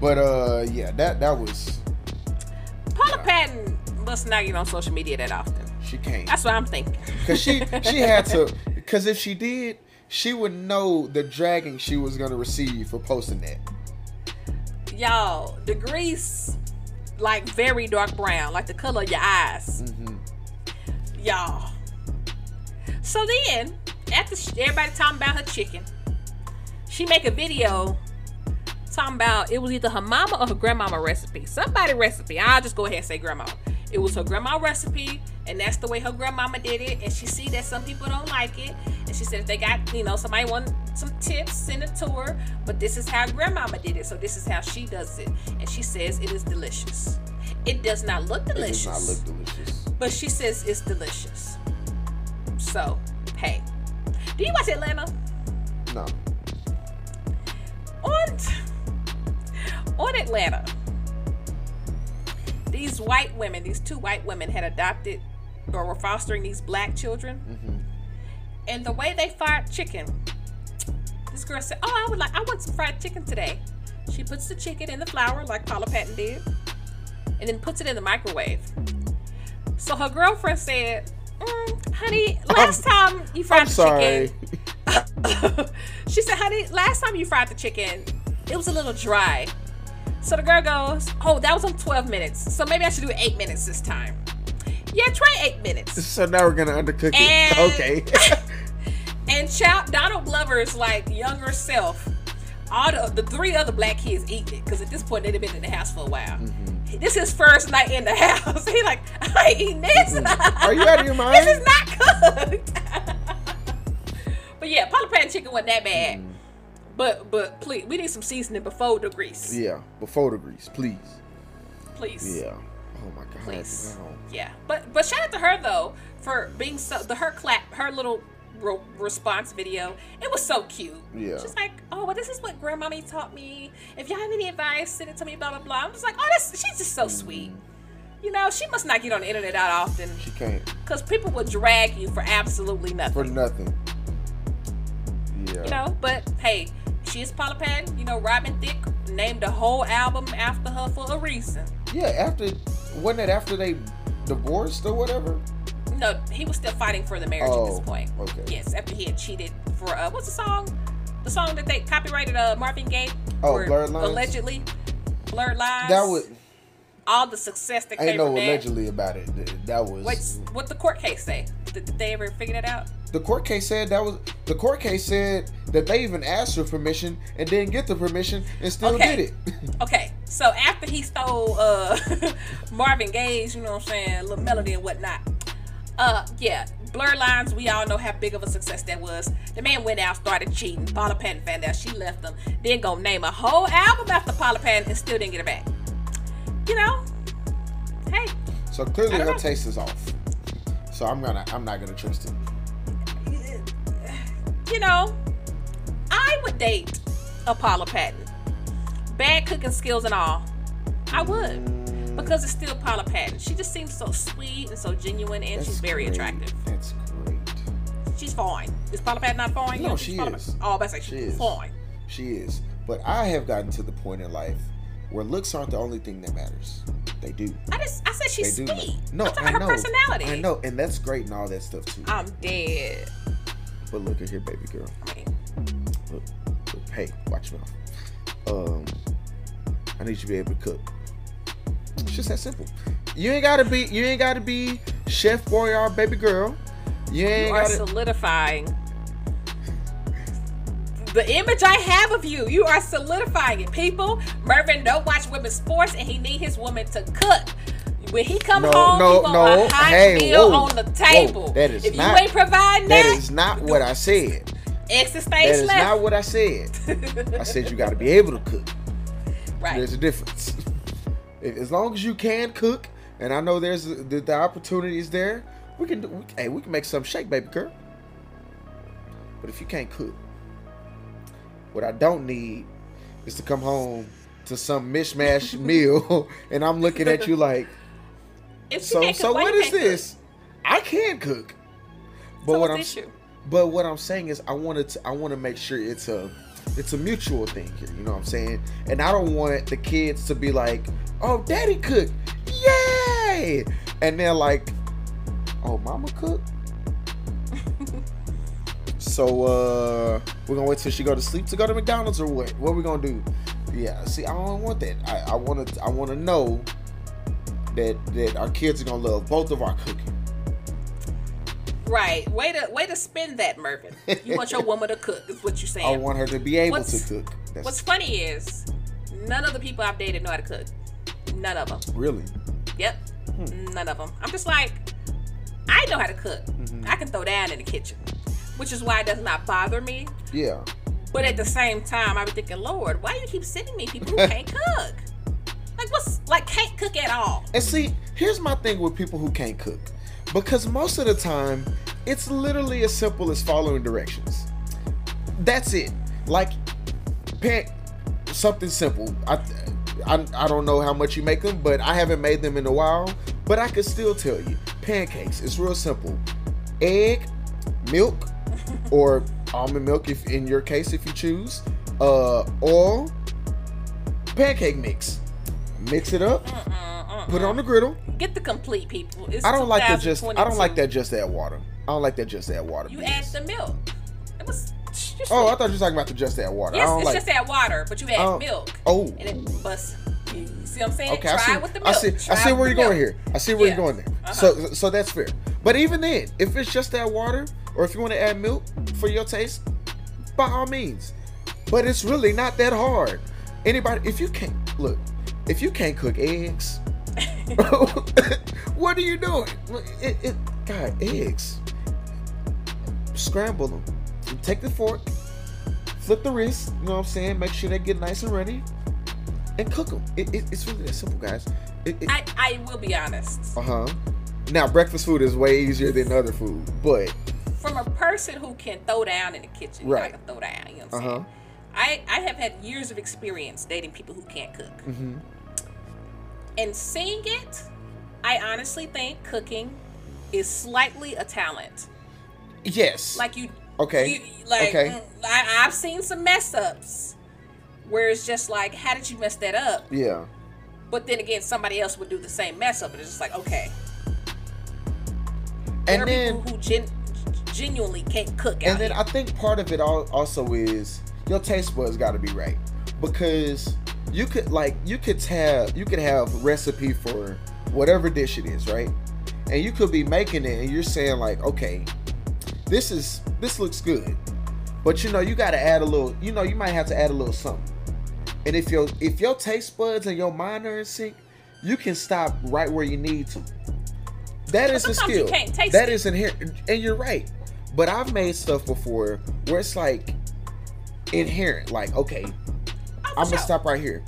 But uh, yeah, that that was Patton must not get on social media that often. she can't. That's what I'm thinking. Cause she she had to. Cause if she did, she would know the dragging she was gonna receive for posting that. Y'all, the grease, like very dark brown, like the color of your eyes. Mm-hmm. Y'all. So then, after everybody talking about her chicken, she make a video talking about it was either her mama or her grandmama recipe. Somebody recipe. I'll just go ahead and say grandma. It was her grandma recipe, and that's the way her grandmama did it. And she see that some people don't like it, and she said if they got, you know, somebody want some tips, send it to her. But this is how grandmama did it, so this is how she does it. And she says it is delicious. It does not look It delicious. does not look delicious. But she says it's delicious. So, hey. Do you watch Atlanta? No. On on Atlanta. These white women, these two white women had adopted or were fostering these black children. Mm-hmm. And the way they fried chicken, this girl said, "Oh, I would like, I want some fried chicken today." She puts the chicken in the flour like Paula Patton did, and then puts it in the microwave. So her girlfriend said, mm, "Honey, last time you fried I'm the sorry. chicken, she said, "Honey, last time you fried the chicken, it was a little dry." So the girl goes, "Oh, that was on 12 minutes. So maybe I should do eight minutes this time." Yeah, try eight minutes. So now we're gonna undercook And- it. Okay. And child, Donald Glover's like younger self, all the, the three other black kids eating it because at this point they'd have been in the house for a while. Mm-hmm. This is his first night in the house. He like, I ain't eating this. Are you out of your mind? this is not cooked. but yeah, Paula Patton chicken wasn't that bad. But but please, we need some seasoning before the grease, yeah. Before the grease, please. please. Yeah. Oh my god. Please. Yeah, but but shout out to her though for being so the her clap her little re- response video. It was so cute. Yeah. She's like, oh, well, this is what grandmommy taught me. If y'all have any advice, send it to me. Blah blah blah. I'm just like, oh, that's she's just so sweet. Mm-hmm. You know, she must not get on the internet that often She can't. because people will drag you for absolutely nothing. For nothing. Yeah. you know, but hey, she's Paula Patton. You know, Robin Thicke named the whole album after her for a reason. Yeah, after wasn't it after they divorced or whatever? No, he was still fighting for the marriage at this Oh, point. okay. Yes, after he had cheated for uh, what's the song? The song that they copyrighted uh Marvin Gaye. Oh, Blurred Lines? Allegedly, blurred lines. That was all the success that ain't came no from that. allegedly about it. That was What's what the court case say? Did, did they ever figure that out? The court case said that was the court case said that they even asked for permission and didn't get the permission and still Okay. did it. Okay, so after he stole uh Marvin Gaye's, you know what I'm saying, little melody and whatnot. Uh yeah, Blur Lines, we all know how big of a success that was. The man went out, started cheating. Paula Patton found out she left him. Then go name a whole album after Paula Patton and still didn't get it back. You know? Hey, So clearly her know. taste is off. So I'm gonna I'm not gonna trust it. You know, I would date a Paula Patton. Bad cooking skills and all. I would. Because it's still Paula Patton. She just seems so sweet and so genuine and she's very great. attractive. That's great. She's fine. Is Paula Patton not fine? No, she Paula- is. Oh, that's like She she's is. fine. She is. But I have gotten to the point in life where looks aren't the only thing that matters. They do. I just I said she's they do. sweet. No, I'm talking I about know. her personality. I know, and that's great and all that stuff too. I'm dead. But look at here, baby girl. Look, look, hey, watch mouth. Um, I need you to be able to cook. It's just that simple. You ain't gotta be. You ain't gotta be Chef Boyardee, baby girl. You you ain't are gotta. solidifying the image I have of you. You are solidifying it. People, Mervin don't watch women's sports and he need his woman to cook. When he come No, home, no, he no. a hot Hey, meal whoa, on the whoa. table. That is if not- you ain't providing that, that is not what I said. exit That stage left. not what I said. I said you got to be able to cook. right. There's a difference. As long as you can cook, and I know there's the, the opportunity is there, we can do. We, hey, we can make some shake, baby girl. But if you can't cook, what I don't need is to come home to some mishmash meal, and I'm looking at you like, If she so can't cook, so what is can't cook? this? I can cook, but So what I'm issue? but what I'm saying is I wanted to I want to make sure it's a it's a mutual thing here. You know what I'm saying? And I don't want the kids to be like, "Oh, daddy cooked, yay!" And they're like, "Oh, mama cooked." so uh we're gonna wait till she go to sleep to go to McDonald's or what? What we gonna do? Yeah, see, I don't want that. I, I wanna I wanna know that that our kids are gonna love both of our cooking. Right. Way to way to spend that, Mervin. You want your woman to cook, is what you're saying. I want her to be able What's- to cook. That's What's funny is none of the people I've dated know how to cook. None of them. really Yep. Hmm. None of them. I'm just like, I know how to cook. Mm-hmm. I can throw down in the kitchen, which is why it does not bother me. yeah. But at the same time, I be thinking, Lord, why do you keep sending me people who can't cook? Like what's like can't cook at all? And see, here's my thing with people who can't cook. Because most of the time, it's literally as simple as following directions. That's it. Like, pan, something simple. I, I, I don't know how much you make them, but I haven't made them in a while. But I could still tell you, pancakes. It's real simple. Egg, milk, or almond milk, if in your case, if you choose, uh, oil, pancake mix. Mix it up. Mm, mm, mm, put it on the griddle. Get the complete people. It's I don't like that just. I don't like that just add water. I don't like that just add water. You add the milk. It was. Oh, I thought you were talking about the just add water. I Yes, it's like. just add water, but you add Oh. milk. Oh. And it bust. You see what I'm saying? Okay, Try I see. with the milk. I see. I see where you're going milk. here. I see where Yeah. you're going there. Uh-huh. So, so that's fair. But even then, if it's just that water, or if you want to add milk for your taste, by all means. But it's really not that hard. Anybody, if you can't look, if you can't cook eggs, what are you doing? It, it, God, eggs. Scramble them. Take the fork, flip the wrist. You know what I'm saying? Make sure they get nice and ready, and cook them. It, it, it's really that simple, guys. It, I, I will be honest. uh huh. Now, breakfast food is way easier than other food, but From a person who can throw down in the kitchen, know, I Right. can throw down. You know what I'm huh. saying? I, I have had years of experience dating people who can't cook. Mm-hmm. And seeing it, I honestly think cooking is slightly a talent. Yes. Like you, Okay. you like Okay. I, I've seen some mess ups where it's just like, how did you mess that up? yeah. But then again, somebody else would do the same mess up, and it's just like, okay. There And are then people who gen- genuinely can't cook. and then here. I think part of it al- also is your taste buds got to be right because you could like you could have you could have recipe for whatever dish it is, right? And you could be making it and you're saying like, okay, this is this looks good, but you know you got to add a little. You know you might have to add a little something. And if your if your taste buds and your mind are in sync, you can stop right where you need to. That is But is a you skill. can't taste That is inherent, and you're right. But I've made stuff before where it's like inherent. Like, okay, I'm gonna stop right here,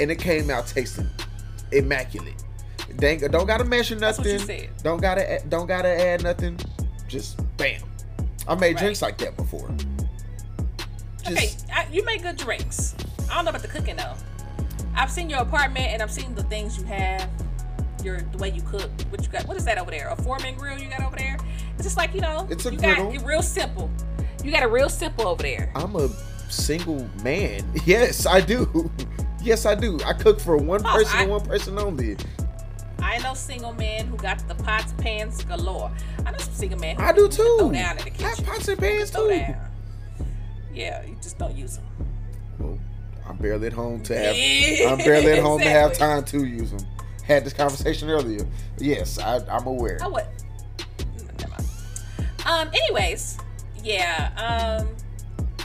and it came out tasting immaculate. Ain't- don't gotta measure That's what you nothing. Don't gotta don't gotta add nothing. Just bam. I made Right. drinks like that before. Okay, I, you make good drinks. I don't know about the cooking though. I've seen your apartment and I've seen the things you have, your the way you cook. What you got? What is that over there? A foreman grill you got over there? It's just like you know, It's a you griddle. got it real simple. You got it real simple over there. I'm a single man. Yes, I do. Yes, I do. I cook for one Oh, person I- and one person only. I know single men who got the pots pans galore. I know some single men. Who I do can Throw too. down in the I have pots and pans too. down. Yeah, you just don't use them. Well, I'm barely at home to have. I'm barely at home to have time to use them. Had this conversation earlier. Yes, I, I'm aware. I would. Um. Anyways, yeah. Um.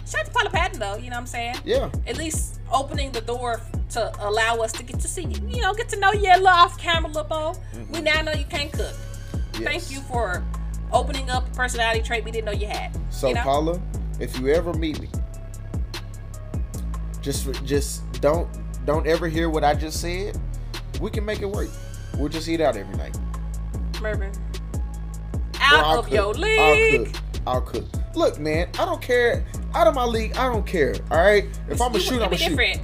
Shout out to Paula Patton though. You know what I'm saying? Yeah. At least opening the door to allow us to get to see you. You know, get to know you a little off camera, little Bo. Mm-hmm. We now know you can't cook. Yes. Thank you for opening up a personality trait we didn't know you had. So you know? Paula, if you ever meet me, just just don't don't ever hear what I just said. We can make it work. We'll just eat out every night. Mervin. Out of cook. your league. I'll cook. Look, man, I don't care. Out of my league, I don't care. All right. If I'm a shoot, I'm a shoot. different.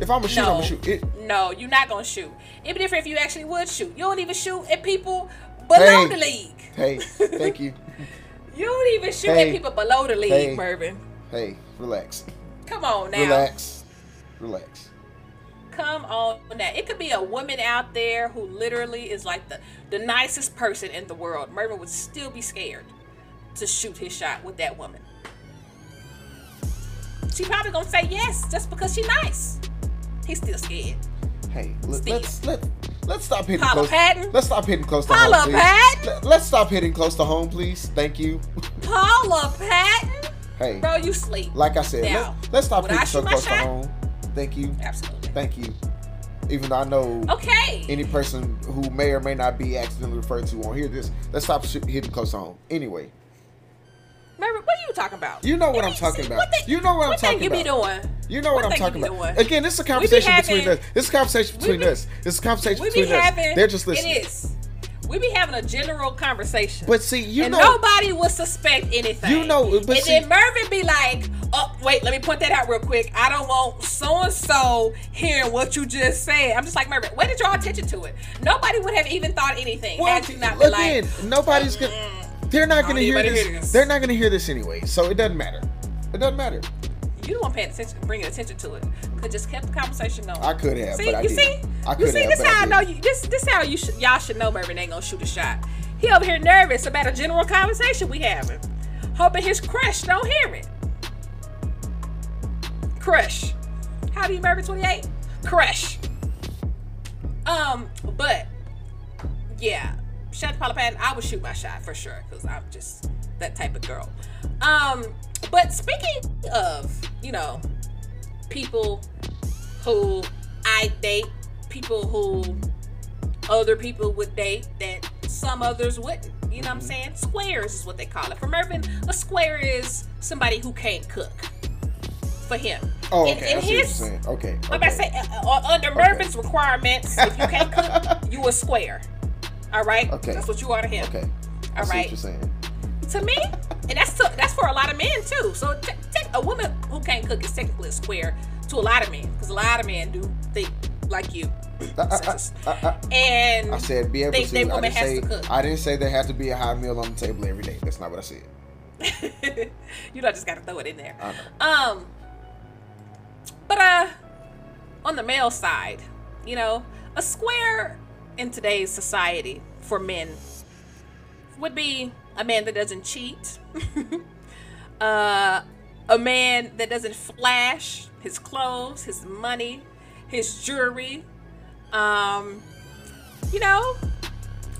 If I'm a shoot, I'm No. a shoot. It, No, you're not gonna shoot. It'd be different if you actually would shoot. You don't even shoot at people below Hey. the league. hey, thank you. You don't even shoot Hey. at people below the league, Hey. Mervin. Hey, relax. Come on now. Relax. Relax. Come on now. It could be a woman out there who literally is like the, the nicest person in the world. Mervin would still be scared to shoot his shot with that woman. She probably gonna say yes just because she nice. He's still scared. Hey, Steve. let's let let's stop hitting Paula close. Patton? Let's stop hitting close to Paula home, please. Patton? Let, us stop hitting close to home, please. Thank you. Paula Patton? Hey, Bro, you sleep. like I said, Now, let, let's stop would I hitting so close to shot? home. Thank you. Absolutely. Thank you. Even though I know Okay. any person who may or may not be accidentally referred to won't hear this, let's stop hitting close to home. Anyway, Mervin, what are you talking about? You know what I'm talking about. what You know what I'm what talking thing you be doing? You know what, I'm talking about. doing? Again, this is a We be conversation between having- us. This is a conversation between be- us. This is a conversation We be between us. having. They're just listening. It is. We be having a general conversation. But see, you and know- nobody would suspect anything. You know, but and see- then Mervin be like, "Oh, wait, let me point that out real quick. I don't want so and so hearing what you just said." I'm just like, Mervin, where did you draw attention to it? Nobody would have even thought anything Well, had you not again, like, nobody's gonna. They're not gonna hear this. anybody to hear this. They're not gonna hear this anyway, so it doesn't matter. It doesn't matter. you the one paying attention, bringing attention to it. Could just kept the conversation going. I could have, See, but you didn't. see, I you see, have, this but I how I know you. This, this how you should, y'all should know. Mervin ain't gonna shoot a shot. He over here nervous about a general conversation we having, hoping his crush don't hear it. Crush. How do you Mervin 28? Crush. Um, but yeah, Paula Patton. I would shoot my shot for sure because I'm just that type of girl. Um, but speaking of, you know, people who I date, people who other people would date that some others wouldn't. You know what I'm saying? Squares is what they call it. For Mervin, a square is somebody who can't cook. For him. Oh, okay. in I what you're his- saying. Okay. I'm about to say, uh, uh, under Mervin's requirements, if you can't cook, you a square. All right. Okay. That's what you are to him. Okay. I All right. what you're saying. To me, and that's to, that's for a lot of men too. So te- te- a woman who can't cook is technically a square to a lot of men because a lot of men do think like you. Sexist. and I said be able to. they I woman didn't has say. to cook. I didn't say there had to be a high meal on the table every day. That's not what I said. you know, I just got to throw it in there. I. Um, but uh, on the male side, you know, a square in today's society for men would be a man that doesn't cheat, uh, a man that doesn't flash his clothes, his money, his jewelry. Um, you know,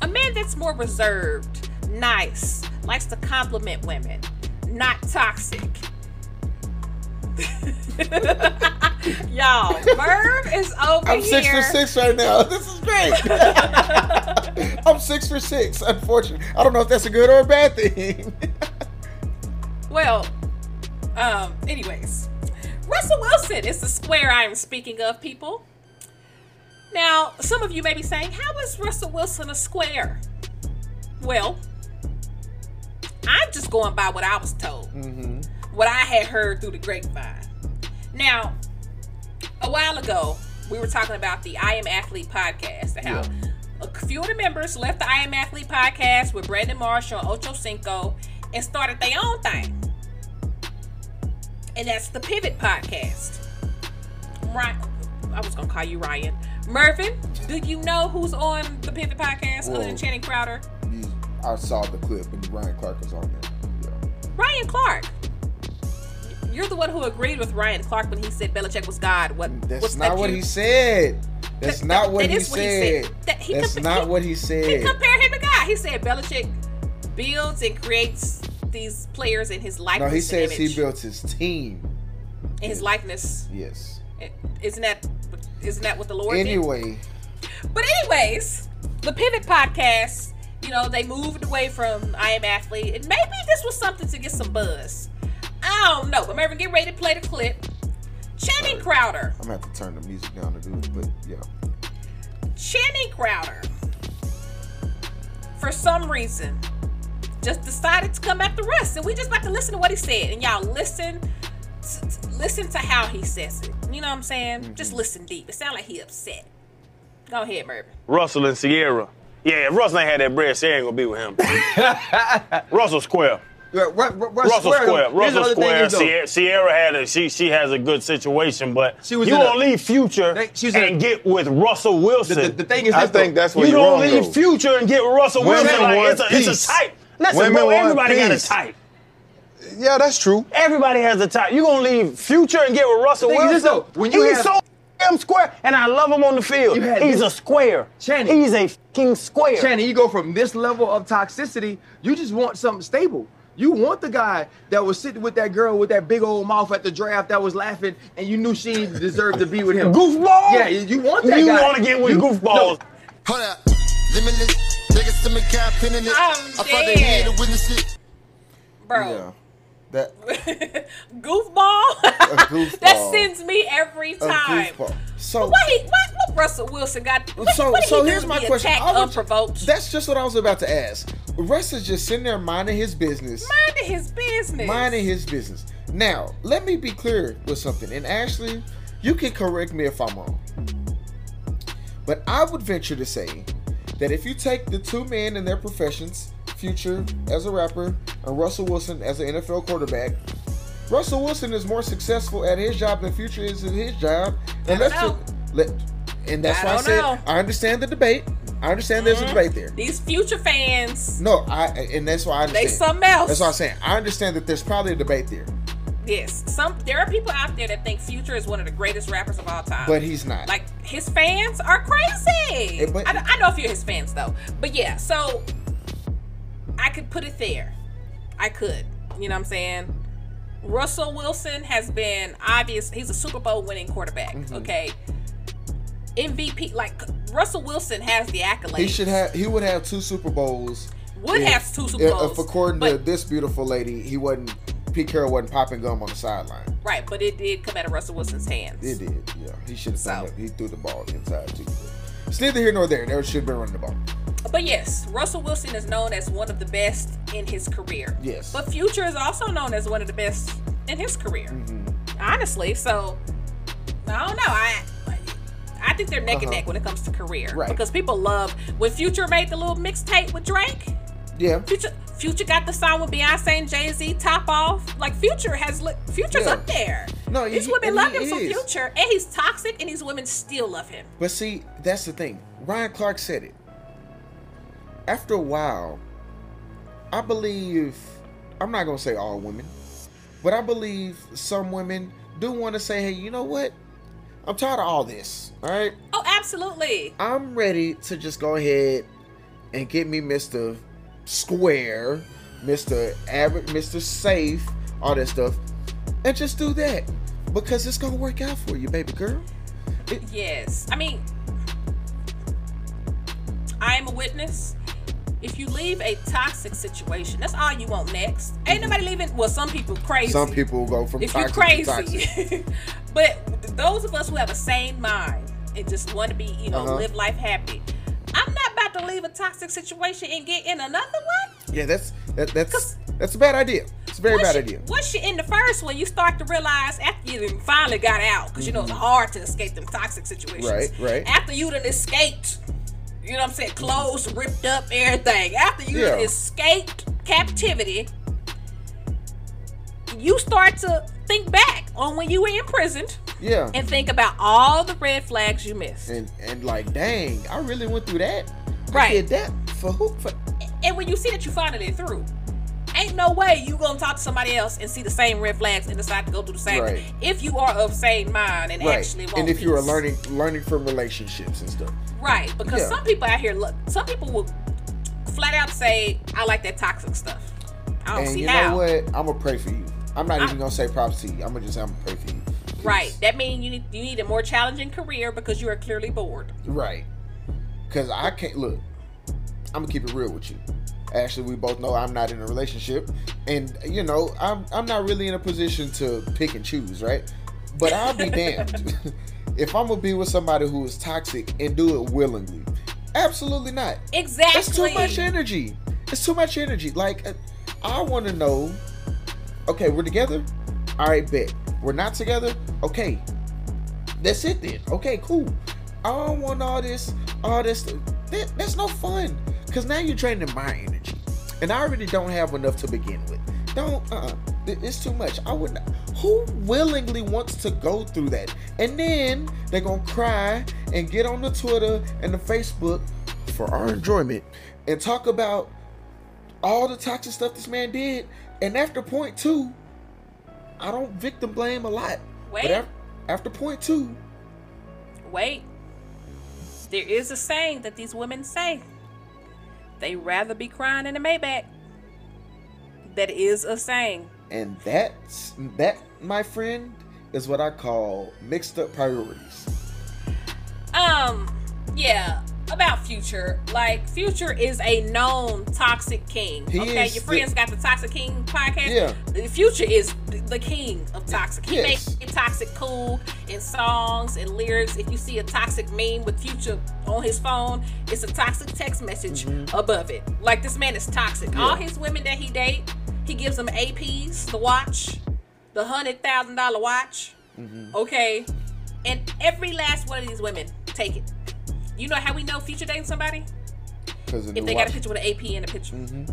a man that's more reserved, nice, likes to compliment women, not toxic. Y'all, Merv is over I'm here. six for six right now. This is great. I'm six for six. Unfortunately, I don't know if that's a good or a bad thing. Well, um, anyways, Russell Wilson is the square I am speaking of, people. Now, some of you may be saying, how is Russell Wilson a square? Well, I'm just going by what I was told, what I had heard through the grapevine. Now, a while ago, we were talking about the I Am Athlete podcast and how a few of the members left the I Am Athlete podcast with Brandon Marshall and Ocho Cinco and started their own thing. And that's the Pivot Podcast. Ryan, I was gonna call you Ryan. Mervin, do you know who's on the Pivot Podcast other than Channing Crowder? I saw the clip and Ryan Clark was on there. Yeah. Ryan Clark. You're the one who agreed with Ryan Clark when he said Belichick was God. What? That's what's not that what you- he said. That's That- not what that he is what he said. said. That he That's compa- not he- what he said. He compared him to God. He said Belichick builds and creates these players in his likeness. No, he says he built his team. in his likeness. Yes. Isn't that isn't that what the Lord did? Anyway, But anyways, the Pivot Podcast, you know, they moved away from I Am Athlete, and maybe this was something to get some buzz. I don't know, but Mervin, get ready to play the clip. Channing Crowder, I'm gonna have to turn the music down to do it, but yeah. Channing Crowder, for some reason, just decided to come after us, and we just about to listen to what he said, and y'all listen. t- t- Listen to how he says it. You know what I'm saying? Mm-hmm. Just listen deep. It sounds like he upset. Go ahead, Mervin. Russell and Ciara. Yeah, if Russell ain't had that bread, Ciara ain't gonna be with him. Russell Square. Russell Square. Russell Square. Ciara, Ciara had a she she has a good situation, but She was you in a- gonna leave Future They- she was a- and get with Russell Wilson. The, the, the thing is, I this, though. that's where you you're gonna wrong. leave though. Future and get with Russell Women Wilson. Like, want it's, a, it's peace. a type. Listen, Women bro, want everybody got a type. Yeah, that's true. Everybody has a type. You gonna leave Future and get with Russell The thing is Wilson? this, though, when you He's have- so damn square, and I love him on the field. He's this- a square. Channing. He's a fucking square. Channing, you go from this level of toxicity, you just want something stable. You want the guy that was sitting with that girl with that big old mouth at the draft that was laughing, and you knew she deserved to be with him. Goofball? Yeah, you you want that You guy. want to get with You- goofballs. Hold up. Limitless. Niggas to me cap in it. I'm I thought they had to dead. witness it. Bro, Yeah. That goofball. goofball. that sends me every time. So what, he, what, what Russell Wilson got? What, so what so he here's my question. unprovoked? That's just what I was about to ask. Russ is just sitting there minding his business. Minding his business. Minding his business. Now, let me be clear with something. And Ashley, you can correct me if I'm wrong. But I would venture to say that if you take the two men in their professions, Future as a rapper and Russell Wilson as an NFL quarterback, Russell Wilson is more successful at his job than Future is at his job. And don't just, let, and that's I why I said know. I understand the debate. I understand there's a Mhm. debate there. These future fans. No, I and that's why I understand. They something else. That's what I'm saying. I understand that there's probably a debate there, Yes, some there are people out there that think Future is one of the greatest rappers of all time. but he's not. like his fans are crazy. Eh, but- I, I know a few of his fans though, but yeah. So I could put it there. I could. You know what I'm saying? Russell Wilson has been obvious. He's a Super Bowl winning quarterback. Mhm. Okay. MVP, like Russell Wilson has the accolades. he should have. He would have two Super Bowls. Would if- have two Super Bowls, If according to this beautiful lady, he wasn't. Pete Carroll wasn't popping gum on the sideline. right, but it did come out of Russell Wilson's hands. It did. Yeah, he should have So. He threw the ball inside too. It's neither here nor there. They should have been running the ball. But yes, Russell Wilson is known as one of the best in his career. Yes. But Future is also known as one of the best in his career. Mm-hmm. Honestly, so I don't know. I I think they're neck and Uh-huh. neck when it comes to career Right. because people love when Future made the little mixtape with Drake. Yeah. Future Future got the song with Beyonce and Jay Z. Top off. Like Future has li- Future's Yeah. up there. No, these he- women love him for. Future, and he's toxic, and these women still love him. But see, that's the thing. Ryan Clark said it. After a while, I believe I'm not gonna say all women, but I believe some women do want to say, hey, you know what? I'm tired of all this. All right. Oh, absolutely. I'm ready to just go ahead and get me Mr. Square, Mr. Average, Mr. Safe, all that stuff, and just do that because it's gonna work out for you, baby girl. Yes. I mean, I am a witness. If you leave a toxic situation, that's all you want next. Ain't nobody leaving. Well, some people crazy. Some people go from if you're toxic to toxic. crazy, but those of us who have a sane mind and just want to be, you know, Uh-huh. live life happy. I'm not about to leave a toxic situation and get in another one. Yeah, that's that, that's that's a bad idea. It's a very bad you, idea. Once you're in the first one, you start to realize after you finally got out, because you know it's hard to escape them toxic situations. Mm-hmm. Right, right. After you done escaped, you know what I'm saying, clothes ripped up, everything. After you Yeah. escaped captivity, you start to think back on when you were imprisoned Yeah. and think about all the red flags you missed. And and like, dang, I really went through that. I Right. did that for who? For And when you see that you finally through, ain't no way you gonna talk to somebody else and see the same red flags and decide to go do the same Right. thing. If you are of sane mind and right. actually want to. And if you are learning learning from relationships and stuff. right, because Yeah. some people out here, look, some people will flat out say, "I like that toxic stuff." I don't and see you how. know what? I'm gonna pray for you. I'm not I- even gonna say props to you. I'm gonna just say I'm gonna pray for you. Right, that means you need you need a more challenging career because you are clearly bored. Right. Cause I can't look. I'm gonna keep it real with you. Actually, we both know I'm not in a relationship, and you know I'm I'm not really in a position to pick and choose, right? But I'll be damned if I'm gonna be with somebody who is toxic and do it willingly. Absolutely not. Exactly. It's too much energy. It's too much energy. Like uh, I want to know. Okay, we're together. All right, bet. We're not together. Okay, that's it then. Okay, cool. I don't want all this, all this. That, that's no fun. Cause now you're draining my energy, and I already don't have enough to begin with. Don't. Uh. It's too much. I wouldn't. Who willingly wants to go through that? And then they're gonna cry and get on the Twitter and the Facebook for our enjoyment and talk about all the toxic stuff this man did. And after point two, I don't victim blame a lot. Wait. But after, after point two, Wait, there is a saying that these women say. They rather be crying in a Maybach. That is a saying. and that's that, my friend, is what I call mixed up priorities. Um, yeah. About Future, like Future is a known toxic king. He okay, your friends the- got the Toxic King podcast. Yeah. The Future is the king of toxic. He Yes. makes it toxic cool in songs and lyrics. If you see a toxic meme with Future on his phone, it's a toxic text message above it. Like this man is toxic. Mm-hmm. Yeah. All his women that he date, he gives them APs, the watch, the hundred thousand dollar watch. Mm-hmm. Okay, and every last one of these women take it. You know how we know Future dating somebody? Because If they got a picture with an AP in the picture. Mm-hmm.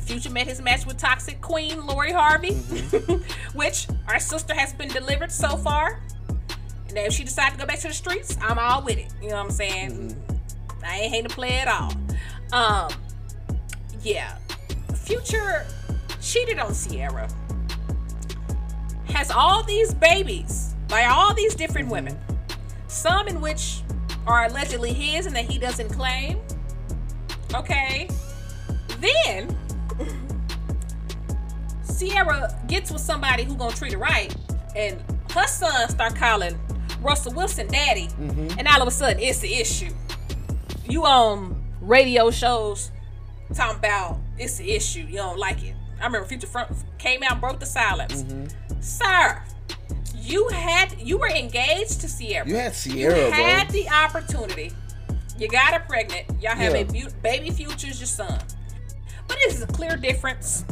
Future met his match with toxic queen Lori Harvey, Mm-hmm. which our sister has been delivered so far. And if she decides to go back to the streets, I'm all with it. You know what I'm saying? Mm-hmm. I ain't hating to play at all. Um, yeah, Future cheated on Ciara. Has all these babies by all these different women, some in which are allegedly his and that he doesn't claim. Okay, then Ciara gets with somebody who gonna treat her right, and her son start calling Russell Wilson daddy, mm-hmm. and all of a sudden it's the issue. You on radio shows talking about it's the issue. You don't like it. I remember Future Front came out and broke the silence. Mm-hmm. Sir, you had you were engaged to Ciara. You had Ciara, You had bro. the opportunity. You got her pregnant. Y'all have Yeah. a bu- baby future's your son. But this is a clear difference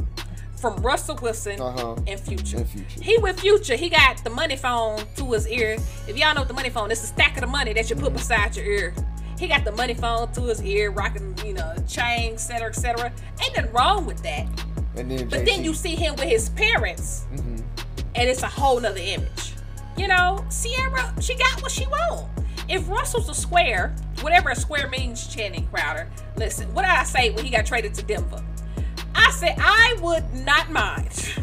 from Russell Wilson Uh-huh. and Future. And Future. He with Future, he got the money phone to his ear. If y'all know what the money phone, it's a stack of the money that you put beside your ear. He got the money phone to his ear, rocking, you know, chain, etc., cetera, et cetera. Ain't nothing wrong with that. And then But then you see him with his parents, Mm-hmm. And it's a whole nother image. You know, Ciara, she got what she want. If Russell's a square, whatever a square means, Channing Crowder, listen, what did I say when he got traded to Denver? I said I would not mind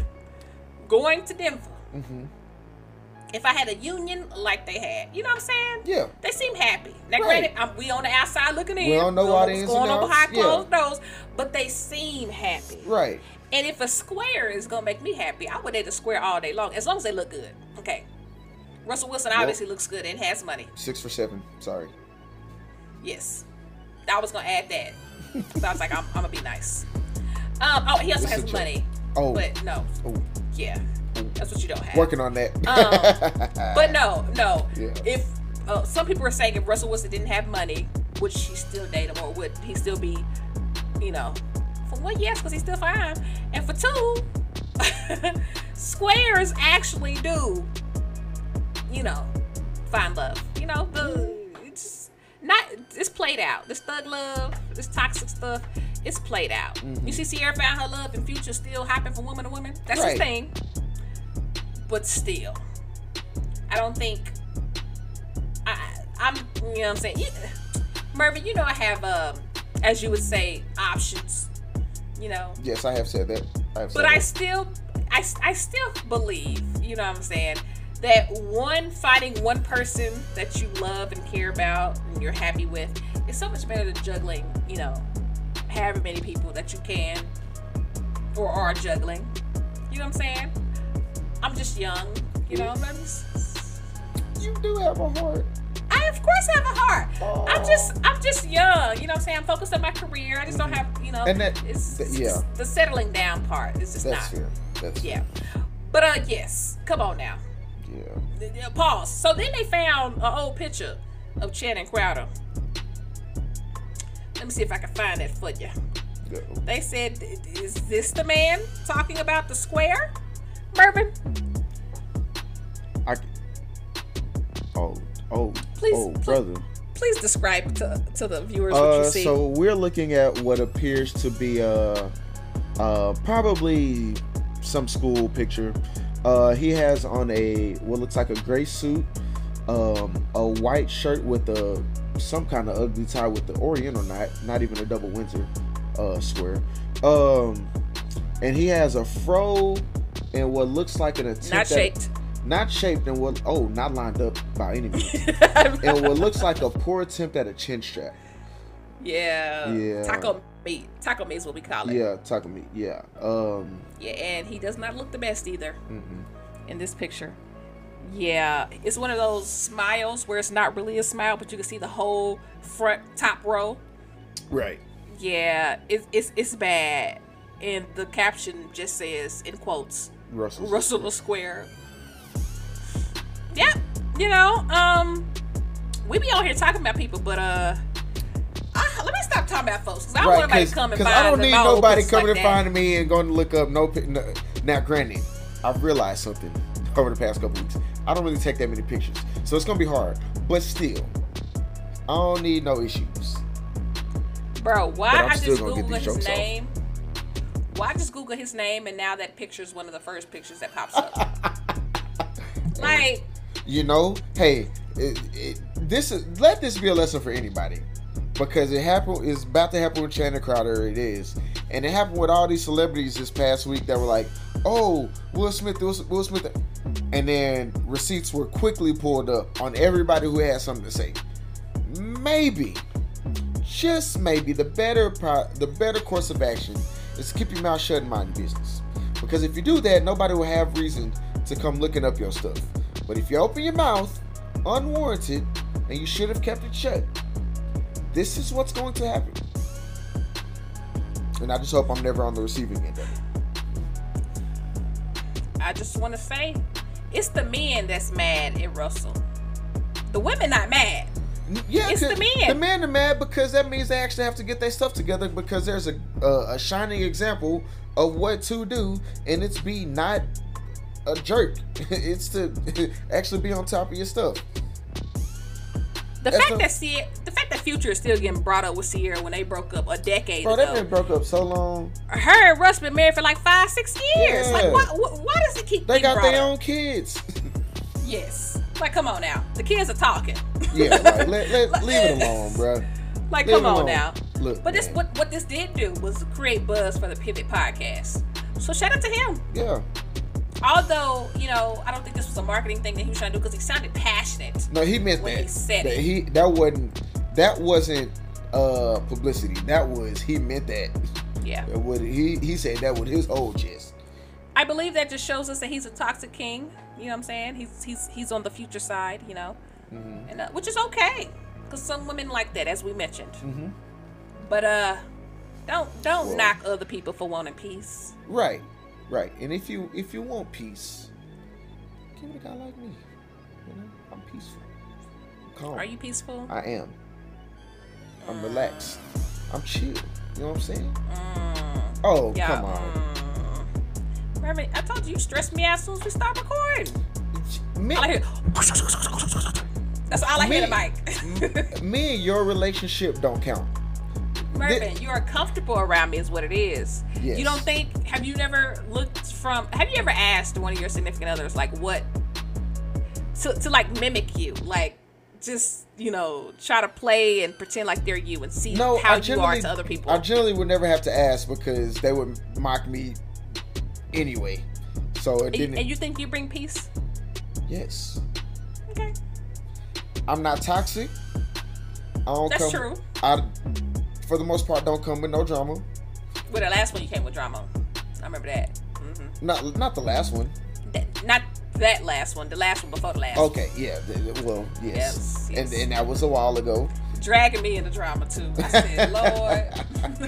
going to Denver Mm-hmm. if I had a union like they had. You know what I'm saying? Yeah. They seem happy. Now, Right. granted, I'm, we on the outside looking in. We don't know we all what's the ins going on behind Yeah. closed doors, but they seem happy. Right. And if a square is gonna make me happy, I would date a square all day long, as long as they look good. Okay. Russell Wilson Yep. obviously looks good and has money. Six for seven. Sorry. Yes. I was gonna add that. So I was like, I'm, I'm gonna be nice. Um, oh, he also a has joke. money. Oh. But no. Oh. Yeah. That's what you don't have. Working on that. Um, but no, no. Yeah. If uh, some people are saying if Russell Wilson didn't have money, would she still date him, or would he still be, you know? For one, yes, because he's still fine. And for two, squares actually do, you know, find love. You know, the it's not it's played out. This thug love, this toxic stuff, it's played out. Mhm. You see, Ciara found her love, and Future still hopping from woman to woman. That's his thing. But still, I don't think I, I'm. You know what I'm saying? You, Mervin, you know I have, um, as you would say, options. You know, yes, I have said that. I have said but I still, I, I still believe, you know what I'm saying, that one fighting one person that you love and care about and you're happy with is so much better than juggling, you know, however many people that you can or are juggling. You know what I'm saying? I'm just young, you know. I'm just, you do have a heart. I of course have a heart. I'm just I'm just young. You know what I'm saying? I'm focused on my career. I just don't have, you know, And that- it's, th- it's yeah. the settling down part. It's just That's not. fair. That's Yeah. But uh yes, come on now. Yeah. Pause. So then they found an old picture of Channing Crowder. Let me see if I can find that for you. Go. They said, "Is this the man talking about the square, Mervin?" I. Oh. Oh. Please, oh, please- brother. Please describe to, to the viewers what Uh, you see. so we're looking at what appears to be a, uh, probably some school picture. Uh, he has on a what looks like a gray suit, um, a white shirt with a some kind of ugly tie with the Oriental knot, not even a double Windsor uh, square. Um, and he has a fro and what looks like an attempt Not at- shaped. Not shaped and what oh not lined up by any means and what looks like a poor attempt at a chin strap yeah. Yeah. Taco meat. Taco meat is what we call it. yeah taco meat yeah um Yeah, and he does not look the best either mm-mm. in this picture. Yeah, it's one of those smiles where it's not really a smile, but you can see the whole front top row. Right. Yeah, it's it's it's bad, and the caption just says in quotes Russell. Russell Square. Yep, you know, um, we be on here talking about people, but uh. ah, let me stop talking about folks because I don't want nobody to come and Because find I don't need nobody coming like and finding me and going to look up no, no. Now, granted, I've realized something over the past couple weeks. I don't really take that many pictures, so it's gonna be hard. But still, I don't need no issues. Bro, why I just Google his jokes off. name? Why I just Google his name and now that picture is one of the first pictures that pops up? like, You know, hey, it, it, this is let this be a lesson for anybody because it happened. It's about to happen with Channing Crowder. It is, and it happened with all these celebrities this past week that were like, "Oh, Will Smith, Will, Will Smith," and then receipts were quickly pulled up on everybody who had something to say. Maybe, just maybe, the better pro- the better course of action is keep your mouth shut and mind your business. Because if you do that, nobody will have reason to come looking up your stuff. But if you open your mouth unwarranted and you should have kept it shut, this is what's going to happen. And I just hope I'm never on the receiving end of it. I just want to say, it's the men that's mad at Russell. The women not mad. Yeah, it's the men. The men are mad because that means they actually have to get their stuff together because there's a a, a shining example of what to do, and it's be not a jerk. it's to actually be on top of your stuff. The That's fact a- that Sie- the fact that Future is still getting brought up with Ciara when they broke up a decade Bro, ago. that been broke up so long. Her and Russ been married for like five, six years. Yeah. Like, why, why, does it keep They got their up? own kids. Yes. Like, come on now. The kids are talking. yeah, like, let, let, leave it alone, bro. Like, Leave come on alone. now. Look, But this what what this did do was create buzz for the Pivot podcast. So shout out to him. yeah. Although, you know, I don't think this was a marketing thing that he was trying to do because he sounded passionate. No, he meant When that. he said that it. he that wasn't that wasn't uh publicity. That was he meant that. Yeah. That would he he said that with his whole chest. I believe that just shows us that he's a toxic king. You know what I'm saying? He's he's he's on the future side, you know, Mm-hmm. and uh, which is okay because some women like that, as we mentioned. Mm-hmm. But uh, don't don't Well- knock other people for wanting peace. Right, right. And if you if you want peace, give it a guy like me. You know, I'm peaceful. I'm calm. Are you peaceful? I am. I'm relaxed. I'm chill. You know what I'm saying? Mm. Oh, Yeah, come on. Mm. Marvin, I told you you stressed me out as soon as we start recording. Me, All I hear, that's all I hear in the mic. me and your relationship don't count. Mervin, you are comfortable around me, is what it is. Yes. You don't think? Have you never looked from? Have you ever asked one of your significant others like what to to like mimic you, like just you know try to play and pretend like they're you and see No, how you are to other people? I generally would never have to ask because they would mock me anyway. So it and, didn't. and you think you bring peace? yes, Okay, I'm not toxic. I don't That's come, true. I, for the most part, don't come with no drama. well, the last one you came with drama. I remember that. hmm Not not the last one. That, not that last one. The last one before the last. Okay, yeah. th- th- Well, yes. Yes, yes. And and that was a while ago. Dragging me into drama too. I said,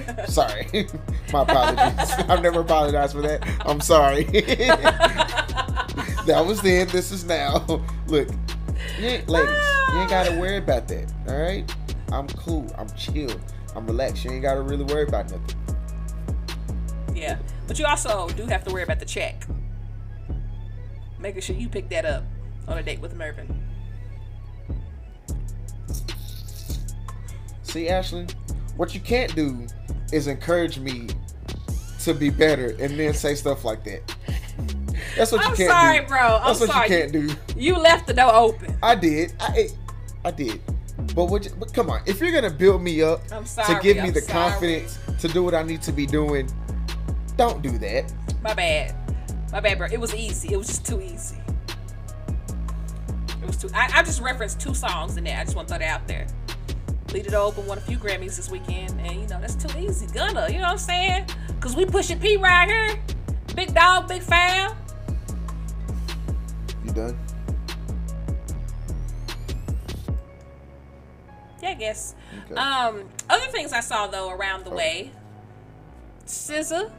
Lord. Sorry, my apologies. I've never apologized for that. I'm sorry. that was then. This is now. Look, you ain't, ladies, you ain't gotta worry about that. All right, I'm cool. I'm chill. I'm relaxed. You ain't gotta really worry about nothing. Yeah, but you also do have to worry about the check. Making sure you pick that up on a date with Mervin. See, Ashley, what you can't do is encourage me to be better and then say stuff like that. That's what you I'm can't sorry, do. bro. I'm That's what sorry. you can't do. You left the door open. I did. I I did. But what? You, but come on, if you're gonna build me up I'm to give me I'm the sorry. confidence to do what I need to be doing, don't do that. My bad. My bad, bro. It was easy. It was just too easy. It was too. I, I just referenced two songs in there. I just want to throw that out there. Lead It Open won a few Grammys this weekend, and you know that's too easy. Gunna, you know what I'm saying? Cause we pushing P right here. Big dog, big fam. You done? I guess. Okay. Um, other things I saw though around Oh. the way. SZA.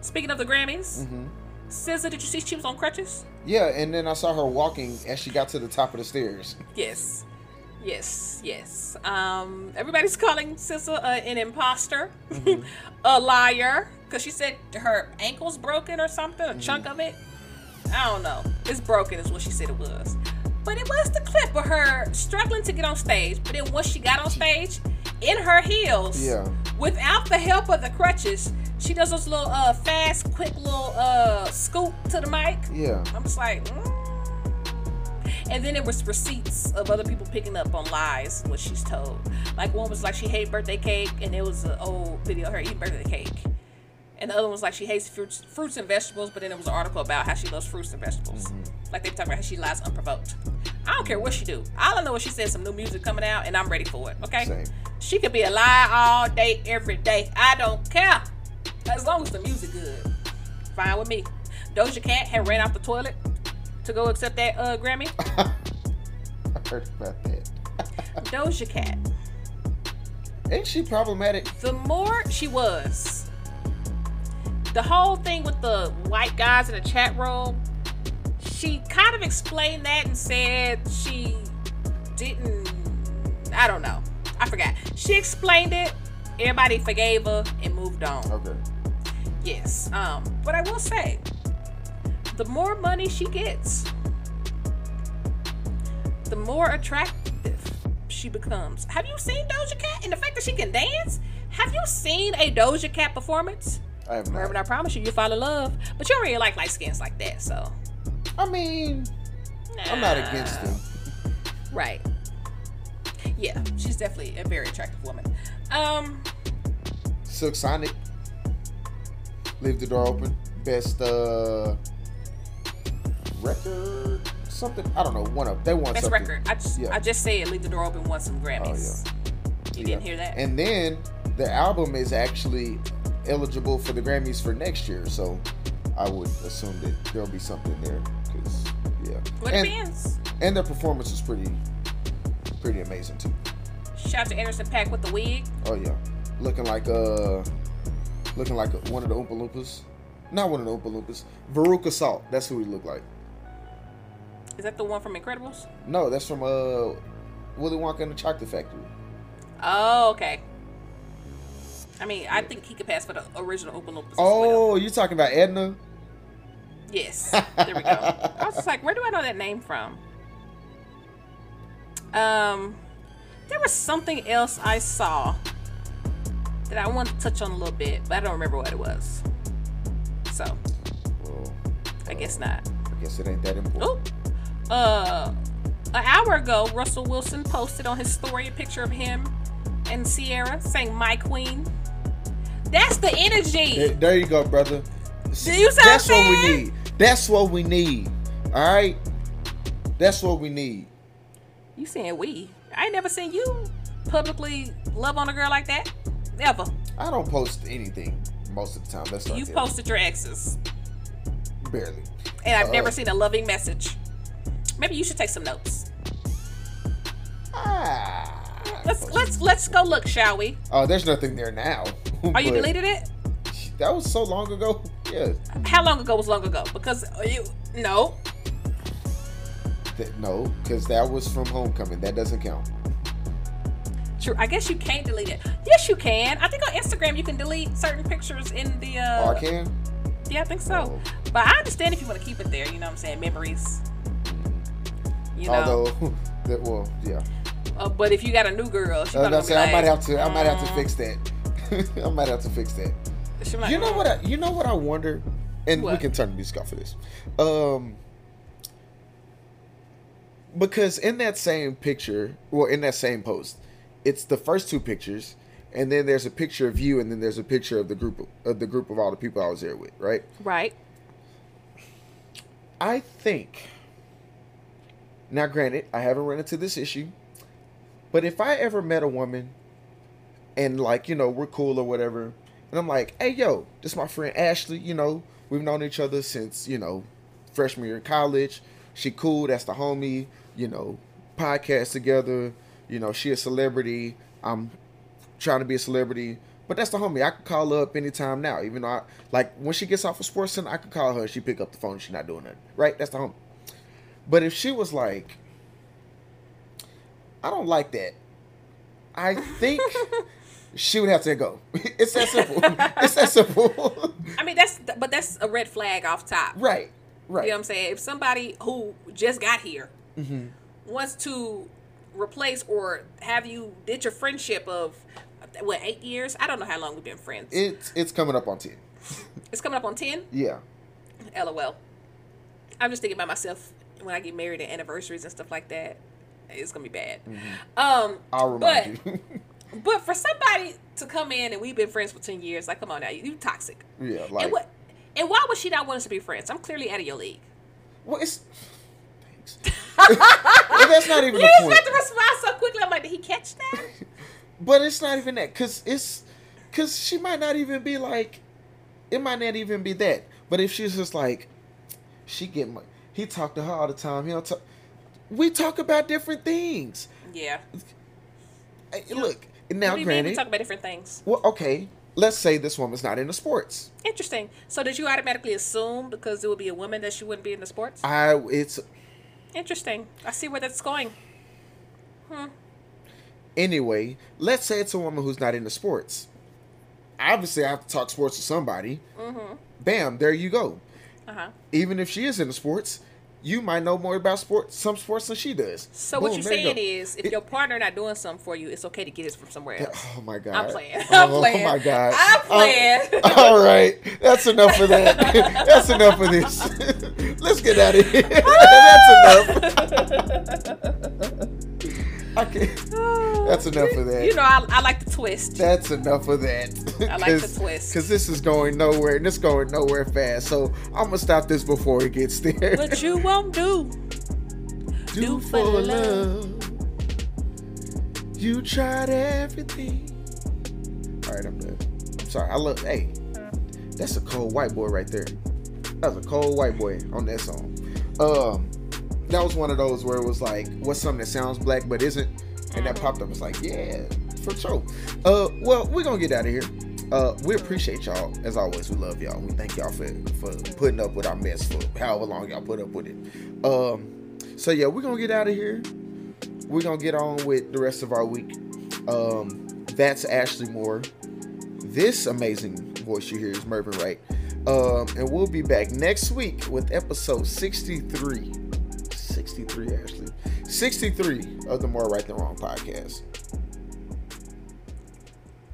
Speaking of the Grammys, hmm SZA, did you see she was on crutches? Yeah, and then I saw her walking as she got to the top of the stairs. Yes. Yes, yes. Um, everybody's calling SZA uh, an imposter, a liar, because she said her ankle's broken or something, a chunk of it. I don't know. It's broken, is what she said it was. But it was the clip of her struggling to get on stage. But then once she got on stage, in her heels, Yeah. without the help of the crutches, she does those little uh, fast, quick little uh, scoop to the mic. Yeah. I'm just like, mm. and then there was receipts of other people picking up on lies, what she's told. Like one was like she hated birthday cake, and it was an old video of her eating birthday cake. And the other one was like she hates fruits, fruits and vegetables, but then there was an article about how she loves fruits and vegetables. Like they talk about how she lies unprovoked. I don't care what she do. All I know is she said some new music coming out, and I'm ready for it. Okay. Same. She could be a lie all day, every day. I don't care. As long as the music good. Fine with me. Doja Cat had ran out the toilet to go accept that uh Grammy. I heard about that. Doja Cat. Ain't she problematic? The more she was. The whole thing with the white guys in the chat room, she kind of explained that and said she didn't I don't know. I forgot. She explained it. Everybody forgave her and moved on. Okay. Yes. Um, but I will say, the more money she gets, the more attractive she becomes. Have you seen Doja Cat? And the fact that she can dance? Have you seen a Doja Cat performance? I have not. Reverend, I promise you, you'll fall in love. But you don't really like light skins like that, so. I mean, I'm not against them. Right. Yeah, she's definitely a very attractive woman. Um, Silk Sonic. Leave the door open. Best uh record something. I don't know. One of they won best something. record. I just, Yeah. I just said Leave the Door Open won some Grammys. You didn't hear that? And then the album is actually eligible for the Grammys for next year, so I would assume that there'll be something there. Cause yeah, it and, depends. and their performance is pretty, pretty amazing too. Shout out to Anderson .Paak with the wig. Oh yeah, looking like uh, looking like one of the Oompa Loompas. Not one of the Oompa Loompas. Veruca Salt. That's who he looked like. Is that the one from Incredibles? No, that's from uh, Willy Wonka and the Chocolate Factory. Oh, okay. I mean, I think he could pass for the original Oompa Loompas. as well. Oh, you talking about Edna? Yes. There we go. I was just like, where do I know that name from? Um, there was something else I saw that I want to touch on a little bit, but I don't remember what it was. So, I guess not. I guess it ain't that important. Oh. Uh, an hour ago, Russell Wilson posted on his story a picture of him and Ciara saying "My Queen." That's the energy. There, you go, brother. Do you see That's what we need. That's what we need. All right. That's what we need. You saying we? I ain't never seen you publicly love on a girl like that. Never. I don't post anything most of the time. That's there. posted your exes, barely. and I've Uh, never seen a loving message. Maybe you should take some notes. Ah. Let's let's let's go look, shall we? Oh, there's nothing there now. Are you deleted it? That was so long ago. Yeah. How long ago was long ago? Because you no. That, no, because that was from Homecoming. That doesn't count. True. I guess you can't delete it. Yes, you can. I think on Instagram you can delete certain pictures in the. Uh, oh, I can. Yeah, I think so. But I understand if you want to keep it there. You know what I'm saying? Memories. You know. Although, that, well, yeah. Uh, but if you got a new girl, she Uh, that's gonna I might have to. I might have to fix that. I might have to fix that. Might- you know what? I, you know what I wonder, and we can turn the music off for this. Um, because in that same picture, well, in that same post, it's the first two pictures, and then there's a picture of you, and then there's a picture of the group of, of the group of all the people I was there with, right? Right. I think. Now, granted, I haven't run into this issue, but if I ever met a woman and, like, you know, we're cool or whatever, and I'm like, hey, yo, this is my friend Ashley, you know, we've known each other since, you know, freshman year in college. She cool, that's the homie, you know, podcast together, You know, she a celebrity. I'm trying to be a celebrity. But that's the homie. I can call her up anytime now. Even though I like when she gets off of SportsCenter, I can call her she pick up the phone. She's not doing nothing. Right? That's the homie. But if she was like, I don't like that. I think she would have to go. It's that simple. it's that simple. I mean, that's but that's a red flag off top. Right. Right. You know what I'm saying? If somebody who just got here Mm-hmm. wants to replace or have you did your friendship of what eight years? I don't know how long we've been friends. It's it's coming up on ten. it's coming up on ten. Yeah. LOL. I'm just thinking about myself when I get married and anniversaries and stuff like that. It's gonna be bad. Um, I'll but remind you. but for somebody to come in and we've been friends for ten years, like come on now, you, you toxic. yeah. Like and what? And why would she not want us to be friends? I'm clearly out of your league. well, it's. Thanks. But that's not even You the just point. got to respond so quickly. I'm like, did he catch that? But it's not even that, cause it's, cause she might not even be like, it might not even be that. But if she's just like, she get my, he talk to her all the time. He don't talk. We talk about different things. Yeah. Hey, Look now, what do you mean? granted. We talk about different things. well, okay. Let's say this woman's not into sports. Interesting. So did you automatically assume because it would be a woman that she wouldn't be into sports? I it's Interesting. I see where that's going. Hmm. anyway. Let's say it's a woman who's not into sports. Obviously, I have to talk sports to somebody. Mm-hmm. Bam, there you go. Uh huh. Even if she is into sports, you might know more about sports, some sports than she does. So what you're there you saying is, if your partner not doing something for you, it's okay to get it from somewhere else. Oh my god! I'm playing. I'm oh, playing. my god! I'm playing. Uh, all right, that's enough of that. that's enough of this. Let's get out of here. that's enough. I can't. That's enough of that. You know, I, I like the twist. That's enough of that. I like the twist. Because this is going nowhere and it's going nowhere fast. So I'm going to stop this before it gets there. But you won't do, do for love. You tried everything. All right, I'm done. I'm sorry. I love, hey, that's a cold white boy right there. That was a cold white boy on that song. Um, that was one of those where it was like, what's something that sounds black but isn't? And that popped up. It's like, yeah, for sure. Uh, well, we're gonna get out of here. Uh, we appreciate y'all as always. We love y'all. We thank y'all for for putting up with our mess for however long y'all put up with it. Um, so yeah, we're gonna get out of here. We're gonna get on with the rest of our week. Um, that's Ashley Moore. This amazing voice you hear is Mervin Wright. Um, and we'll be back next week with episode 63. 63, Ashley. 63 of the More Right Than Wrong podcast.